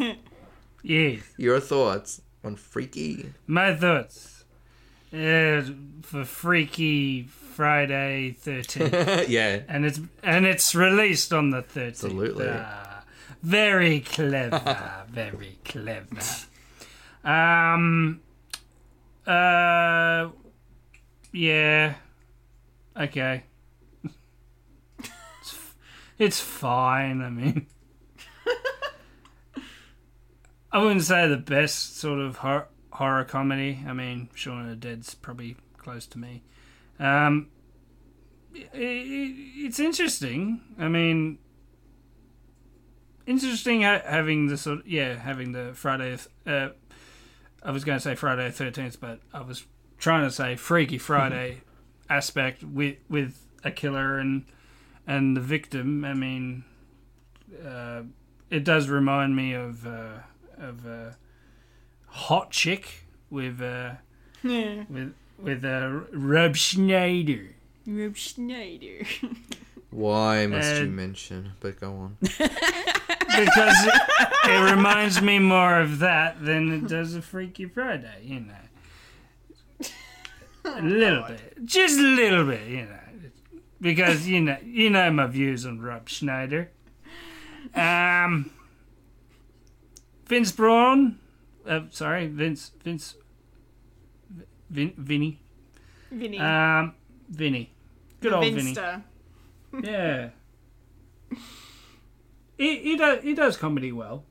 Yes. your thoughts on Freaky? My thoughts. Uh, for Freaky Friday 13th. yeah. and it's and it's released on the 13th. Absolutely. Ah, very clever. very clever. Um uh yeah. Okay. It's, it's fine, I mean. I wouldn't say the best sort of hor- horror comedy. I mean, Shaun of the Dead's probably close to me. Um, i i it's interesting. I mean, interesting ha- having the sort, yeah, having the Friday. Uh, I was going to say Friday Thirteenth, but I was trying to say Freaky Friday aspect with with a killer and and the victim. I mean, uh, it does remind me of uh, of uh, Hot Chick with uh, Yeah. with with uh, Rob Schneider. Rob Schneider. Why must you Uh, mention? But go on. because it, it reminds me more of that than it does of Freaky Friday, you know. A little bit, just a little bit, you know, because you know you know my views on Rob Schneider. Um, Vince Braun, uh, sorry, Vince Vince Vin, Vinny, Vinny. um, Vinny, good the old Vinny. Yeah. he he does he does comedy well,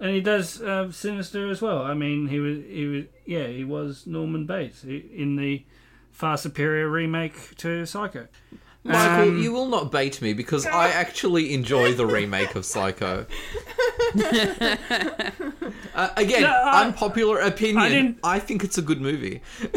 and he does uh, sinister as well. I mean, he was he was yeah he was Norman Bates in the far superior remake to Psycho. Michael, Um, you will not bait me because I actually enjoy the remake of Psycho. uh, again, No, I- unpopular opinion. I, I think it's a good movie.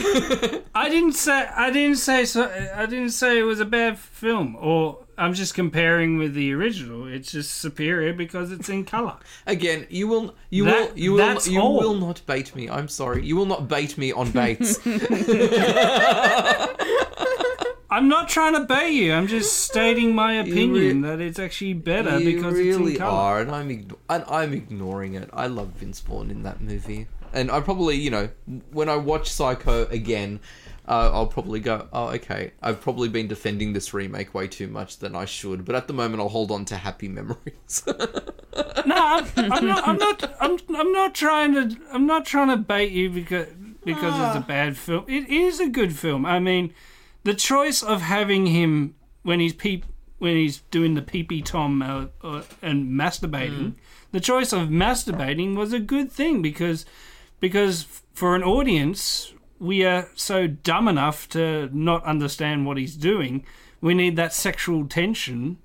I didn't say I didn't say so. I didn't say it was a bad film. Or I'm just comparing with the original. It's just superior because it's in color. Again, you will you That- will you will that's you all. will not bait me. I'm sorry. You will not bait me on baits. I'm not trying to bait you. I'm just stating my opinion that it's actually better because it's really in color. are, and I'm igno- and I'm ignoring it. I love Vince Vaughn in that movie, and I probably you know when I watch Psycho again. Uh, I'll probably go, oh, okay. I've probably been defending this remake way too much than I should, but at the moment, I'll hold on to happy memories. No, I'm, I'm not. I'm not. I'm, I'm not trying to. I'm not trying to bait you because because it's a bad film. It is a good film. I mean, the choice of having him when he's peep when he's doing the peepee tom uh, uh, and masturbating. The choice of masturbating was a good thing because because for an audience we are so dumb enough to not understand what he's doing. We need that sexual tension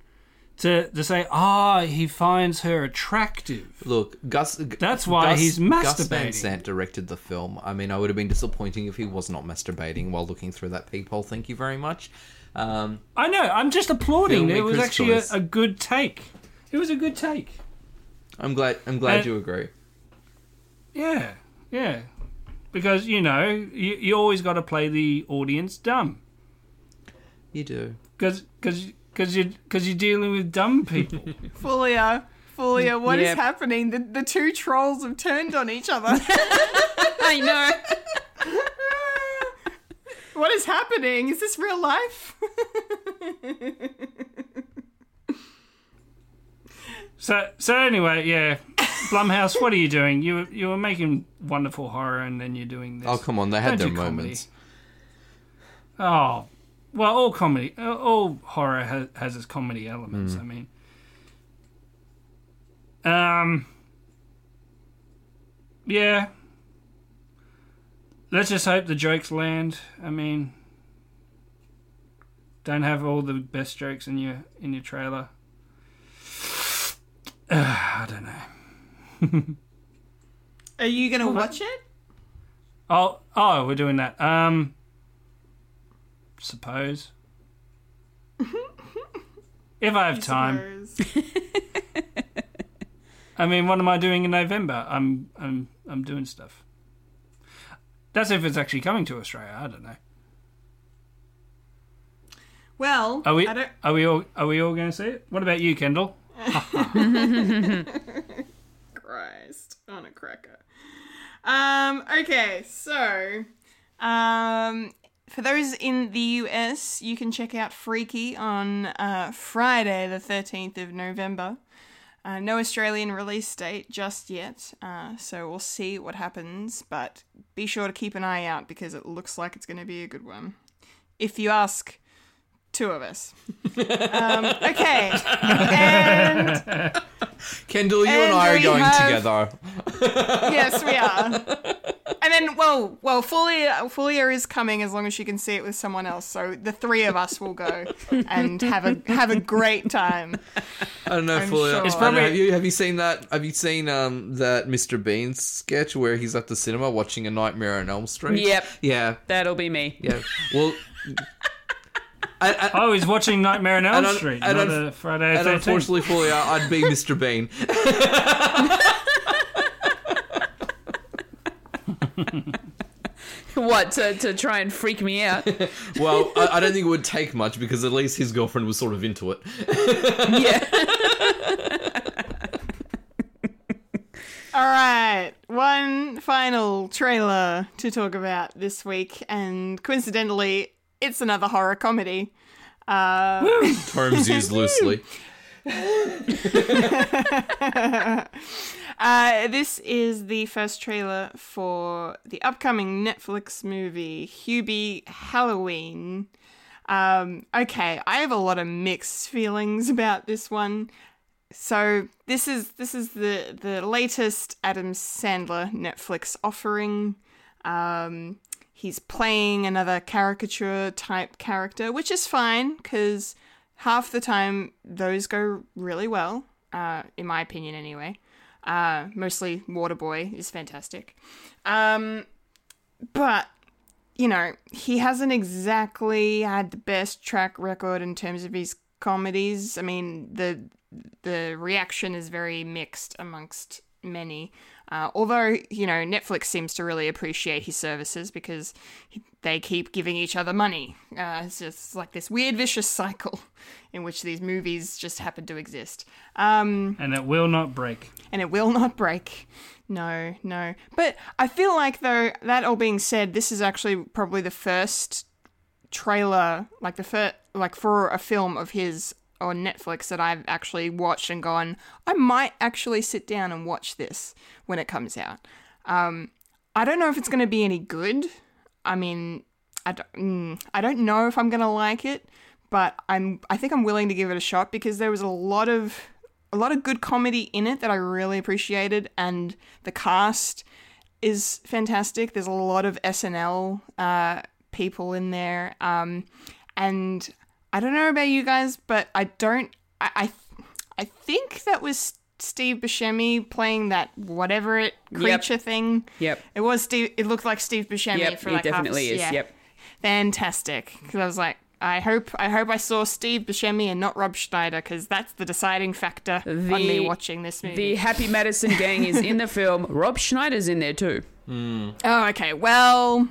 to to say, ah, he finds her attractive. Look, Gus. That's why Gus, he's Gus Van. Sant directed the film. I mean, I would have been disappointing if he was not masturbating while looking through that peephole. Thank you very much. Um, I know. I'm just applauding. It was actually a, a good take. It was a good take. I'm glad. I'm glad And- you agree. Yeah, yeah. Because you know, you, you always got to play the audience dumb. You do. Because because because you because you're dealing with dumb people. Fulia, Fulia, what is Yep. happening? The, the two trolls have turned on each other. I know. what is happening? Is this real life? so so anyway, yeah. Blumhouse, what are you doing? You were- you were making wonderful horror, and then you're doing this. Oh come on, they had Don't their do comedy. moments. Oh, well, all comedy, uh, all horror has, has its comedy elements. Hmm. I mean, um, yeah. Let's just hope the jokes land. I mean, don't have all the best jokes in your in your trailer. I don't know. Are you gonna watch it? Oh, oh, we're doing that. Um, suppose. if I have time. I mean, what am I doing in November? I'm I'm I'm doing stuff. That's if it's actually coming to Australia. I don't know. Well, Are we are we all are we all going to see it? What about you, Kendall? Christ on a cracker. Um, okay, so um, for those in the US, you can check out Freaky on uh, Friday, the 13th of November. Uh, no Australian release date just yet, uh, so we'll see what happens, but be sure to keep an eye out because it looks like it's going to be a good one. If you ask two of us. um, okay. And Kendall, you and, And I are going have- together. yes, we are. And then, well, well, Fulia, Fulia is coming as long as she can see it with someone else. So the three of us will go and have a have a great time. I don't know, I'm Fulia. sure. It's I don't know, probably- have you have you seen that? Have you seen um that Mr. Bean sketch where he's at the cinema watching A Nightmare on Elm Street? Yep. Yeah. That'll be me. Yeah. Well. I, I, Oh, he's watching Nightmare on Elm And Street, and not un- a Friday and the 13th. unfortunately, Fulia, I'd be Mr. Bean. What to to try and freak me out? Well, I, I don't think it would take much because at least his girlfriend was sort of into it. yeah. All right, one final trailer to talk about this week, and coincidentally, it's another horror comedy. Uh, Terms used loosely. Uh, this is the first trailer for the upcoming Netflix movie Hubie Halloween. Um, okay, I have a lot of mixed feelings about this one. So this is this is the the latest Adam Sandler Netflix offering. Um, he's playing another caricature type character, which is fine because half the time those go really well, uh, in my opinion, anyway. Uh, mostly Waterboy is fantastic. Um, but, you know, he hasn't exactly had the best track record in terms of his comedies. I mean, the the reaction is very mixed amongst many. Uh, although, you know, Netflix seems to really appreciate his services because he- they keep giving each other money. Uh, it's just like this weird vicious cycle in which these movies just happen to exist. Um, and it will not break. and it will not break. No, no. But I feel like, though, that all being said, this is actually probably the first trailer, like the first, like for a film of his on Netflix that I've actually watched and gone, I might actually sit down and watch this when it comes out. Um, I don't know if it's going to be any good. I mean, I don't, mm, I don't know if I'm going to like it, but I'm I think I'm willing to give it a shot because there was a lot of a lot of good comedy in it that I really appreciated, and the cast is fantastic. There's a lot of SNL uh, people in there, um, and I don't know about you guys, but I don't. I, I I think that was Steve Buscemi playing that whatever it Yep. creature thing. Yep. It was Steve. It looked like Steve Buscemi Yep, for it like definitely half, is. Yeah. Yep. Fantastic. Because I was like, I hope, I hope I saw Steve Buscemi and not Rob Schneider, because that's the deciding factor on me watching this movie. The Happy Madison gang is in the film. Rob Schneider's in there too. Oh, okay. Well,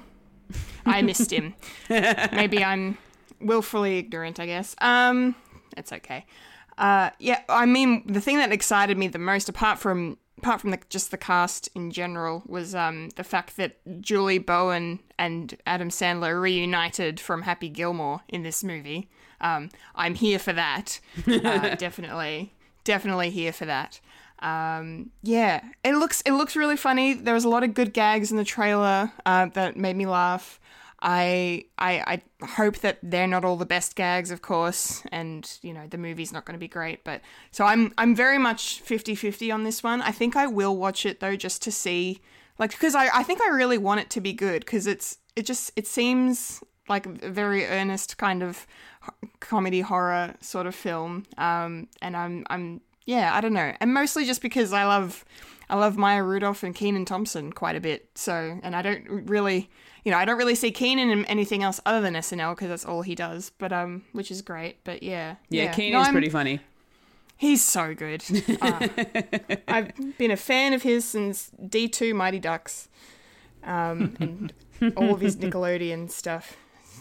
I missed him. Maybe I'm willfully ignorant, I guess. Um, it's okay. Uh, yeah, I mean, the thing that excited me the most, apart from apart from the, just the cast in general, was um the fact that Julie Bowen and Adam Sandler reunited from Happy Gilmore in this movie. Um, I'm here for that. Uh, definitely, definitely here for that. Um, yeah, it looks it looks really funny. There was a lot of good gags in the trailer uh, that made me laugh. I, I I hope that they're not all the best gags, of course, and you know the movie's not going to be great. But so I'm I'm very much 50-50 on this one. I think I will watch it though, just to see, like, because I I think I really want it to be good because it's it just it seems like a very earnest kind of comedy horror sort of film. Um, and I'm I'm yeah I don't know, and mostly just because I love I love Maya Rudolph and Kenan Thompson quite a bit. So, and I don't really, you know, I don't really see Kenan in anything else other than SNL because that's all he does. But um, which is great. But yeah, Yeah, No, Kenan's I'm- pretty funny. He's so good. Uh, I've been a fan of his since D two Mighty Ducks, um, and all of his Nickelodeon stuff.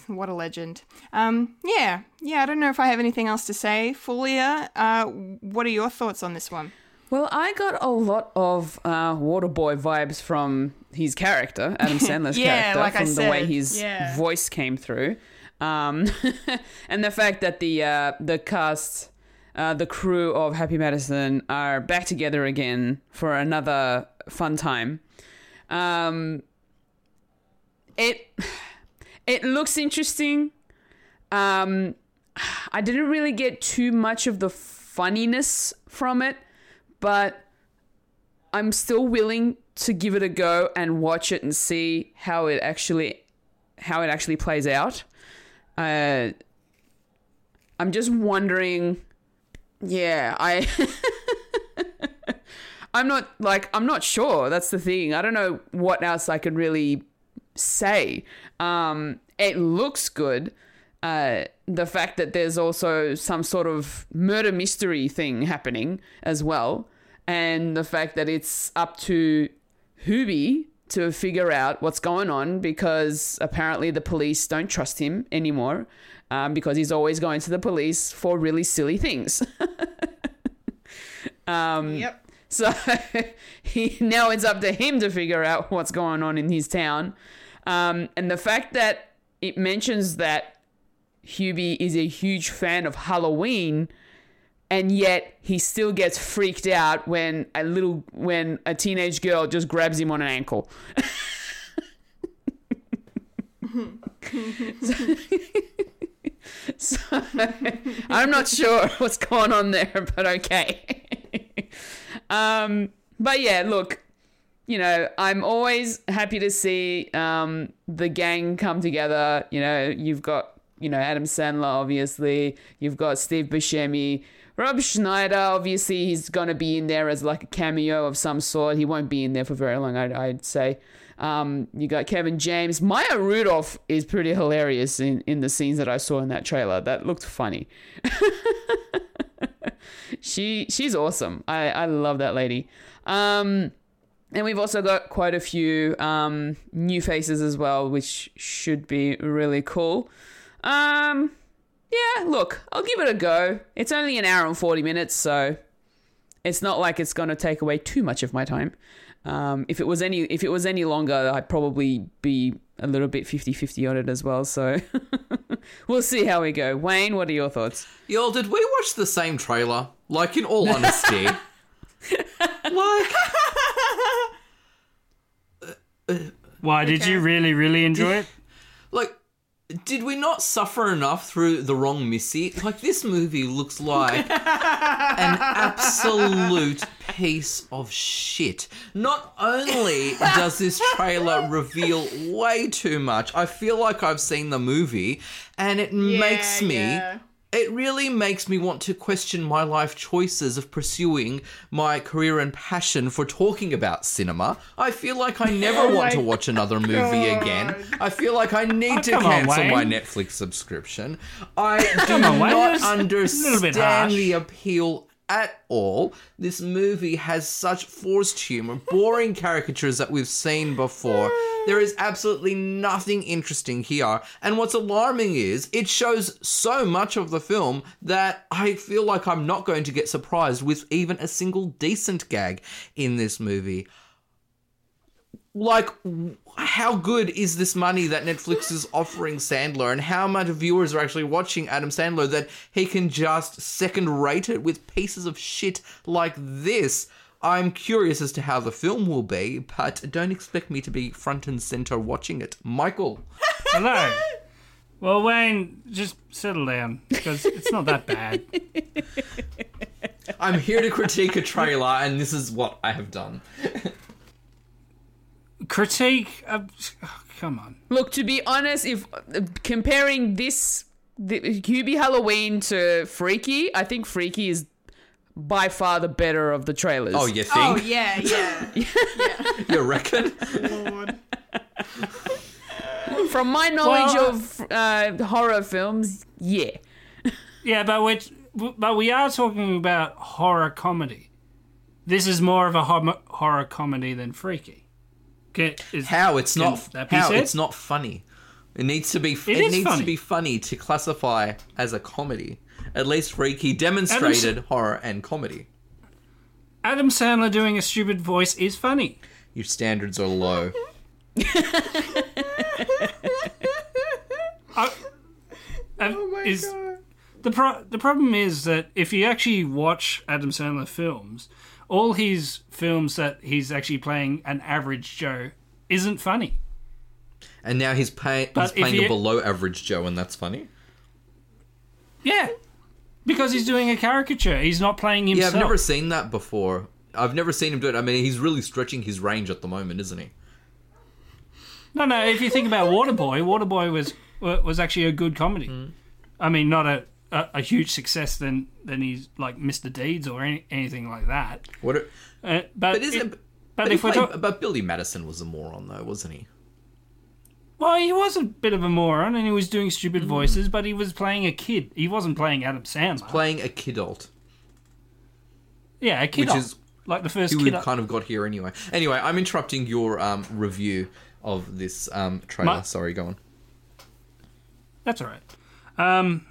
What a legend. Um, yeah, yeah. I don't know if I have anything else to say. Fulia, uh, what are your thoughts on this one? Well, I got a lot of uh, Waterboy vibes from his character, Adam Sandler's Yeah, character, like I from the way his yeah. voice came through, um, and the fact that the uh, the cast, uh, the crew of Happy Madison are back together again for another fun time. Um, it it looks interesting. Um, I didn't really get too much of the funniness from it, but I'm still willing to give it a go and watch it and see how it actually how it actually plays out. Uh, I'm just wondering. Yeah, I. I'm not like I'm not sure. That's the thing. I don't know what else I could really say. Um, it looks good. Uh, the fact that there's also some sort of murder mystery thing happening as well, and the fact that it's up to Hubie to figure out what's going on because apparently the police don't trust him anymore um, because he's always going to the police for really silly things. um, Yep. so he now it's up to him to figure out what's going on in his town. Um, and the fact that it mentions that Hubie is a huge fan of Halloween, and yet he still gets freaked out when a little when a teenage girl just grabs him on an ankle. so, I'm not sure what's going on there, but okay. um, but yeah, look, you know, I'm always happy to see um, the gang come together. You know, you've got, you know, Adam Sandler, obviously. You've got Steve Buscemi. Rob Schneider, obviously, he's going to be in there as like a cameo of some sort. He won't be in there for very long, I'd, I'd say. Um, you got Kevin James. Maya Rudolph is pretty hilarious in, in the scenes that I saw in that trailer. That looked funny. she she's awesome. I, I love that lady. Um, and we've also got quite a few um, new faces as well, which should be really cool. Um, yeah, look, I'll give it a go. It's only an hour and 40 minutes, so it's not like it's going to take away too much of my time. Um, if it was any if it was any longer, I'd probably be a little bit 50-50 on it as well, so we'll see how we go. Wayne, what are your thoughts? Y'all, did we watch the same trailer? Like, in all honesty. like, Why did you really, really enjoy it? Did we not suffer enough through the wrong Missy? Like, this movie looks like an absolute piece of shit. Not only does this trailer reveal way too much, I feel like I've seen the movie, and it makes me yeah. It really makes me want to question my life choices of pursuing my career and passion for talking about cinema. I feel like I never Oh want to watch another movie again. I feel like I need Oh, to come on, cancel my Netflix subscription. I do on, not that's a little bit understand the appeal at all. This movie has such forced humor, boring caricatures that we've seen before. There is absolutely nothing interesting here. And what's alarming is it shows so much of the film that I feel like I'm not going to get surprised with even a single decent gag in this movie like how good is this money that Netflix is offering Sandler and how much viewers are actually watching Adam Sandler that he can just second rate it with pieces of shit like this I'm curious as to how the film will be but don't expect me to be front and center watching it Michael Hello. Well, Wayne, just settle down because it's not that bad. I'm here to critique a trailer and this is what I have done Critique. Uh, oh, come on. Look, to be honest, if uh, comparing this the, Hubie Halloween to Freaky, I think Freaky is by far the better of the trailers. oh you think Oh yeah, yeah. you reckon Lord. From my knowledge Well, of uh, horror films, yeah. Yeah, but we but we are talking about horror comedy. This is more of a hom- horror comedy than Freaky. Can, is, how it's not how said? it's not funny. It needs to be. It, is needs funny. to be funny to classify as a comedy. At least Freaky demonstrated horror and comedy. Adam Sandler doing a stupid voice is funny. Your standards are low. oh my is, God. The pro- the problem is that if you actually watch Adam Sandler films, all his films that he's actually playing an average Joe isn't funny. And now he's, pay- he's playing you- a below average Joe, and that's funny. Yeah, because he's doing a caricature. He's not playing himself. Yeah. I've never seen that before. I've never seen him do it. I mean, he's really stretching his range at the moment, isn't he? No, no. If you think about Waterboy, Waterboy was wa- was actually a good comedy. Mm. I mean, not a, a, a huge success than than he's like Mr. Deeds or any, anything like that. What? Are, Uh, but but isn't? it- but, but if we're played- talk- but Billy Madison was a moron, though, wasn't he? well, he was a bit of a moron and he was doing Mm. stupid voices, but he was playing a kid. He wasn't playing Adam Sandler. Playing a kidult, yeah, a kid. which is like the first who kid. we've kind of got here anyway. Anyway, I'm interrupting your um, review of this um, trailer. My- Sorry, go on. That's all right. Um,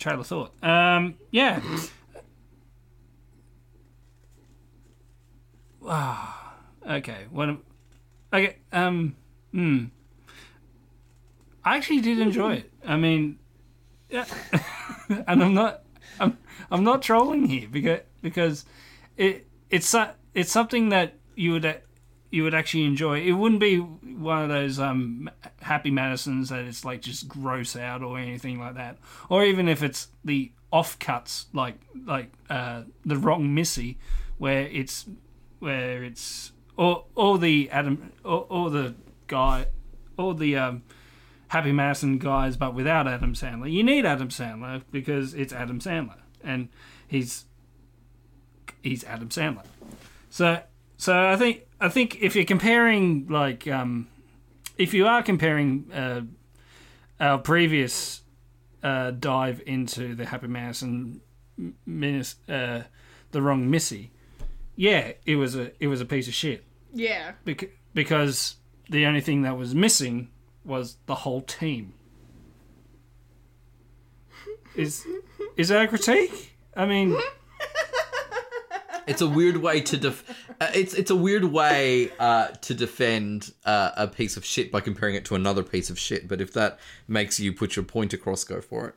trailer thought. Um, yeah. Ah, okay. Am- Okay. Um. Hmm. I actually did enjoy it. I mean, yeah. and I'm not. I'm. I'm not trolling here because because it it's it's something that you would you would actually enjoy. It wouldn't be one of those um Happy Madisons that it's like just gross out or anything like that, or even if it's the offcuts like like uh, the wrong Missy, where it's where it's or or the Adam or, or the guy or the um, Happy Madison guys, but without Adam Sandler. You need Adam Sandler because it's Adam Sandler, and he's he's Adam Sandler. So so I think I think if you're comparing like um, if you are comparing uh, our previous uh, dive into the Happy Madison m- Minis, uh, the wrong Missy, yeah, it was a it was a piece of shit Yeah. bec- because the only thing that was missing was the whole team. Is is that a critique? I mean, It's a weird way to def- it's it's a weird way uh, to defend uh, a piece of shit by comparing it to another piece of shit. But if that makes you put your point across, go for it.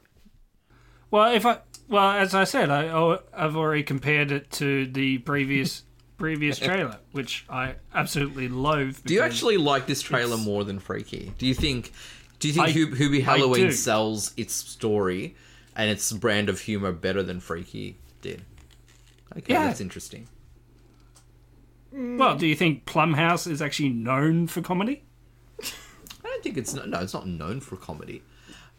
well, if I well, as I said, I oh, I've already compared it to the previous previous trailer, which I absolutely loathe. Do you actually like this trailer more than Freaky? Do you think do you think I- Hubie Halloween sells its story and its brand of humor better than Freaky did? Okay, Yeah. that's interesting. Well, do you think Blumhouse is actually known for comedy? I don't think it's no, no, it's not known for comedy.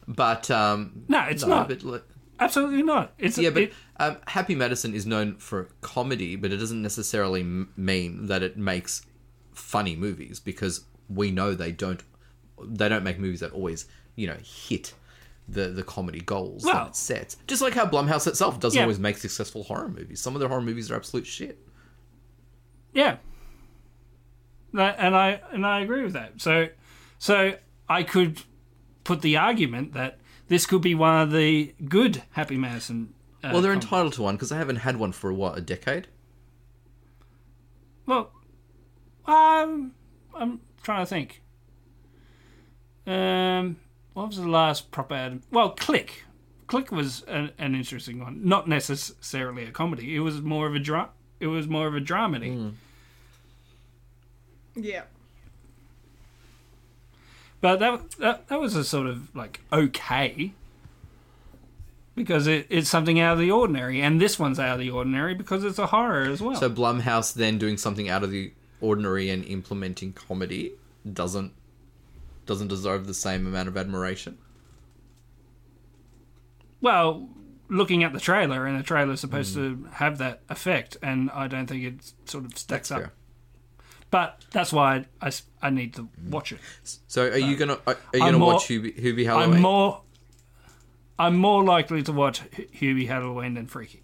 But um, No, it's not. But, like, Absolutely not. It's yeah, but it- um, Happy Madison is known for comedy, but it doesn't necessarily m- mean that it makes funny movies because we know they don't. They don't make movies that always, you know, hit the the comedy goals Well- that it sets. Just like how Blumhouse itself doesn't Yeah. always make successful horror movies. Some of their horror movies are absolute shit. Yeah. That, and I and I agree with that. So so I could put the argument that this could be one of the good Happy Madison. Uh, well, they're com- entitled to one because they haven't had one for what a decade. Well, um, I'm trying to think. Um, what was the last proper? Adam? Well, Click. Click was an, an interesting one. Not necessarily a comedy. It was more of a dra- It was more of a dramedy. Yeah. But that, that that was a sort of like okay because it, it's something out of the ordinary, and this one's out of the ordinary because it's a horror as well. So Blumhouse then doing something out of the ordinary and implementing comedy doesn't doesn't deserve the same amount of admiration. well, looking at the trailer, and the trailer's supposed hmm. to have that effect, and I don't think it sort of stacks up. fair. But that's why I, s- I need to watch it. So are you gonna are you I'm gonna more- watch Hubie, Hubie Halloween? I'm more I'm more likely to watch Hu- Hubie Halloween than Freaky.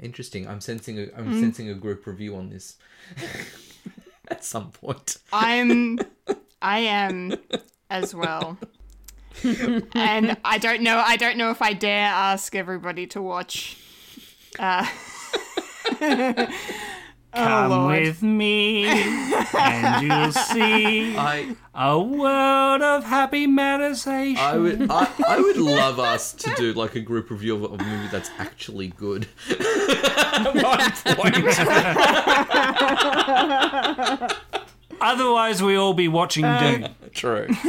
Interesting. I'm sensing a I'm Mm. sensing a group review on this at some point. I'm I am as well. and I don't know I don't know if I dare ask everybody to watch uh Come Oh, with me, and you'll see I a world of happy meditation. I would I, I would love us to do like a group review of a movie that's actually good. Otherwise, we all be watching Doom. True.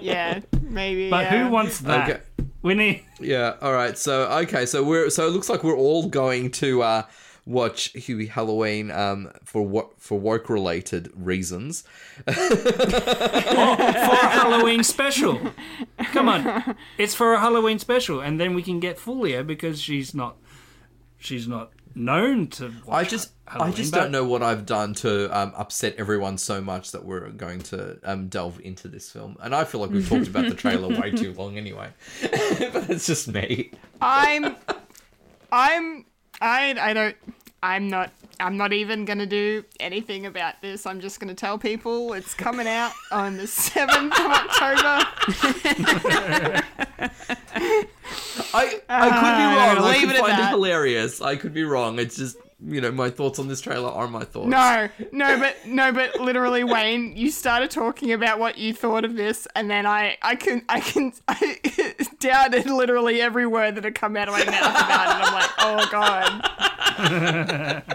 yeah, maybe But yeah. who wants that? Okay. We need. Yeah. All right. So okay. So we're so it looks like we're all going to uh, watch Hubie Halloween um, for what for work related reasons. for a Halloween special. Come on, it's for a Halloween special, and then we can get Fulia because she's not, she's not known to. Watch I just I just but- don't know what I've done to um, upset everyone so much that we're going to um, delve into this film, and I feel like we've talked about the trailer way too long anyway. but it's just me. I'm I'm I I don't I'm not I'm not even gonna do anything about this. I'm just gonna tell people it's coming out on the seventh of October. I I could be ah, wrong. I could it find it hilarious. I could be wrong. It's just you know my thoughts on this trailer are my thoughts. No, no, but no, but literally, Wayne, you started talking about what you thought of this, and then I, I can, I can, I doubted literally every word that had come out of my mouth about it. I'm like, oh god,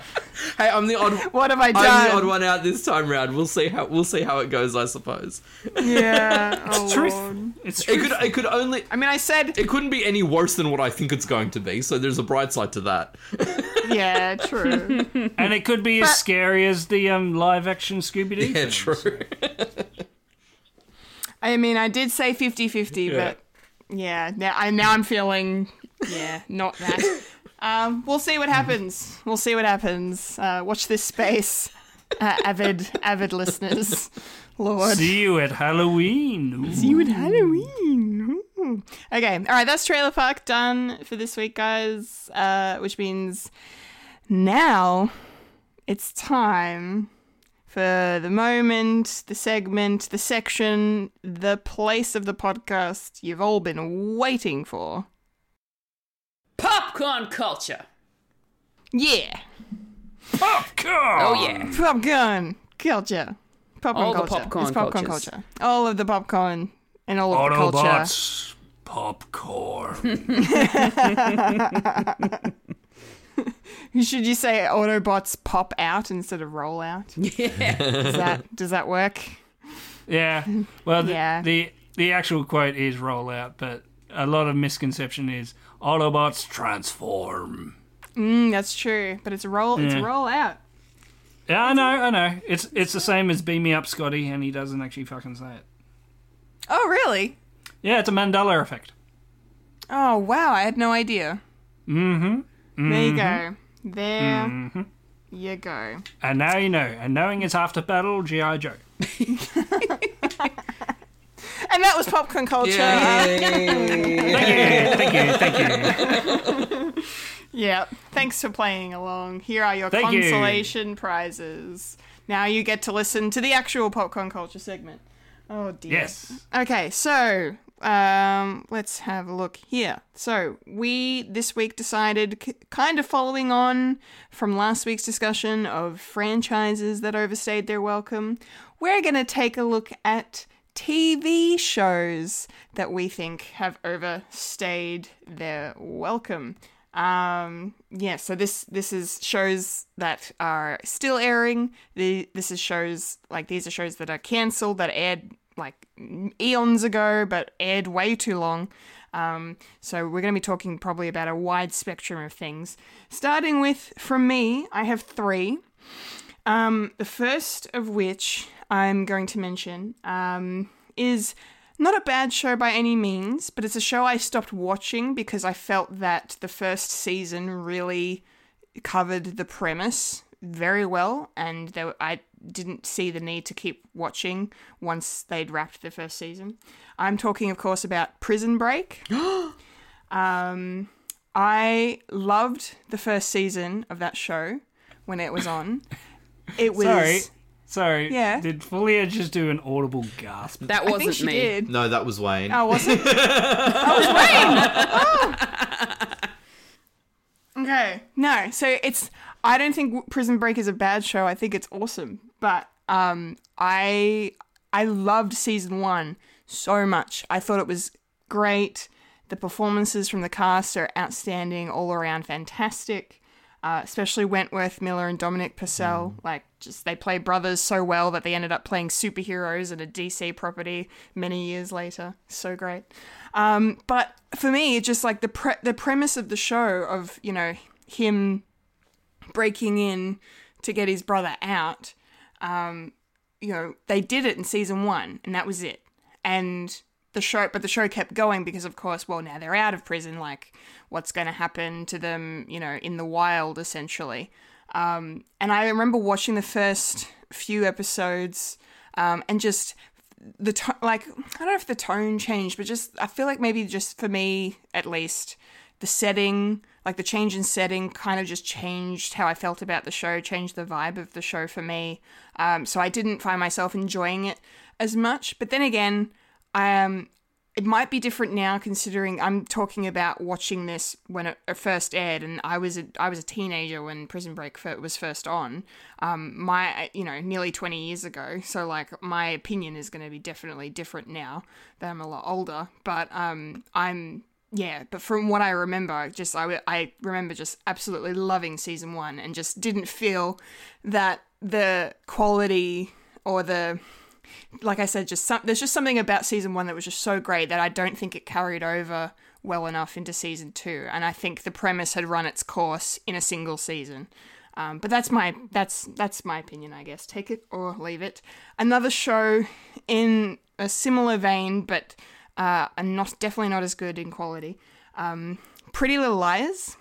Hey, I'm the odd. what have I I'm the odd one out this time round. We'll see how we'll see how it goes. I suppose Yeah, oh Truth. Lord. It's it could it could only I mean, I said, it couldn't be any worse than what I think it's going to be. So there's a bright side to that. yeah, true. and it could be as scary as the um, live action Scooby Doo. Yeah, true. I mean, I did say 50-50, but yeah, now, I, now I'm feeling, yeah, not that. Um, we'll see what happens. We'll see what happens. Uh, watch this space, uh, avid, avid listeners. Lord. See you at Halloween. Ooh. See you at Halloween. Ooh. Okay, all right, that's Trailer Park done for this week, guys. Uh, which means now it's time for the moment, the segment, the section, the place of the podcast you've all been waiting for. Popcorn culture. Yeah, Popcorn. Oh yeah. popcorn culture. Popcorn All the culture. popcorn it's popcorn cultures. culture. All of the popcorn and all of the culture. Autobots. Popcorn. Should you say Autobots pop out instead of roll out? Yeah. Does that does that work? yeah. Well, the, Yeah. the the actual quote is roll out, but a lot of misconception is Autobots transform. Mm, that's true, but it's a roll. It's roll out. Yeah, I know, I know. It's it's the same as beam me up, Scotty, and he doesn't actually fucking say it. Oh, really? Yeah, it's a Mandela effect. Oh, wow. I had no idea. Mm-hmm. There you go. There you go. And now you know. And knowing is after battle, G.I. Joe. And that was popcorn culture. Thank you, thank you, thank you. Yeah. Thanks for playing along. Here are your Thank you. consolation prizes. Now you get to listen to the actual popcorn culture segment. Oh dear. Yes. Okay, so um, let's have a look here. So we this week decided, k- kind of following on from last week's discussion of franchises that overstayed their welcome, we're going to take a look at TV shows that we think have overstayed their welcome. Um, yeah, so this this is shows that are still airing. The this is shows like these are shows that are cancelled that aired like eons ago, but aired way too long. Um, so we're going to be talking probably about a wide spectrum of things. Starting with from me, I have three. Um, the first of which I'm going to mention um, is not a bad show by any means, but it's a show I stopped watching because I felt that the first season really covered the premise very well, and there, I didn't see the need to keep watching once they'd wrapped the first season. I'm talking, of course, about Prison Break. um, I loved the first season of that show when it was on. It was. Sorry. Sorry. Yeah. Did Fulia just do an audible gasp? That I think wasn't she me. did. No, that was Wayne. Oh, was it? oh, it was Wayne. Oh. Okay. No, so it's. I don't think Prison Break is a bad show. I think it's awesome. But um, I I loved season one so much. I thought it was great. The performances from the cast are outstanding, all around fantastic. Uh, especially Wentworth Miller and Dominic Purcell. Like, just they play brothers so well that they ended up playing superheroes in a DC property many years later. So great. Um, but for me, it's just like the pre- the premise of the show of you know him breaking in to get his brother out. Um, you know, they did it in season one, and that was it. And the show, but the show kept going because, of course, well, now they're out of prison. Like, what's going to happen to them? You know, in the wild, essentially. Um, and I remember watching the first few episodes, um, and just the to- like I don't know if the tone changed, but just I feel like maybe just for me at least the setting, like the change in setting, kind of just changed how I felt about the show, changed the vibe of the show for me. Um, so I didn't find myself enjoying it as much. But then again, um, it might be different now considering I'm talking about watching this when it first aired, and I was a, I was a teenager when Prison Break was first on. Um, my you know nearly 20 years ago, so like my opinion is going to be definitely different now that I'm a lot older. But um, I'm yeah, but from what I remember, just I, I remember just absolutely loving season one and just didn't feel that the quality or the like I said, just some, there's just something about season one that was just so great that I don't think it carried over well enough into season two, and I think the premise had run its course in a single season. Um, but that's my that's that's my opinion, I guess. Take it or leave it. Another show in a similar vein, but uh, not definitely not as good in quality. Um, Pretty Little Liars.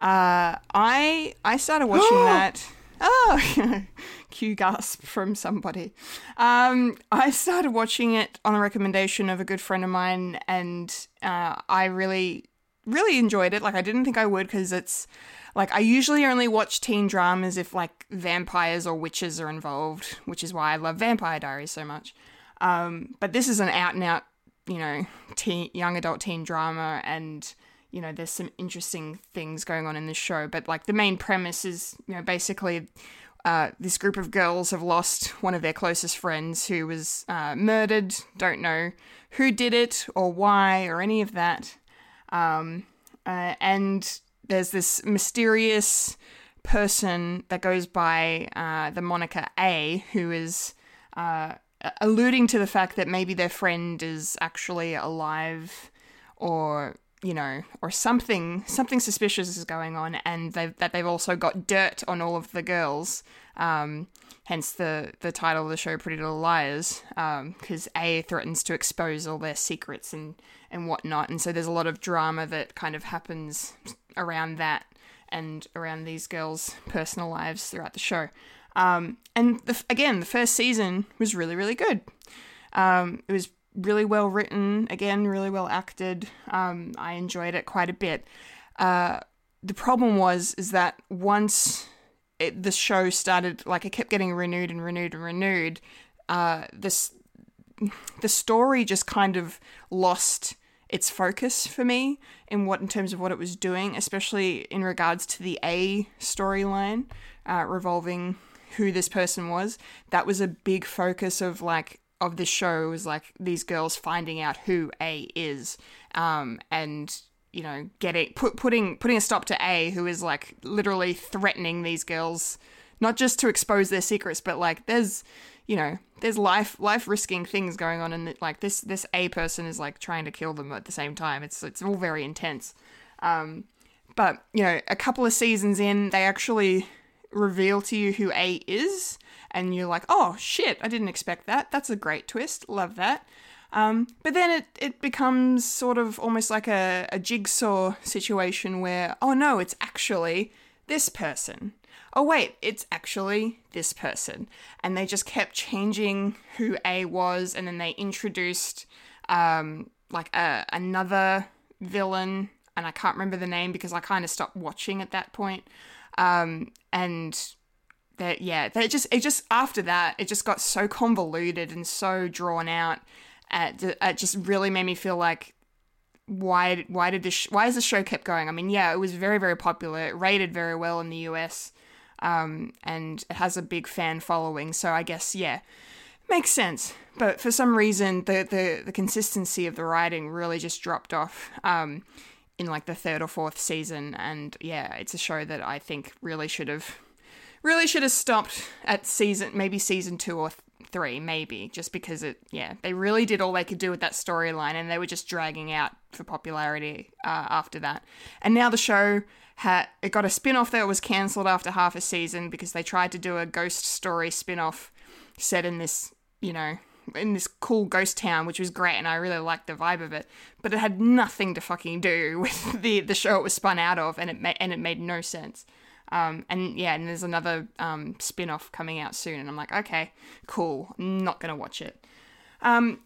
Uh, I I started watching that. Oh, cue gasp from somebody. Um, I started watching it on the recommendation of a good friend of mine, and uh, I really, really enjoyed it. Like, I didn't think I would because it's like I usually only watch teen dramas if like vampires or witches are involved, which is why I love Vampire Diaries so much. Um, but this is an out and out, you know, teen, young adult teen drama, and you know, there's some interesting things going on in this show. But like the main premise is, you know, basically uh, this group of girls have lost one of their closest friends who was uh, murdered. Don't know who did it or why or any of that. Um, uh, and there's this mysterious person that goes by uh, the moniker A, who is uh, alluding to the fact that maybe their friend is actually alive or you know, or something something suspicious is going on, and they've, that they've also got dirt on all of the girls. Um, hence the the title of the show, Pretty Little Liars, because A threatens to expose all their secrets and and whatnot, and so there's a lot of drama that kind of happens around that and around these girls' personal lives throughout the show. Um, and the, again, the first season was really really good. Um, it was really well written, again, really well acted. Um, I enjoyed it quite a bit. Uh, the problem was is that once it, the show started, like it kept getting renewed and renewed and renewed. Uh, this the story just kind of lost its focus for me in what in terms of what it was doing, especially in regards to the A storyline uh, revolving who this person was. That was a big focus of like of this show is like these girls finding out who A is, um, and you know getting put, putting putting a stop to A, who is like literally threatening these girls, not just to expose their secrets, but like there's you know there's life life risking things going on, and like this this A person is like trying to kill them at the same time. It's it's all very intense. Um, but you know, a couple of seasons in, they actually reveal to you who A is, and you're like, oh shit, I didn't expect that. That's a great twist. Love that. Um, but then it, it becomes sort of almost like a, a jigsaw situation where, oh no, it's actually this person. Oh wait, it's actually this person. And they just kept changing who A was, and then they introduced um, like a, another villain, and I can't remember the name because I kind of stopped watching at that point. Um, and that yeah, they just it just after that it just got so convoluted and so drawn out. At, it just really made me feel like why why did this why has the show kept going? I mean, yeah, it was very very popular, it rated very well in the US, um, and it has a big fan following. So I guess yeah, makes sense. But for some reason, the the the consistency of the writing really just dropped off. Um, in like the third or fourth season, and yeah, it's a show that I think really should have really should have stopped at season maybe season two or th- three maybe just because it yeah they really did all they could do with that storyline and they were just dragging out for popularity uh, after that and now the show had it got a spin-off that was cancelled after half a season because they tried to do a ghost story spin-off set in this you know in this cool ghost town, which was great, and I really liked the vibe of it. But it had nothing to fucking do with the the show it was spun out of, and it ma- and it made no sense. Um, and yeah, and there's another um, spin off coming out soon, and I'm like, okay, cool, not gonna watch it. Um,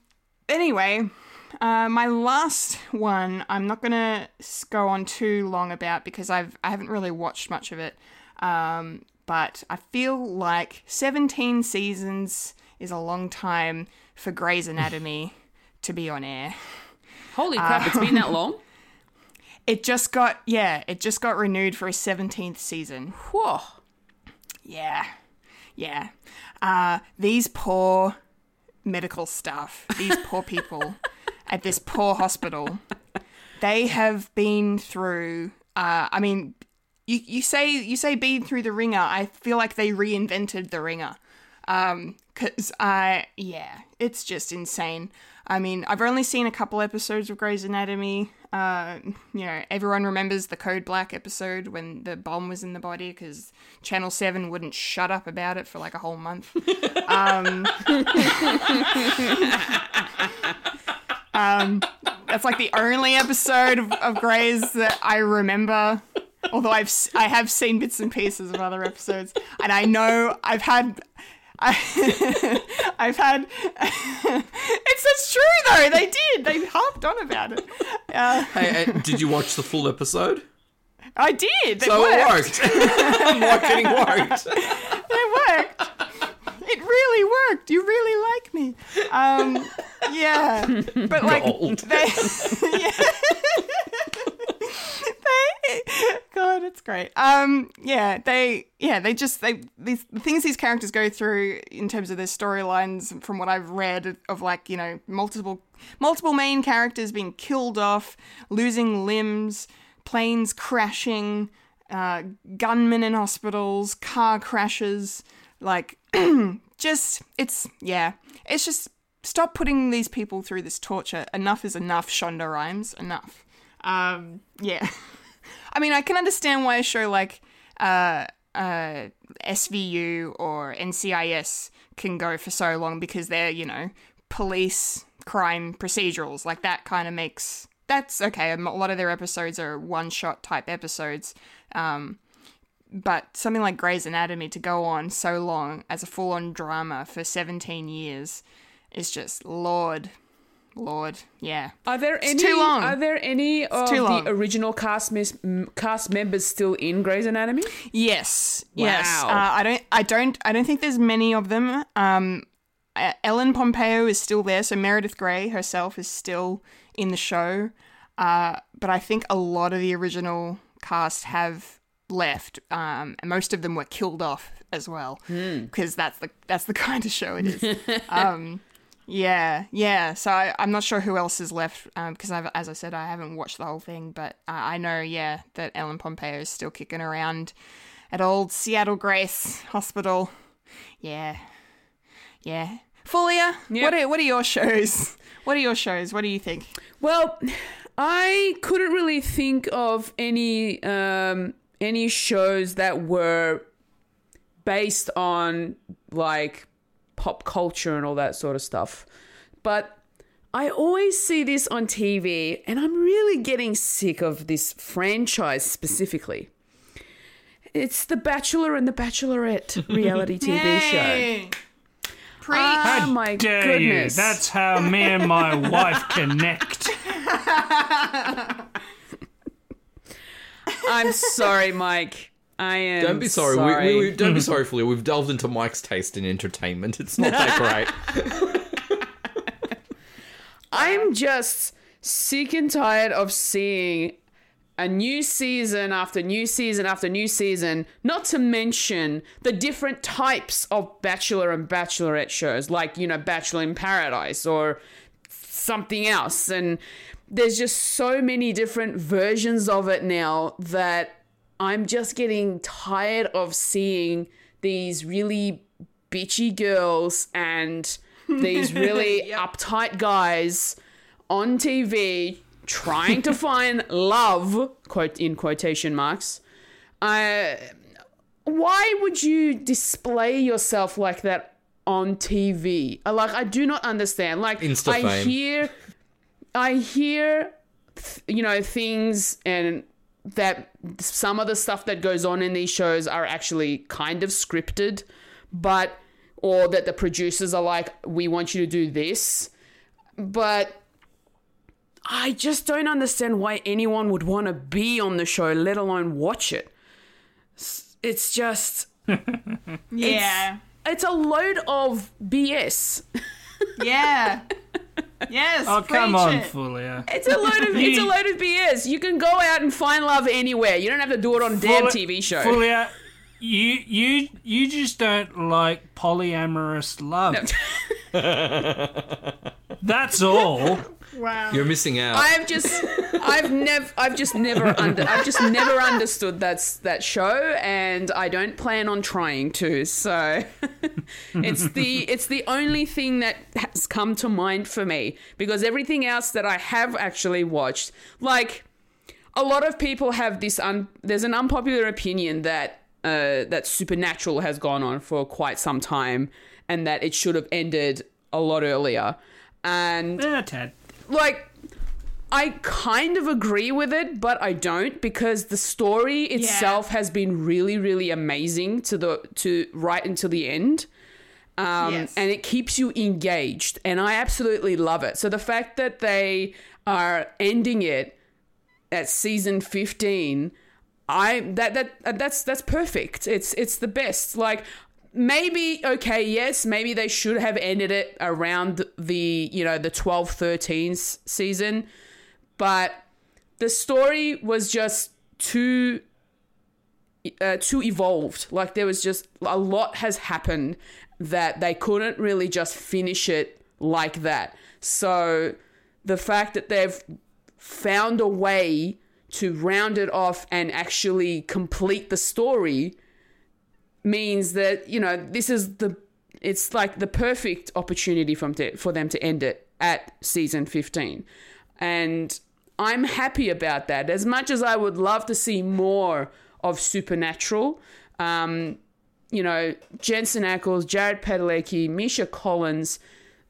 anyway, uh, my last one, I'm not gonna go on too long about because I've I haven't really watched much of it. Um, but I feel like 17 seasons is a long time for Grey's Anatomy to be on air. Holy crap, it's been that long? It just got yeah, it just got renewed for a 17th season. Whoa. Yeah. Yeah. Uh, these poor medical staff, these poor people at this poor hospital, they have been through uh, I mean, you, you say you say been through the ringer. I feel like they reinvented the ringer. Um, cause I yeah, it's just insane. I mean, I've only seen a couple episodes of Grey's Anatomy. Uh, you know, everyone remembers the Code Black episode when the bomb was in the body because Channel Seven wouldn't shut up about it for like a whole month. um, um, that's like the only episode of, of Grey's that I remember. Although I've I have seen bits and pieces of other episodes, and I know I've had I, have had. it's it's true though. They did. They harped on about it. Uh, Hey, uh, did you watch the full episode? I did. It So it worked. it worked. Marketing worked. It worked. It really worked. You really like me. Um, yeah, but like Gold. they, yeah. God, it's great. Um, yeah, they, yeah, they just they these the things these characters go through in terms of their storylines. From what I've read of like you know multiple multiple main characters being killed off, losing limbs, planes crashing, uh, gunmen in hospitals, car crashes, like just it's yeah, it's just stop putting these people through this torture. Enough is enough, Shonda Rhimes. Enough. Um, yeah. I mean, I can understand why a show like uh, uh, SVU or NCIS can go for so long because they're, you know, police crime procedurals. Like that kind of makes that's okay. A lot of their episodes are one shot type episodes. Um, but something like Grey's Anatomy to go on so long as a full on drama for 17 years is just Lord. Lord, yeah. Are there It's any? too long. Are there any of the long. original cast mis- cast members still in Grey's Anatomy? Yes. Yes. Uh, I don't. I don't. I don't think there's many of them. Um, uh, Ellen Pompeo is still there, so Meredith Grey herself is still in the show. Uh, but I think a lot of the original cast have left, um, and most of them were killed off as well, because that's the that's the kind of show it is. um, yeah, yeah. So I, I'm not sure who else is left because I've, as I said, I haven't watched the whole thing, but uh, I know, yeah, that Ellen Pompeo is still kicking around at old Seattle Grace Hospital. Yeah, yeah. Fulia, what are what are your shows? What are your shows? What do you think? Well, I couldn't really think of any um, any shows that were based on like pop culture and all that sort of stuff. But I always see this on TV, and I'm really getting sick of this franchise specifically. It's The Bachelor and The Bachelorette reality TV show. Yay. Pre- Oh my Dare goodness. you? That's how me and my wife connect. I'm sorry, Mike. I am. Don't be sorry. We, we, we, don't be sorry, Fulia. We've delved into Mike's taste in entertainment. It's not that great. I'm just sick and tired of seeing a new season after new season after new season, not to mention the different types of Bachelor and Bachelorette shows, like, you know, Bachelor in Paradise or something else. And there's just so many different versions of it now that I'm just getting tired of seeing these really bitchy girls and these really uptight guys on TV trying to find love, quote in quotation marks. Uh, why would you display yourself like that on TV? Uh, Like I do not understand. Like Insta I hear, I hear, th- you know, things and that some of the stuff that goes on in these shows are actually kind of scripted, but or that the producers are like, we want you to do this, but I just don't understand why anyone would want to be on the show, let alone watch it. It's just yeah, it's a load of BS. yeah, yes. Oh, come on, it. Fulia. It's a load of it's a load of BS. You can go out and find love anywhere. You don't have to do it on a damn TV show. Fulia, you you you just don't like polyamorous love. That's all. You're missing out. I've just I've never I've just never under I've just never understood that's that show and I don't plan on trying to. So it's the it's the only thing that has come to mind for me because everything else that I have actually watched like a lot of people have this un- there's an unpopular opinion that uh, that supernatural has gone on for quite some time and that it should have ended a lot earlier and Eh, Tad. Like I kind of agree with it, but I don't because the story itself has been really, really amazing to the to right until the end. Um, Yes. and it keeps you engaged, and I absolutely love it. So the fact that they are ending it at season fifteen, I that that that's that's perfect. It's it's the best. Like maybe okay, yes, maybe they should have ended it around the you know the 12 13 s- season, but the story was just too uh, too evolved. Like there was just a lot has happened that they couldn't really just finish it like that. So the fact that they've found a way to round it off and actually complete the story means that you know this is the it's like the perfect opportunity from to, for them to end it at season 15 and I'm happy about that. As much as I would love to see more of Supernatural, um, you know, Jensen Ackles, Jared Padalecki, Misha Collins,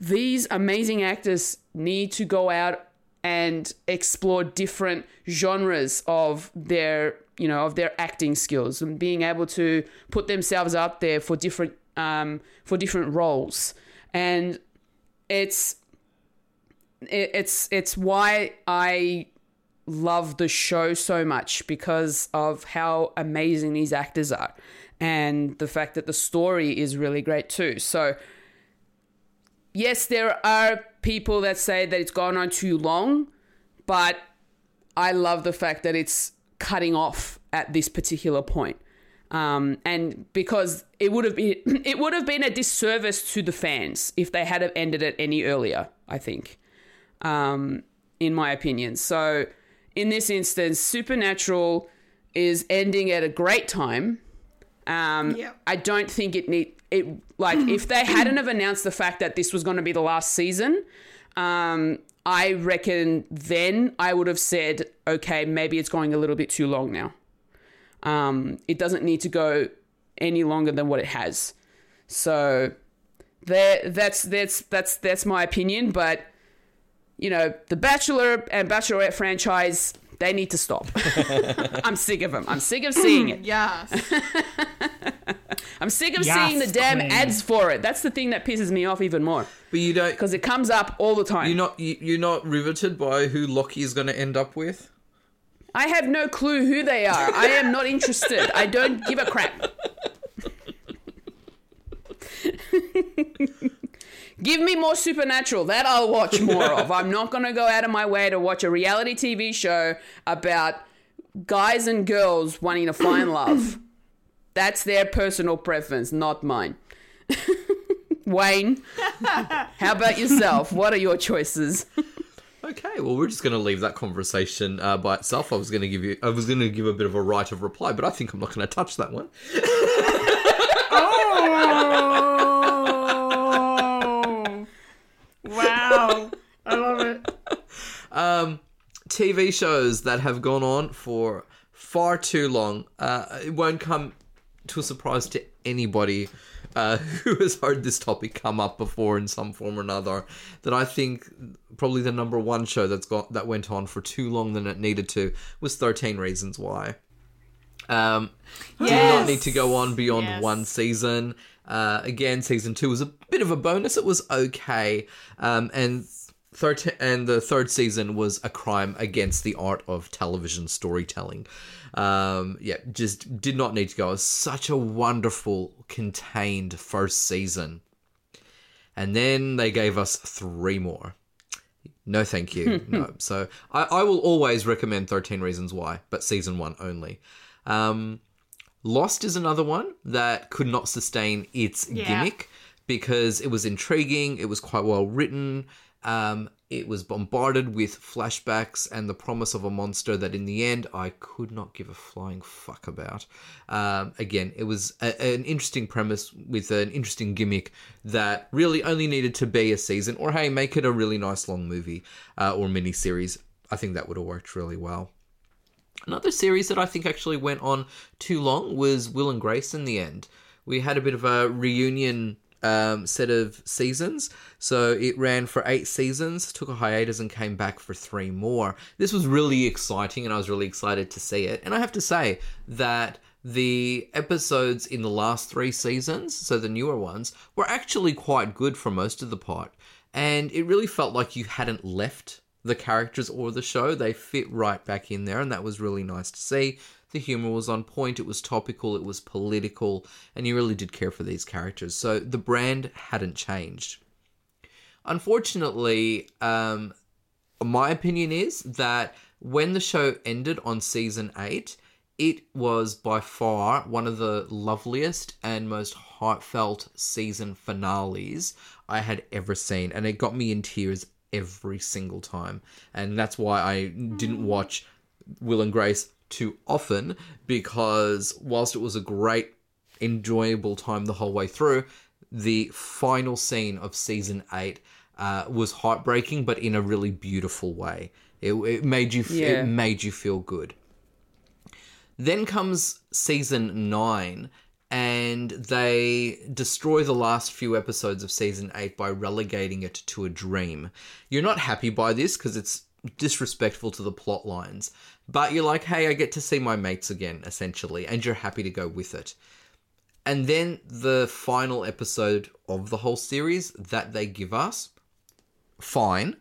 these amazing actors need to go out and explore different genres of their, you know, of their acting skills and being able to put themselves out there for different, um, for different roles. And it's, it's, it's why I love the show so much because of how amazing these actors are and the fact that the story is really great too. So, yes, there are people that say that it's gone on too long, but I love the fact that it's cutting off at this particular point. Um, and because it would have been it would have been a disservice to the fans if they had have ended it any earlier. I think, um, in my opinion. So, in this instance, Supernatural is ending at a great time. Um, Yep. I don't think it need it like if they hadn't have announced the fact that this was going to be the last season. Um, I reckon then I would have said, okay, maybe it's going a little bit too long now. Um, it doesn't need to go any longer than what it has. So there, that's that's that's that's my opinion. But you know, the Bachelor and Bachelorette franchise, they need to stop. I'm sick of them. I'm sick of seeing it. Yes. I'm sick of Yes, seeing the damn queen. ads for it. That's the thing that pisses me off even more But you don't. because it comes up all the time. You're not. you- You're not riveted by who Lockie is going to end up with. I have no clue who they are. I am not interested. I don't give a crap. give me more supernatural. That I'll watch more of. I'm not going to go out of my way to watch a reality TV show about guys and girls wanting to find love. That's their personal preference, not mine. Wayne, how about yourself? What are your choices? Okay, well, we're just going to leave that conversation uh, by itself. I was going to give you, I was going to give a bit of a right of reply, but I think I'm not going to touch that one. Wow. I love it. Um, TV shows that have gone on for far too long. Uh, it won't come to a surprise to anybody uh, who has heard this topic come up before in some form or another. That I think probably the number one show that's got that went on for too long than it needed to was Thirteen Reasons Why. Um, Did not need to go on beyond Yes. one season. Uh, again, season two was a bit of a bonus. It was okay, um, and third and the third season was a crime against the art of television storytelling. Um, yeah, just did not need to go. It was such a wonderful, contained first season, and then they gave us three more. No, thank you. no. So I, I will always recommend 13 Reasons Why, but season one only. Um, Lost is another one that could not sustain its Yeah. gimmick because it was intriguing, it was quite well written, um, it was bombarded with flashbacks and the promise of a monster that in the end I could not give a flying fuck about. Um, again, it was a, an interesting premise with an interesting gimmick that really only needed to be a season, or hey, make it a really nice long movie uh, or mini series. I think that would have worked really well. Another series that I think actually went on too long was Will and Grace in the end. We had a bit of a reunion um, set of seasons. So it ran for eight seasons, took a hiatus, and came back for three more. This was really exciting, and I was really excited to see it. And I have to say that the episodes in the last three seasons, so the newer ones, were actually quite good for most of the part. And it really felt like you hadn't left the characters or the show. They fit right back in there, and that was really nice to see. The humor was on point, it was topical, it was political, and you really did care for these characters. So the brand hadn't changed. Unfortunately, um, my opinion is that when the show ended on season 8, it was by far one of the loveliest and most heartfelt season finales I had ever seen, and it got me in tears every single time. And that's why I didn't watch Will and Grace too often, because whilst it was a great, enjoyable time the whole way through, the final scene of season 8 uh, was heartbreaking, but in a really beautiful way. It, it made you f- Yeah. it made you feel good. Then comes season nine, and they destroy the last few episodes of season eight by relegating it to a dream. You're not happy by this because it's disrespectful to the plot lines, but you're like, hey, I get to see my mates again, essentially, and you're happy to go with it. And then the final episode of the whole series that they give us, fine,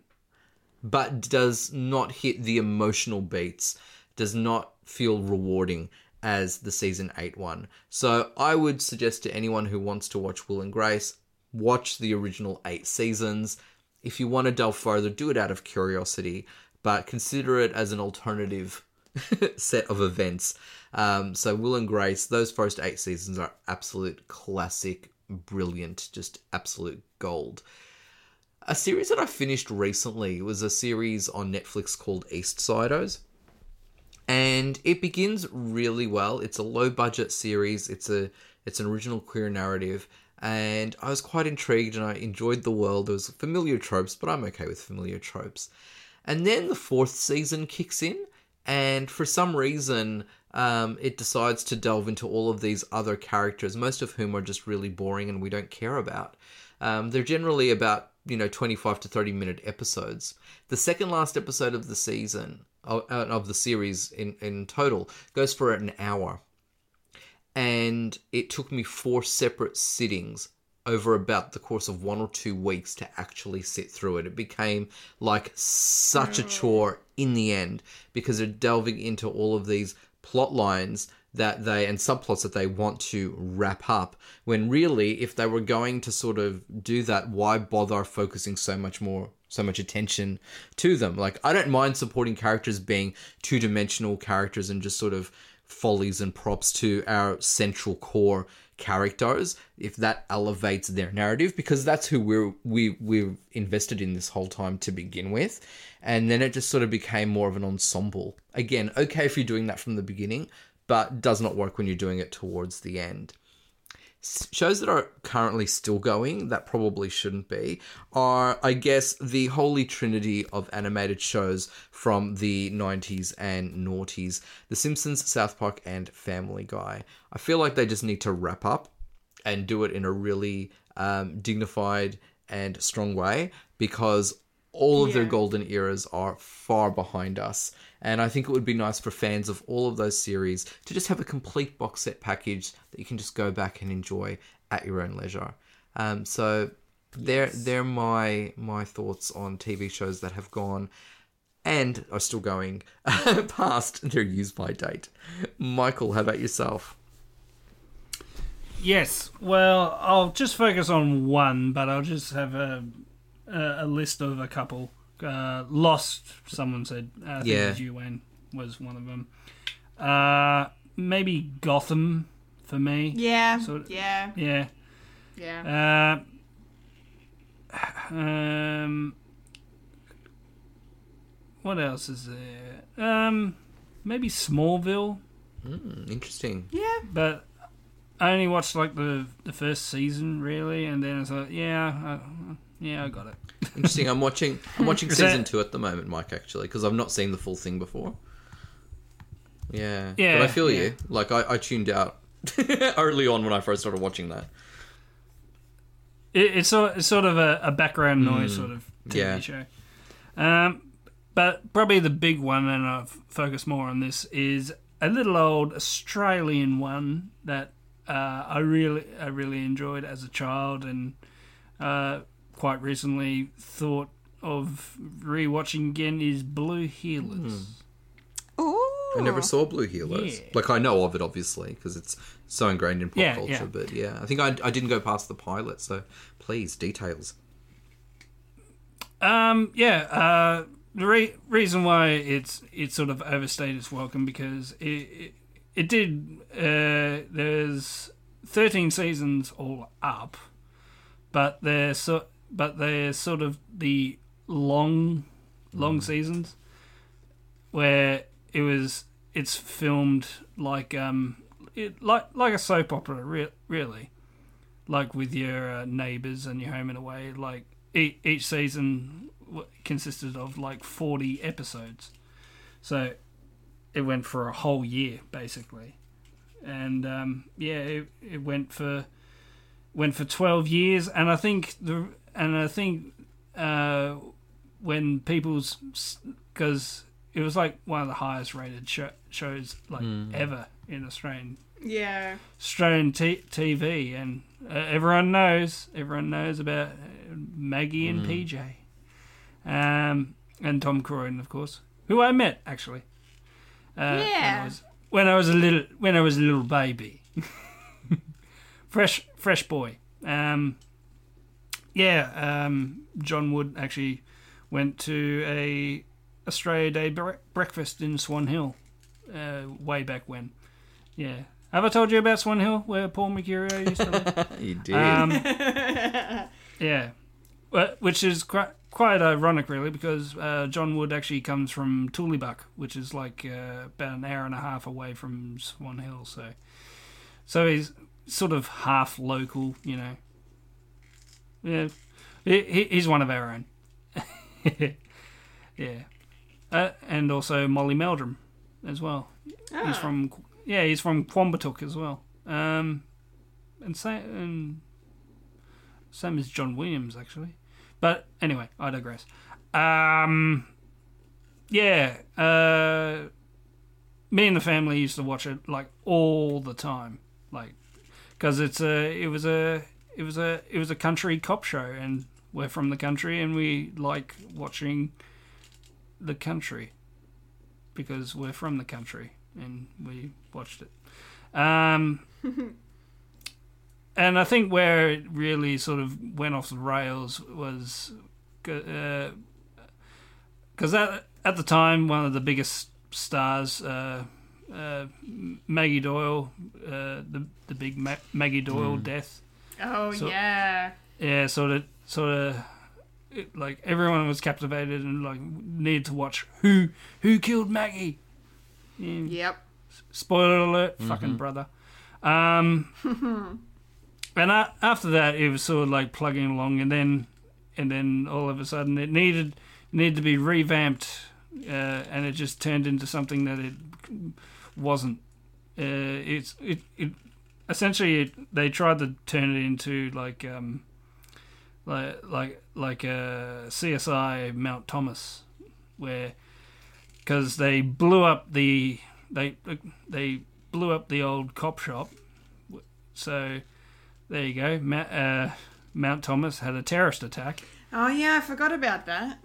but does not hit the emotional beats, does not feel rewarding as the season 8 one. So I would suggest to anyone who wants to watch Will and Grace, watch the original 8 seasons. If you want to delve further, do it out of curiosity, but consider it as an alternative set of events. Um, so Will and Grace, those first 8 seasons are absolute classic, brilliant, just absolute gold. A series that I finished recently was a series on Netflix called East Siders. And it begins really well. It's a low budget series. It's a it's an original queer narrative. And I was quite intrigued and I enjoyed the world. There was familiar tropes, but I'm okay with familiar tropes. And then the fourth season kicks in, and for some reason, um, it decides to delve into all of these other characters, most of whom are just really boring and we don't care about. Um, they're generally about you know 25 to 30 minute episodes. The second last episode of the season of, of the series in in total goes for an hour, and it took me four separate sittings over about the course of one or two weeks to actually sit through it. It became like such a chore in the end because they're delving into all of these plot lines that they and subplots that they want to wrap up when really if they were going to sort of do that why bother focusing so much more so much attention to them. Like i don't mind supporting characters being two-dimensional characters and just sort of follies and props to our central core characters if that elevates their narrative because that's who we're we we've invested in this whole time to begin with. And then it just sort of became more of an ensemble. Again okay if you're doing that from the beginning but does not work when you're doing it towards the end shows that are currently still going that probably shouldn't be are i guess the holy trinity of animated shows from the 90s and noughties the simpsons south park and family guy i feel like they just need to wrap up and do it in a really um, dignified and strong way because all of their golden eras are far behind us. And I think it would be nice for fans of all of those series to just have a complete box set package that you can just go back and enjoy at your own leisure. Um, so they're they're my my thoughts on TV shows that have gone and are still going past their use by date. Michael, how about yourself? Yes. Well, I'll just focus on one, but I'll just have a a, a list of a couple. Uh, Lost, someone said. Uh, I think Yeah. it was you, Wayne, was one of them. Uh, maybe Gotham for me. Yeah. So- yeah. Yeah. Yeah. Uh, um, what else is there? Um, maybe Smallville, Hmm, interesting. Yeah. but I only watched like the the first season really, and then I was like, yeah, I, yeah, I got it. Interesting. I'm watching. I'm watching Is season that- two at the moment, Mike. Actually, because I've not seen the full thing before. Yeah. Yeah, But I feel yeah. you. Like I, I tuned out early on when I first started watching that. It, it's, sort, it's sort of a, a background noise sort of TV yeah. show. Um, but probably the big one, and I've focused more on this, is a little old Australian one that uh, I really I really enjoyed as a child, and uh, quite recently thought of rewatching again is Blue Heelers. Ooh. I never saw Blue Heelers. Yeah. Like I know of it, obviously, because it's so ingrained in pop Yeah, culture. yeah. But yeah, I think I, I didn't go past the pilot. So please, details. Um, yeah, uh, the re- reason why it's it sort of overstayed its welcome because it it, it did. Uh, there's thirteen seasons all up, but they're so but they're sort of the long long seasons where it was it's filmed like um it like like a soap opera re- really like with your uh, neighbors and your home and away like each, each season w- consisted of like 40 episodes. So it went for a whole year basically. And um, yeah, it, it went for went for 12 years and I think the and I think uh, when people's cuz it was like one of the highest rated sho shows like ever in Australian Yeah. Australian t- TV, and uh, everyone knows everyone knows about uh, Maggie and PJ, um, and Tom Croydon, of course, who I met actually. Uh, When I, Yeah. was, when I was a little when I was a little baby, fresh fresh boy. Um, yeah, um, John Wood actually went to a Australia Day bre- breakfast in Swan Hill, uh, way back when. Yeah. Have I told you about Swan Hill, where Paul Mercurio used to live? You did. Um, yeah, which is quite quite ironic, really, because uh, John Wood actually comes from Tooleybuck, which is like uh, about an hour and a half away from Swan Hill. So, so he's sort of half local, you know. Yeah, he, he- he's one of our own. yeah, uh, and also Molly Meldrum as well. He's from yeah, he's from Quambatook as well. Um, and same and same as John Williamson actually. But anyway, I digress. Um, yeah, uh, me and the family used to watch it like all the time, like because it's a it was a it was a it was a country cop show, and we're from the country, and we like watching the country because we're from the country, and we watched it. Um, and I think where it really sort of went off the rails was because at, at the time, one of the biggest stars, uh, uh, Maggie Doyle, uh, the, the big Ma- Maggie Doyle death, Oh So- yeah. yeah, sort of, sort of. It, like everyone was captivated and like needed to watch who who killed Maggie. Yeah, Yep. Spoiler alert, fucking brother. Um, and a after that, it was sort of like plugging along, and then, and then all of a sudden, it needed needed to be revamped, uh, and it just turned into something that it wasn't. Uh, it's it, it essentially they tried to turn it into like um, like like like a CSI Mount Thomas, where because they blew up the they they blew up the old cop shop. So there you go. Ma- uh, Mount Thomas had a terrorist attack. Oh yeah, I forgot about that.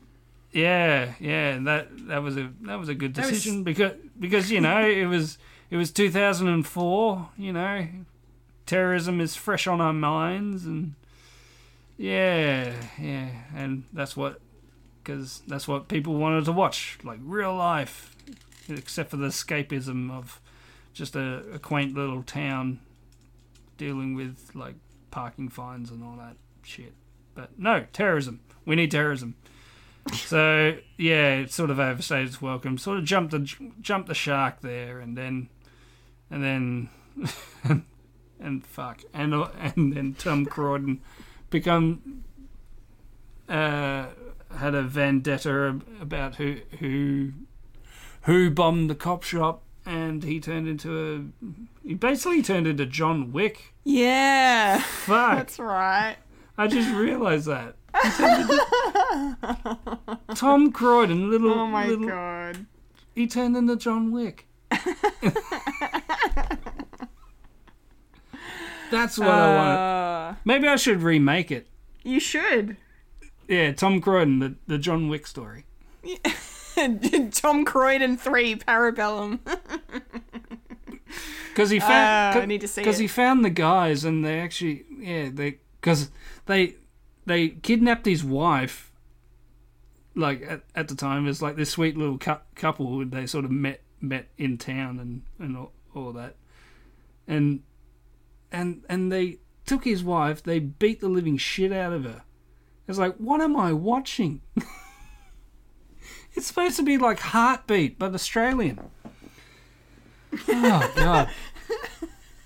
Yeah, yeah, that that was a that was a good was- decision because because you know it was it was 2004. You know, terrorism is fresh on our minds, and yeah, yeah, and that's what because that's what people wanted to watch, like real life, except for the escapism of just a, a quaint little town dealing with like parking fines and all that shit. But no, terrorism. We need terrorism. So yeah, it sort of overstayed its welcome. Sort of jumped the jumped the shark there, and then and then and fuck, and and then Tom Croydon become uh, had a vendetta about who who who bombed the cop shop, and he turned into a he basically turned into John Wick. Yeah, Fuck, that's right. I just realised that. Tom Croydon, little Oh my little, god. he turned into John Wick. That's what I want. Uh, Maybe I should remake it. you should. Yeah, Tom Croydon, the, the John Wick story. Tom Croydon three Parabellum. Because he Ah, found, I need to see Because he found the guys, and they actually, yeah, they because they they kidnapped his wife. Like at, at the time, it's like this sweet little cou- couple. They sort of met met in town and and all, all that, and and and they took his wife. They beat the living shit out of her. It's like, what am I watching? it's supposed to be like Heartbeat, but Australian. Oh god.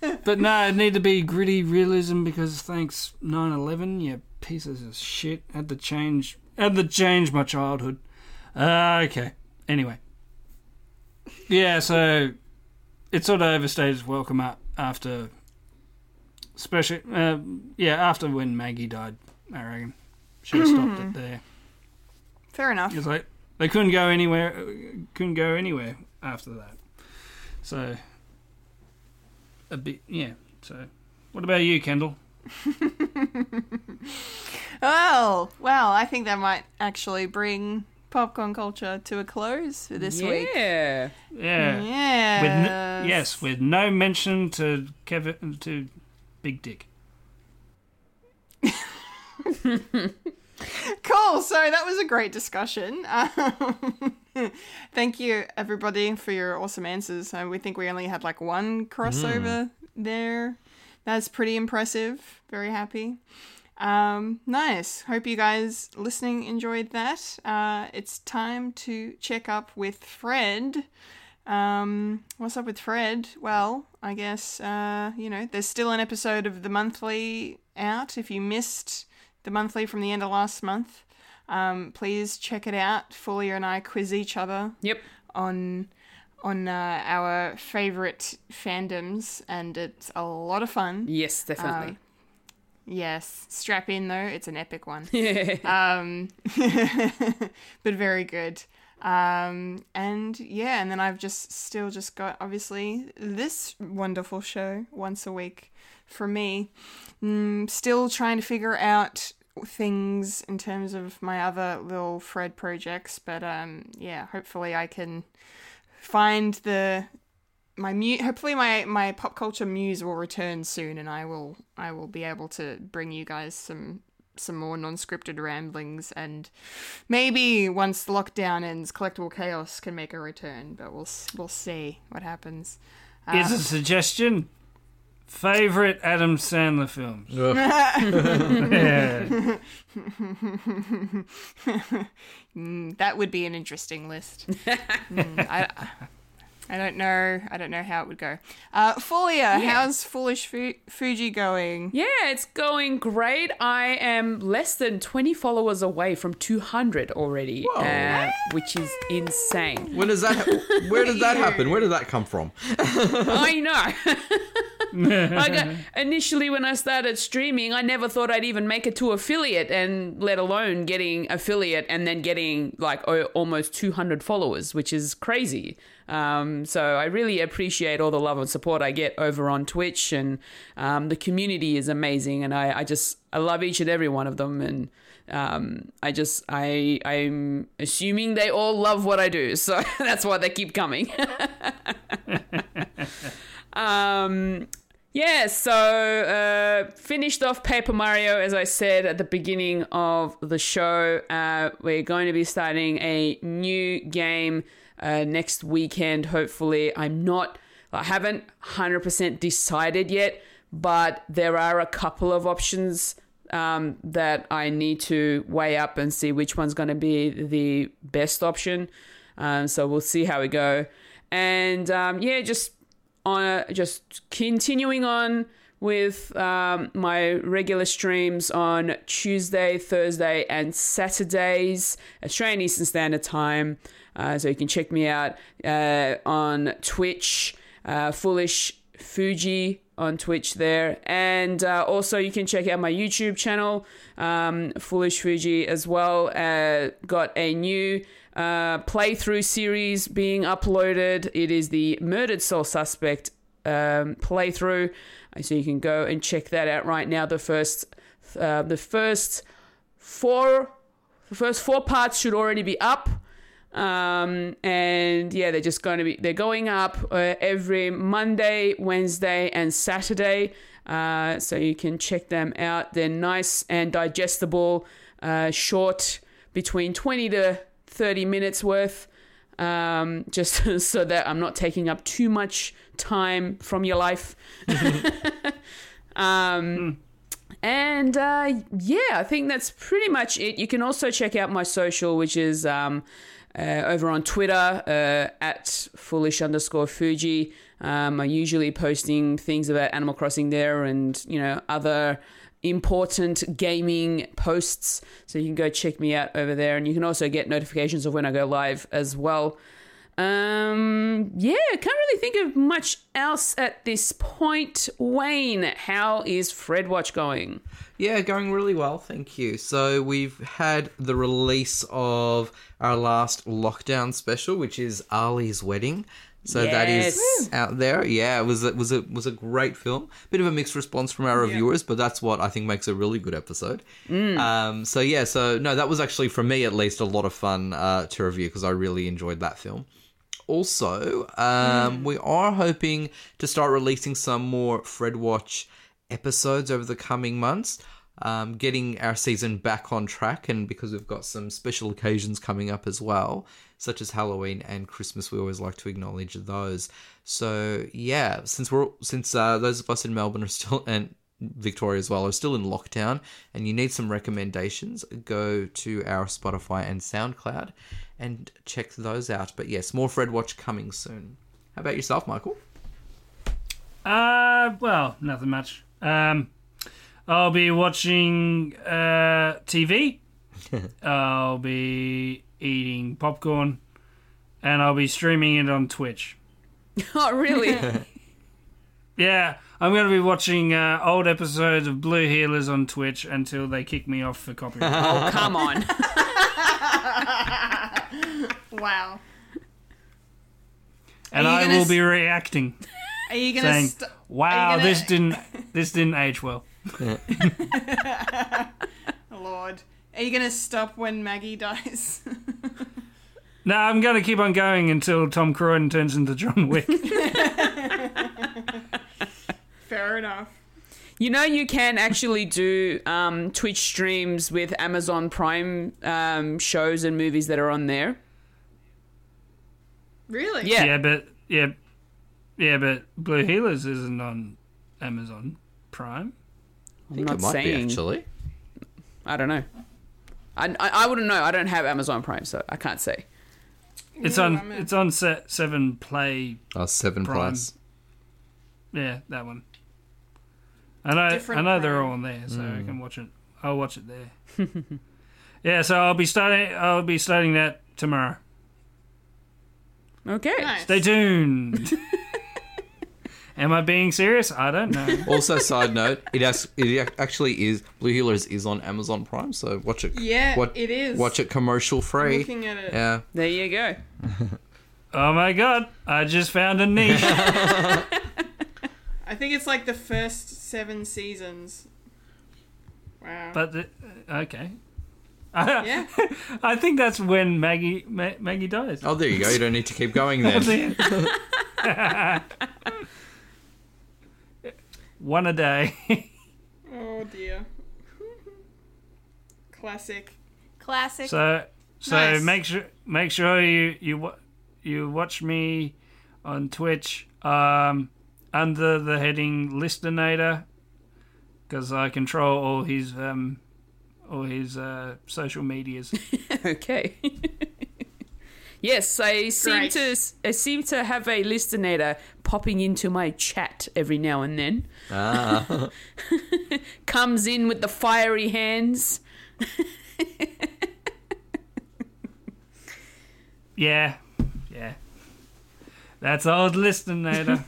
but no, it need to be gritty realism because thanks 9/11, you pieces of shit had to change had to change my childhood. Uh, okay. Anyway, yeah, so it sort of overstays welcome up after, especially uh, yeah after when Maggie died. I reckon should have stopped it there. Fair enough. It's like they couldn't go anywhere, couldn't go anywhere after that. So a bit, yeah. So, what about you, Kendall? Oh, well, I think that might actually bring popcorn culture to a close for this week. Yeah. Yeah. Yeah. With n- yes, with no mention to Kevin to Big Dick. Cool. So that was a great discussion. Um, thank you, everybody, for your awesome answers. Uh, we think we only had like one crossover there. That's pretty impressive. Very happy. Um, nice. Hope you guys listening enjoyed that. Uh, it's time to check up with Fred. Um, what's up with Fred? Well, I guess, uh, you know, there's still an episode of the monthly out. If you missed the monthly from the end of last month, um, please check it out. Fulia and I quiz each other Yep. on on uh, our favorite fandoms, and it's a lot of fun. Yes, definitely. Yes, strap in though; it's an epic one. Yeah. um, but very good. Um, and yeah, and then I've just still just got obviously this wonderful show once a week for me. Mm, still trying to figure out things in terms of my other little Fred projects, but um, yeah, hopefully I can find the my mu- hopefully my my pop culture muse will return soon and I will I will be able to bring you guys some some more non-scripted ramblings and maybe once lockdown ends collectible chaos can make a return but we'll we'll see what happens Here's a suggestion: favorite Adam Sandler films. Yeah. Mm, that would be an interesting list Mm, I, I don't know I don't know how it would go uh Fulia how's foolish Fu- Fuji going Yeah, it's going great. I am less than 20 followers away from 200 already, uh, which is insane. When does that? Ha- where did that happen? Where did that come from? I know. like uh, initially when I started streaming, I never thought I'd even make it to affiliate, and let alone getting affiliate and then getting like almost 200 followers, which is crazy. Um, so I really appreciate all the love and support I get over on Twitch, and um, the community is amazing, and I, I just I love each and every one of them, and um, I just I I'm assuming they all love what I do, so that's why they keep coming. Um, yeah, so uh, finished off Paper Mario, as I said at the beginning of the show. Uh, we're going to be starting a new game uh, next weekend, hopefully. I'm not, I haven't 100% decided yet, but there are a couple of options um, that I need to weigh up and see which one's going to be the best option. Um, so we'll see how we go. And um, yeah, just on a, just continuing on with um, my regular streams on Tuesday, Thursday, and Saturdays, Australian Eastern Standard Time. Uh, so you can check me out uh, on Twitch, uh, Foolish Fuji on Twitch there, and uh, also you can check out my YouTube channel, um, Foolish Fuji as well. Uh, got a new uh, playthrough series being uploaded. It is the Murdered Soul Suspect um, playthrough, so you can go and check that out right now. The first, uh, the first four, the first four parts should already be up. Um, and yeah, they're just going to be they're going up uh, every Monday, Wednesday, and Saturday. Uh, so you can check them out. They're nice and digestible, uh, short, between twenty to thirty minutes worth. Um, just so that I'm not taking up too much time from your life. um, and uh, yeah, I think that's pretty much it. You can also check out my social, which is um, uh, over on Twitter uh, at foolish underscore Fuji. Um, I'm usually posting things about Animal Crossing there and, you know, other important gaming posts. So you can go check me out over there. And you can also get notifications of when I go live as well. Um, yeah, can't really think of much else at this point. Wayne, how is Fred Watch going? Yeah, going really well, thank you. So we've had the release of our last lockdown special, which is Ali's wedding. So that is out there. Yeah, it was it was a was a great film. Bit of a mixed response from our reviewers, but that's what I think makes a really good episode. Um, so yeah, so no, that was actually for me at least a lot of fun uh, to review because I really enjoyed that film. Also, um, we are hoping to start releasing some more Fred Watch episodes over the coming months, um, getting our season back on track, and because we've got some special occasions coming up as well, such as Halloween and Christmas, we always like to acknowledge those. So yeah, since we're since uh, those of us in Melbourne are still and Victoria as well are still in lockdown, and you need some recommendations, go to our Spotify and SoundCloud and check those out. But yes, more Fred Watch coming soon. How about yourself, Michael? Uh, well, nothing much. Um, I'll be watching uh, TV. I'll be eating popcorn, and I'll be streaming it on Twitch. Oh, really? Yeah, I'm going to be watching uh, old episodes of Blue Heelers on Twitch until they kick me off for copyright. oh, come on. Wow. and I gonna will s- be reacting, Are you gonna? saying, St- "Wow, gonna- this didn't this didn't age well." Lord, are you gonna stop when Maggie dies? No, I'm going to keep on going until Tom Croydon turns into John Wick. Fair enough. You know, you can actually do um, Twitch streams with Amazon Prime um, shows and movies that are on there. Really? Yeah. yeah, but yeah, yeah, but Blue Heelers isn't on Amazon Prime. I think not it might be saying. actually. I don't know. I, I, I wouldn't know. I don't have Amazon Prime, so I can't say. It's on. I'm. It's on se- Seven Play. Oh, seven Prime. plus. Yeah, that one. I know. Different I know they're all on there, so I hmm. can watch it. I'll watch it there. yeah, so I'll be starting. I'll be starting that tomorrow. Okay. Nice. Stay tuned. Am I being serious? I don't know. Also, side note, it has, it actually is Blue Heelers is on Amazon Prime, so watch it. Yeah, wat- it is. Watch it commercial free. Looking at it. Yeah, There you go. Oh my god! I just found a niche. I think it's like the first seven seasons. Wow. but the, uh, okay. yeah. I think that's when Maggie Ma- Maggie dies. Oh, there you go. You don't need to keep going then. One a day. Oh dear. Classic. Classic. so so Nice. make sure make sure you you you watch me on Twitch um, under the heading Listernator because I control all his um, all his uh, social medias. Okay. yes, I seem Great. to I seem to have a listener popping into my chat every now and then. ah, Comes in with the fiery hands. yeah, yeah. That's old Listernator.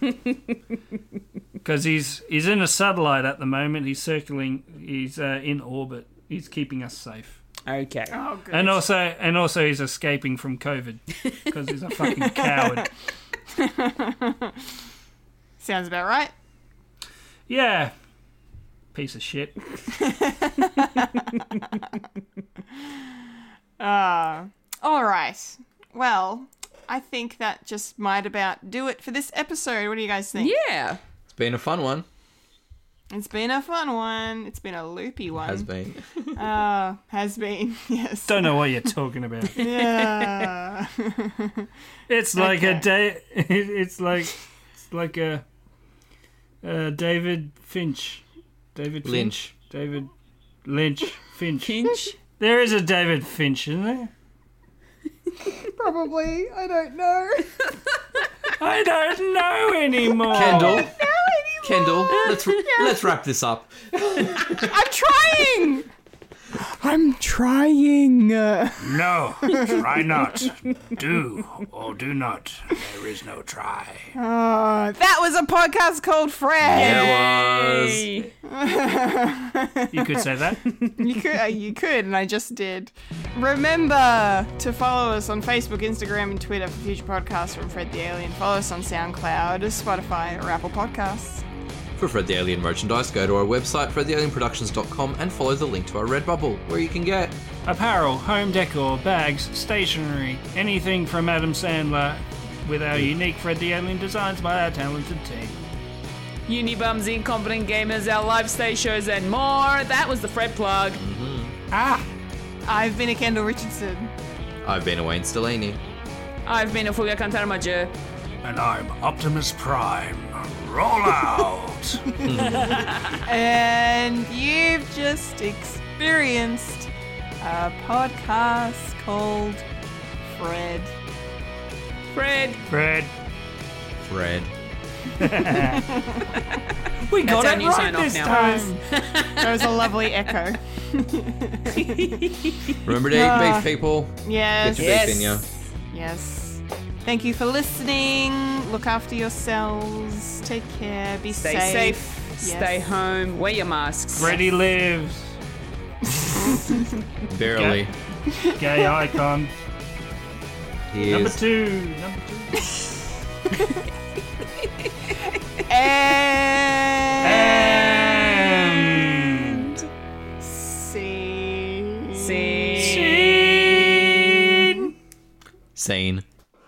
Because he's he's in a satellite at the moment. He's circling. He's uh, in orbit. He's keeping us safe. Okay. oh good. And also, and also, he's escaping from COVID because he's a fucking coward. Sounds about right. Yeah, piece of shit. Uh, all right. Well, I think that just might about do it for this episode. What do you guys think? Yeah. it's been a fun one. It's been a fun one. It's been a loopy one. Has been. Uh, has been. Yes. Don't know what you're talking about. Yeah. It's like a Okay. day. It's like it's like a, uh David Finch, David Finch? Lynch. David Lynch, Finch. Pinch. There is a David Finch, isn't there? Probably. I don't know. I don't know anymore. Kendall. Kendall, let's let's wrap this up. I'm trying. I'm trying. No, try not. Do or do not. There is no try. Uh, that was a podcast called Fred. There was. You could say that. You could, uh, you could, and I just did. Remember to follow us on Facebook, Instagram, and Twitter for future podcasts from Fred the Alien. Follow us on SoundCloud, Spotify, or Apple Podcasts. For Fred the Alien merchandise, go to our website, fredthealienproductions.com, and follow the link to our Redbubble, where you can get Apparel, home decor, bags, stationery, anything from Adam Sandler with our unique Fred the Alien designs by our talented team. Unibums, Incompetent Gamers, our live stage shows, and more. That was the Fred plug. Ah! I've been a Kendall Richardson. I've been a Wayne Stellini. I've been a Fuga Cantarmaje. And I'm Optimus Prime. Roll out! And you've just experienced a podcast called Fred. Fred. Fred. Fred. We got That's it new right sign off this now. time. That was a lovely echo. Remember to eat beef, ah, people. Yes. Get your beef in ya. Yes. Thank you for listening. Look after yourselves. Take care. Be safe. Stay safe. safe. Yes. Stay home. Wear your masks. Ready lives. Barely. Gay icon. He Number is. two. Number two. And, And. see. See. Scene. Sane.